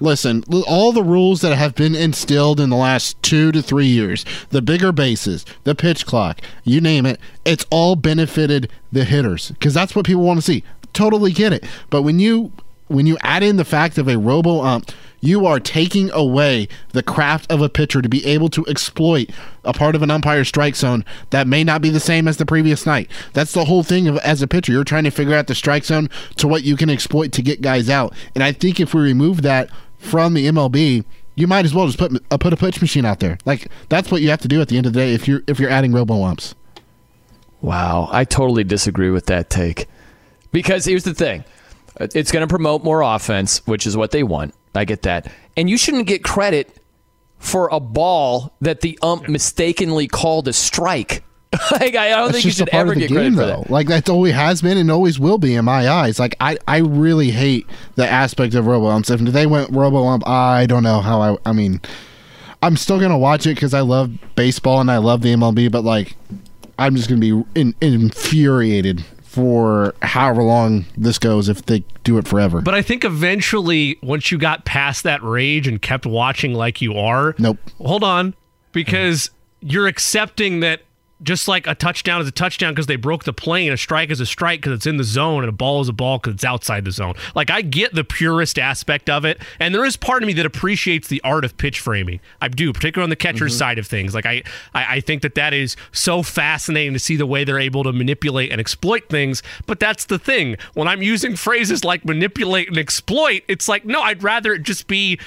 listen, all the rules that have been instilled in the last two to three years, the bigger bases, the pitch clock, you name it, it's all benefited the hitters because that's what people want to see. Totally get it. But when you when you add in the fact of a robo ump, you are taking away the craft of a pitcher to be able to exploit a part of an umpire strike zone that may not be the same as the previous night. That's the whole thing of as a pitcher, you're trying to figure out the strike zone to what you can exploit to get guys out. And I think if we remove that from the MLB, you might as well just put uh, put a pitch machine out there. Like that's what you have to do at the end of the day if you're if you're adding robo umps. Wow, I totally disagree with that take. Because here's the thing it's going to promote more offense, which is what they want. I get that. And you shouldn't get credit for a ball that the ump mistakenly called a strike. like I don't That's think you should ever get credit game, for that. Like that's always has been and always will be in my eyes. Like I, I really hate the aspect of robo umps. If they went robo ump, I don't know how I. I mean, I'm still gonna watch it because I love baseball and I love the MLB. But like, I'm just gonna be in, infuriated for however long this goes if they do it forever. But I think eventually, once you got past that rage and kept watching like you are, nope. Hold on, because you're accepting that just like a touchdown is a touchdown because they broke the plane, a strike is a strike because it's in the zone, and a ball is a ball because it's outside the zone. Like I get the purist aspect of it, and there is part of me that appreciates the art of pitch framing. I do, particularly on the catcher's Mm-hmm. side of things. Like I, I, I think that that is so fascinating to see the way they're able to manipulate and exploit things. But that's the thing. When I'm using phrases like manipulate and exploit, it's like no, I'd rather it just be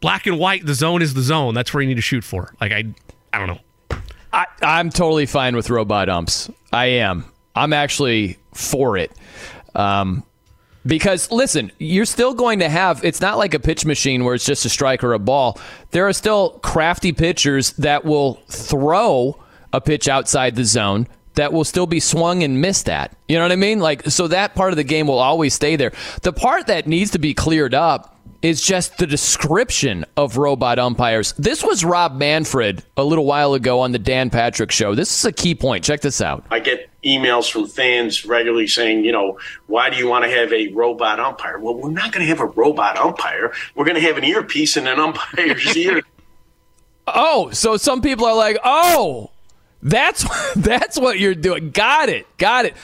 black and white. The zone is the zone. That's where you need to shoot for. Like I, I don't know. I, I'm totally fine with robot umps. I am. I'm actually for it. Um, because listen, you're still going to have. It's not like a pitch machine where it's just a strike or a ball. There are still crafty pitchers that will throw a pitch outside the zone that will still be swung and missed at. You know what I mean? Like so that part of the game will always stay there. The part that needs to be cleared up is just the description of robot umpires. This was Rob Manfred a little while ago on the Dan Patrick show. This is a key point. Check this out. I get emails from fans regularly saying, you know, why do you want to have a robot umpire? Well, we're not going to have a robot umpire. We're going to have an earpiece in an umpire's ear. Oh, so some people are like, "Oh, that's that's what you're doing." Got it. Got it.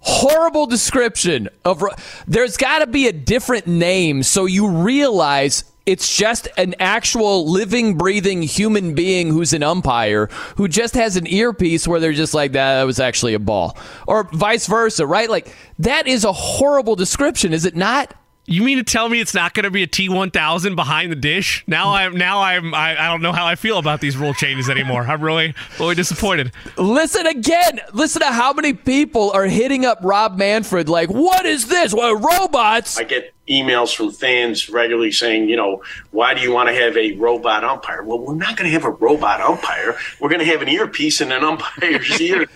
Horrible description of There's got to be a different name so you realize it's just an actual living breathing human being who's an umpire who just has an earpiece where they're just like that, that was actually a ball or vice versa, right? Like that is a horrible description, is it not? You mean to tell me it's not going to be a T1000 behind the dish? Now I'm now I'm I, I don't know how I feel about these rule changes anymore. I'm really really disappointed. Listen again. Listen to how many people are hitting up Rob Manfred like, "What is this? What robots?" I get emails from fans regularly saying, you know, why do you want to have a robot umpire? Well, we're not going to have a robot umpire. We're going to have an earpiece in an umpire's ear.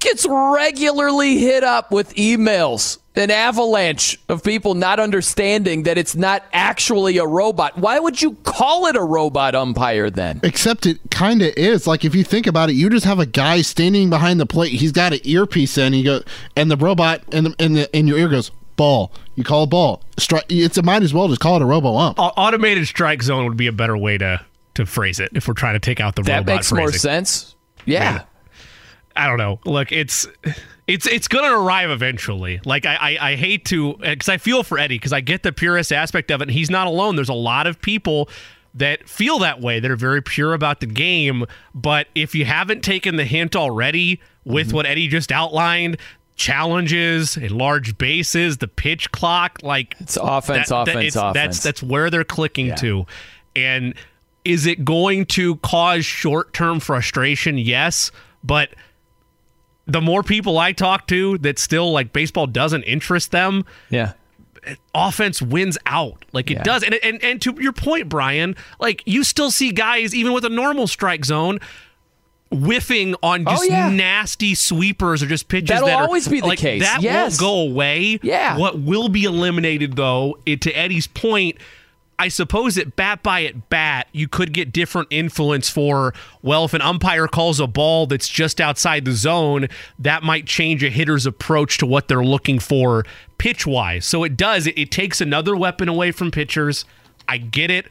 Gets regularly hit up with emails, an avalanche of people not understanding that it's not actually a robot. Why would you call it a robot umpire then? Except it kind of is. Like if you think about it, you just have a guy standing behind the plate. He's got an earpiece in. He go, and the robot in the, in the in your ear goes ball. You call it ball. Stri- it's a might as well just call it a robo ump. Au- Automated strike zone would be a better way to to phrase it if we're trying to take out the That robot makes more phrasing. sense. Yeah. I don't know. Look, it's it's it's gonna arrive eventually. Like I I, I hate to uh, because I feel for Eddie because I get the purist aspect of it. and He's not alone. There's a lot of people that feel that way that are very pure about the game. But if you haven't taken the hint already with mm-hmm. what Eddie just outlined. Challenges and large bases, the pitch clock, like it's offense, offense, it's- offense. That's that's where they're clicking to, and is it going to cause short term frustration? Yes, but the more people I talk to that still like baseball doesn't interest them, yeah, offense wins out. Like it Yeah. does. And, and and to your point, Brian, like you still see guys even with a normal strike zone whiffing on Oh, just yeah. nasty sweepers or just pitches That'll that are- always be the like, case. That Yes. won't go away. Yeah. What will be eliminated though, it, to Eddie's point, I suppose at bat by at bat, you could get different influence for, well, if an umpire calls a ball that's just outside the zone, that might change a hitter's approach to what they're looking for pitch wise. So it does, it, it takes another weapon away from pitchers. I get it.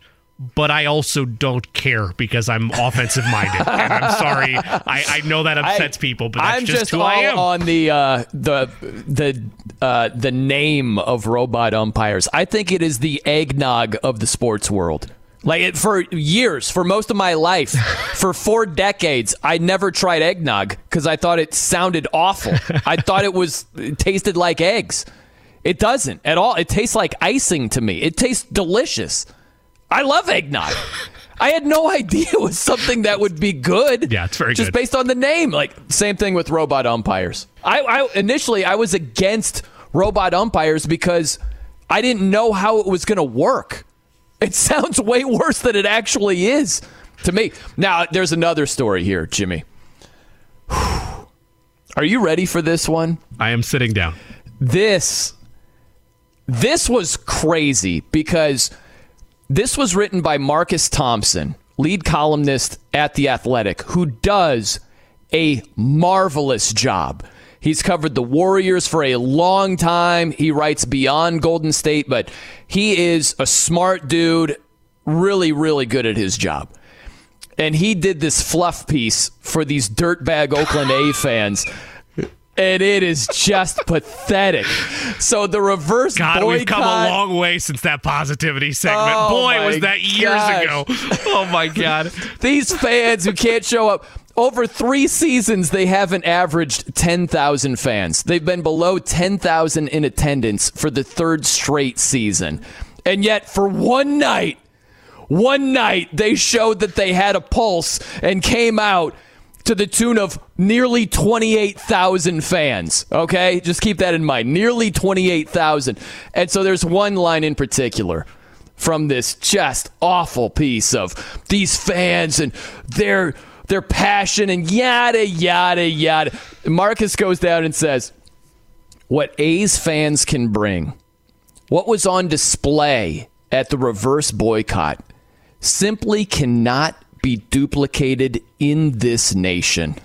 But I also don't care because I'm offensive minded. and I'm sorry. I, I know that upsets people, but that's I'm just, just who I am. on the uh, the the uh, the name of robot umpires. I think it is the eggnog of the sports world. Like it, for years, for most of my life, for four decades, I never tried eggnog because I thought it sounded awful. I thought it was it tasted like eggs. It doesn't at all. It tastes like icing to me. It tastes delicious. I love eggnog. I had no idea it was something that would be good. Yeah, it's very good. just good. based on the name. Like same thing with robot umpires. I, I initially I was against robot umpires because I didn't know how it was going to work. It sounds way worse than it actually is to me. Now there's another story here, Jimmy. Are you ready for this one? I am sitting down. This this was crazy because this was written by Marcus Thompson, lead columnist at The Athletic, who does a marvelous job. He's covered the Warriors for a long time. He writes beyond Golden State, but he is a smart dude, really, really good at his job. And he did this fluff piece for these dirtbag Oakland A fans. And it is just pathetic. So the reverse God, boycott. we've come a long way since that positivity segment. Oh, Boy, was that years gosh. ago. Oh my God. These fans who can't show up. Over three seasons, they haven't averaged 10,000 fans. They've been below 10,000 in attendance for the third straight season. And yet, for one night, one night, they showed that they had a pulse and came out to the tune of nearly 28,000 fans. Okay? Just keep that in mind. Nearly 28,000. And so there's one line in particular from this just awful piece of these fans and their their passion and yada yada yada. Marcus goes down and says, "What A's fans can bring, what was on display at the reverse boycott, simply cannot be duplicated in this nation."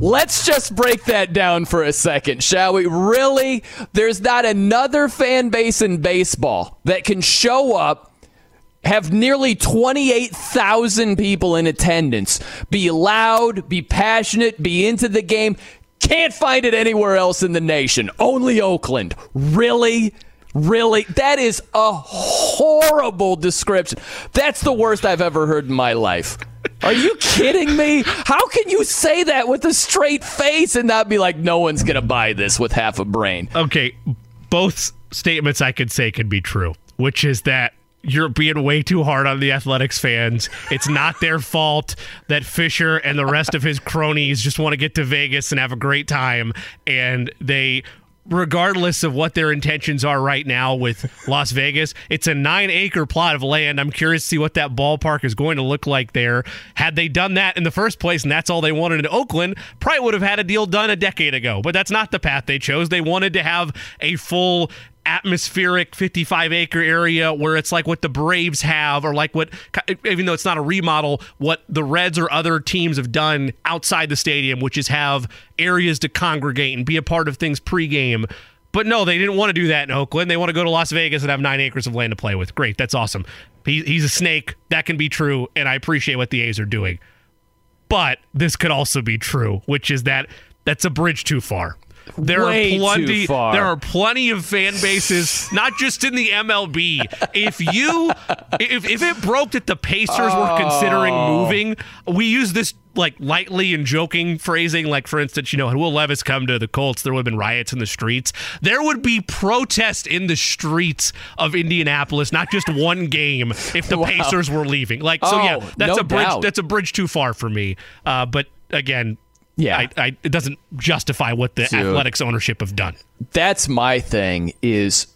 Let's just break that down for a second, shall we? Really? There's not another fan base in baseball that can show up, have nearly 28,000 people in attendance, be loud, be passionate, be into the game. Can't find it anywhere else in the nation. Only Oakland. Really? Really? That is a horrible description. That's the worst I've ever heard in my life. Are you kidding me? How can you say that with a straight face and not be like, no one's going to buy this with half a brain? Okay, both statements I could say could be true, which is that you're being way too hard on the athletics fans. It's not their fault that Fisher and the rest of his cronies just want to get to Vegas and have a great time. And they, regardless of what their intentions are right now with Las Vegas, it's a nine acre plot of land. I'm curious to see what that ballpark is going to look like there. Had they done that in the first place and that's all they wanted in Oakland, probably would have had a deal done a decade ago. But that's not the path they chose. They wanted to have a full atmospheric 55 acre area where it's like what the Braves have, or like what, even though it's not a remodel, what the Reds or other teams have done outside the stadium, which is have areas to congregate and be a part of things pregame. But no, they didn't want to do that in Oakland. They want to go to Las Vegas and have nine acres of land to play with. Great. That's awesome. He, he's a snake. That can be true. And I appreciate what the A's are doing. But this could also be true, which is that that's a bridge too far. There Way are plenty. There are plenty of fan bases, not just in the MLB. If you, if, if it broke that the Pacers were considering Oh. moving, we use this like lightly and joking phrasing. Like for instance, you know, had Will Levis come to the Colts, there would have been riots in the streets. There would be protests in the streets of Indianapolis, not just one game. If the Wow. Pacers were leaving, like so, yeah, Oh, that's no a bridge. doubt. That's a bridge too far for me. Uh, but again. Yeah. I, I, it doesn't justify what the athletics ownership have done. That's my thing is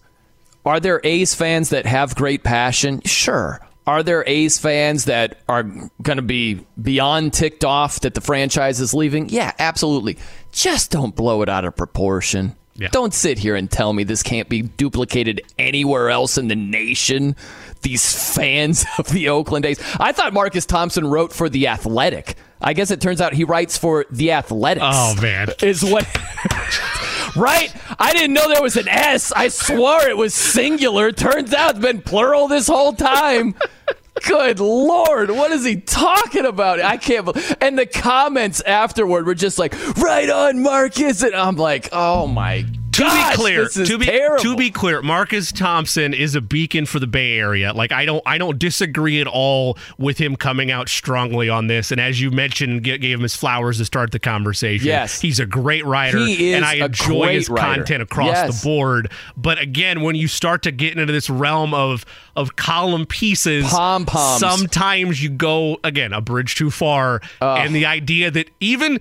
are there A's fans that have great passion? Sure. Are there A's fans that are going to be beyond ticked off that the franchise is leaving? Yeah, absolutely. Just don't blow it out of proportion. Don't sit here and tell me this can't be duplicated anywhere else in the nation. These fans of the Oakland A's. I thought Marcus Thompson wrote for The Athletic. I guess it turns out he writes for The Athletics. Oh, man. Is what. right? I didn't know there was an S. I swore it was singular. Turns out it's been plural this whole time. Good lord, what is he talking about? I can't believe. And the comments afterward were just like, "Right on, Marcus," and I'm like, "Oh my To gosh, be clear, to be terrible." to be clear, Marcus Thompson is a beacon for the Bay Area. Like I don't I don't disagree at all with him coming out strongly on this. And as you mentioned, g- gave him his flowers to start the conversation. Yes. he's a great writer, He is and I a enjoy great his writer. content across Yes. the board. But again, when you start to get into this realm of of column pieces, Pom-poms. sometimes you go again a bridge too far, and the idea that even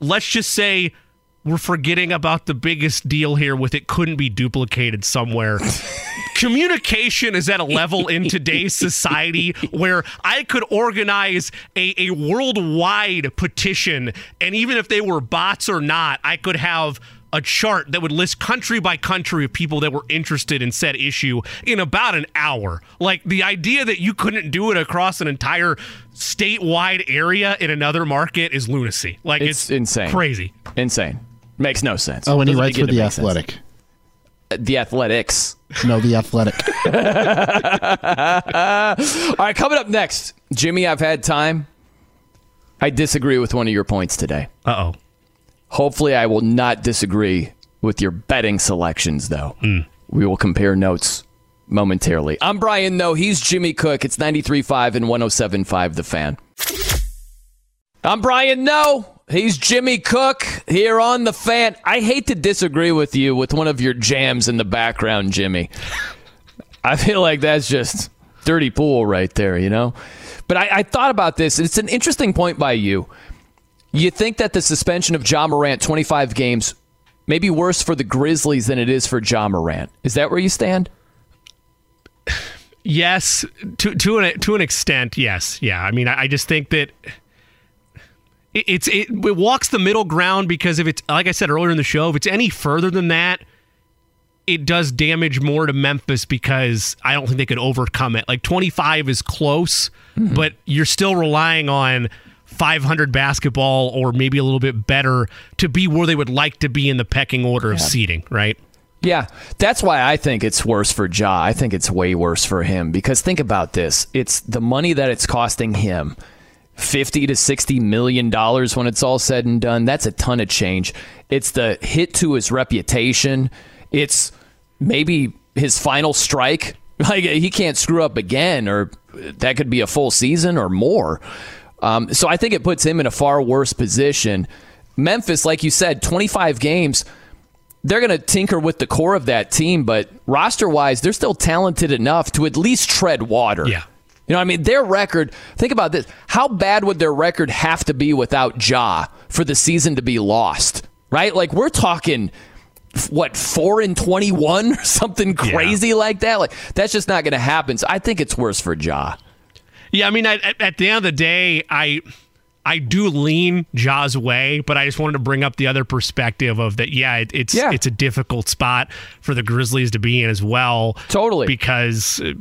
let's just say we're forgetting about the biggest deal here with it couldn't be duplicated somewhere. Communication is at a level in today's society where I could organize a, a worldwide petition, and even if they were bots or not, I could have a chart that would list country by country of people that were interested in said issue in about an hour. Like the idea that you couldn't do it across an entire statewide area in another market is lunacy. Like it's, It's insane. crazy. Insane. Makes no sense. Oh, and he Doesn't writes for the make sense. Athletic. Uh, The Athletics. No, the Athletic. All right, coming up next, Jimmy. I've had time. I disagree with one of your points today. Uh oh. Hopefully, I will not disagree with your betting selections, though. We will compare notes momentarily. I'm Brian, though. He's Jimmy Cook. It's 93.5 and 107.5 The Fan. I'm Brian Noe. He's Jimmy Cook here on The Fan. I hate to disagree with you with one of your jams in the background, Jimmy. I feel like that's just dirty pool right there, you know? But I, I thought about this. It's an interesting point by you. You think that the suspension of Ja Morant, 25 games, may be worse for the Grizzlies than it is for Ja Morant. Is that where you stand? Yes, to to an to an extent, yes, yeah. I mean, I, I just think that it, it's it, it walks the middle ground because if it's like I said earlier in the show, if it's any further than that, it does damage more to Memphis because I don't think they could overcome it. Like twenty five is close, mm-hmm. but you're still relying on. 500 basketball or maybe a little bit better to be where they would like to be in the pecking order of Yeah. seeding, right? Yeah, that's why I think it's worse for Ja. I think it's way worse for him because think about this. It's the money that it's costing him. 50 to 60 million dollars when it's all said and done. That's a ton of change. It's the hit to his reputation. It's maybe his final strike. Like he can't screw up again or that could be a full season or more. Um, so I think it puts him in a far worse position. Memphis, like you said, 25 games they're going to tinker with the core of that team, but roster wise, they're still talented enough to at least tread water. Yeah. You know, I mean, their record, think about this. How bad would their record have to be without Ja for the season to be lost? Right? Like, we're talking, what, 4 and 21 or something crazy like that? Like, that's just not going to happen. So I think it's worse for Ja. Yeah, I mean, at, at- the end of the day, I I do lean Ja's way, but I just wanted to bring up the other perspective of that. Yeah, it, it's it's a difficult spot for the Grizzlies to be in as well. Totally, because uh,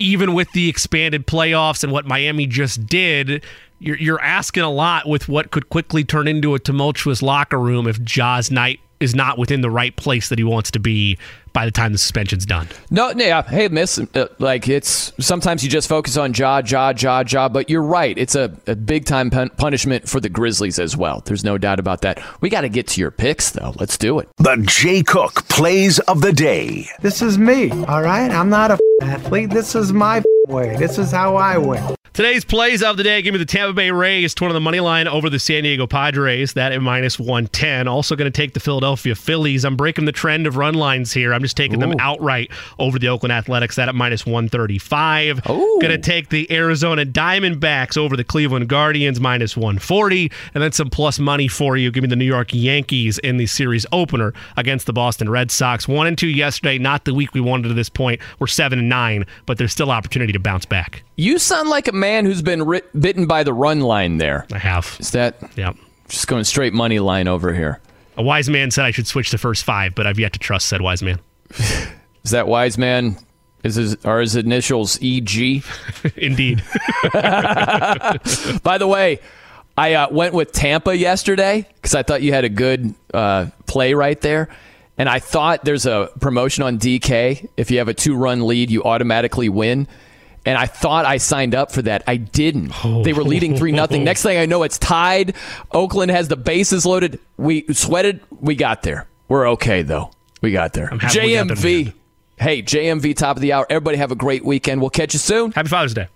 even with the expanded playoffs and what Miami just did. You're, you're asking a lot with what could quickly turn into a tumultuous locker room if Ja's Knight is not within the right place that he wants to be by the time the suspension's done. No, no, yeah. Hey, miss, uh, like it's sometimes you just focus on Ja, Ja, Ja, Ja, but you're right. It's a, a big time pun- punishment for the Grizzlies as well. There's no doubt about that. We got to get to your picks, though. Let's do it. The Jay Cook plays of the day. This is me, all right? I'm not a athlete. This is my way. This is how I win. Today's plays of the day give me the Tampa Bay Rays to one of the money line over the San Diego Padres. That at minus 110. Also going to take the Philadelphia Phillies. I'm breaking the trend of run lines here. I'm just taking them outright over the Oakland Athletics. That at minus 135. Going to take the Arizona Diamondbacks over the Cleveland Guardians minus 140. And then some plus money for you. Give me the New York Yankees in the series opener against the Boston Red Sox. One and two yesterday. Not the week we wanted to this point. We're seven and nine, but there's still opportunity to bounce back. You sound like a man who's been ri- bitten by the run line there. I have. Is that? Yeah. Just going straight money line over here. A wise man said I should switch to first five, but I've yet to trust said wise man. Is that wise man? Is his, are his initials EG? Indeed. By the way, I uh, went with Tampa yesterday because I thought you had a good uh, play right there. And I thought there's a promotion on DK. If you have a two run lead, you automatically win. And I thought I signed up for that. I didn't. They were leading 3 nothing. Next thing I know, it's tied. Oakland has the bases loaded. We sweated. We got there. We're okay, though. We got there. happy we got JMV. Hey, JMV, top of the hour. Everybody have a great weekend. We'll catch you soon. Happy Father's Day.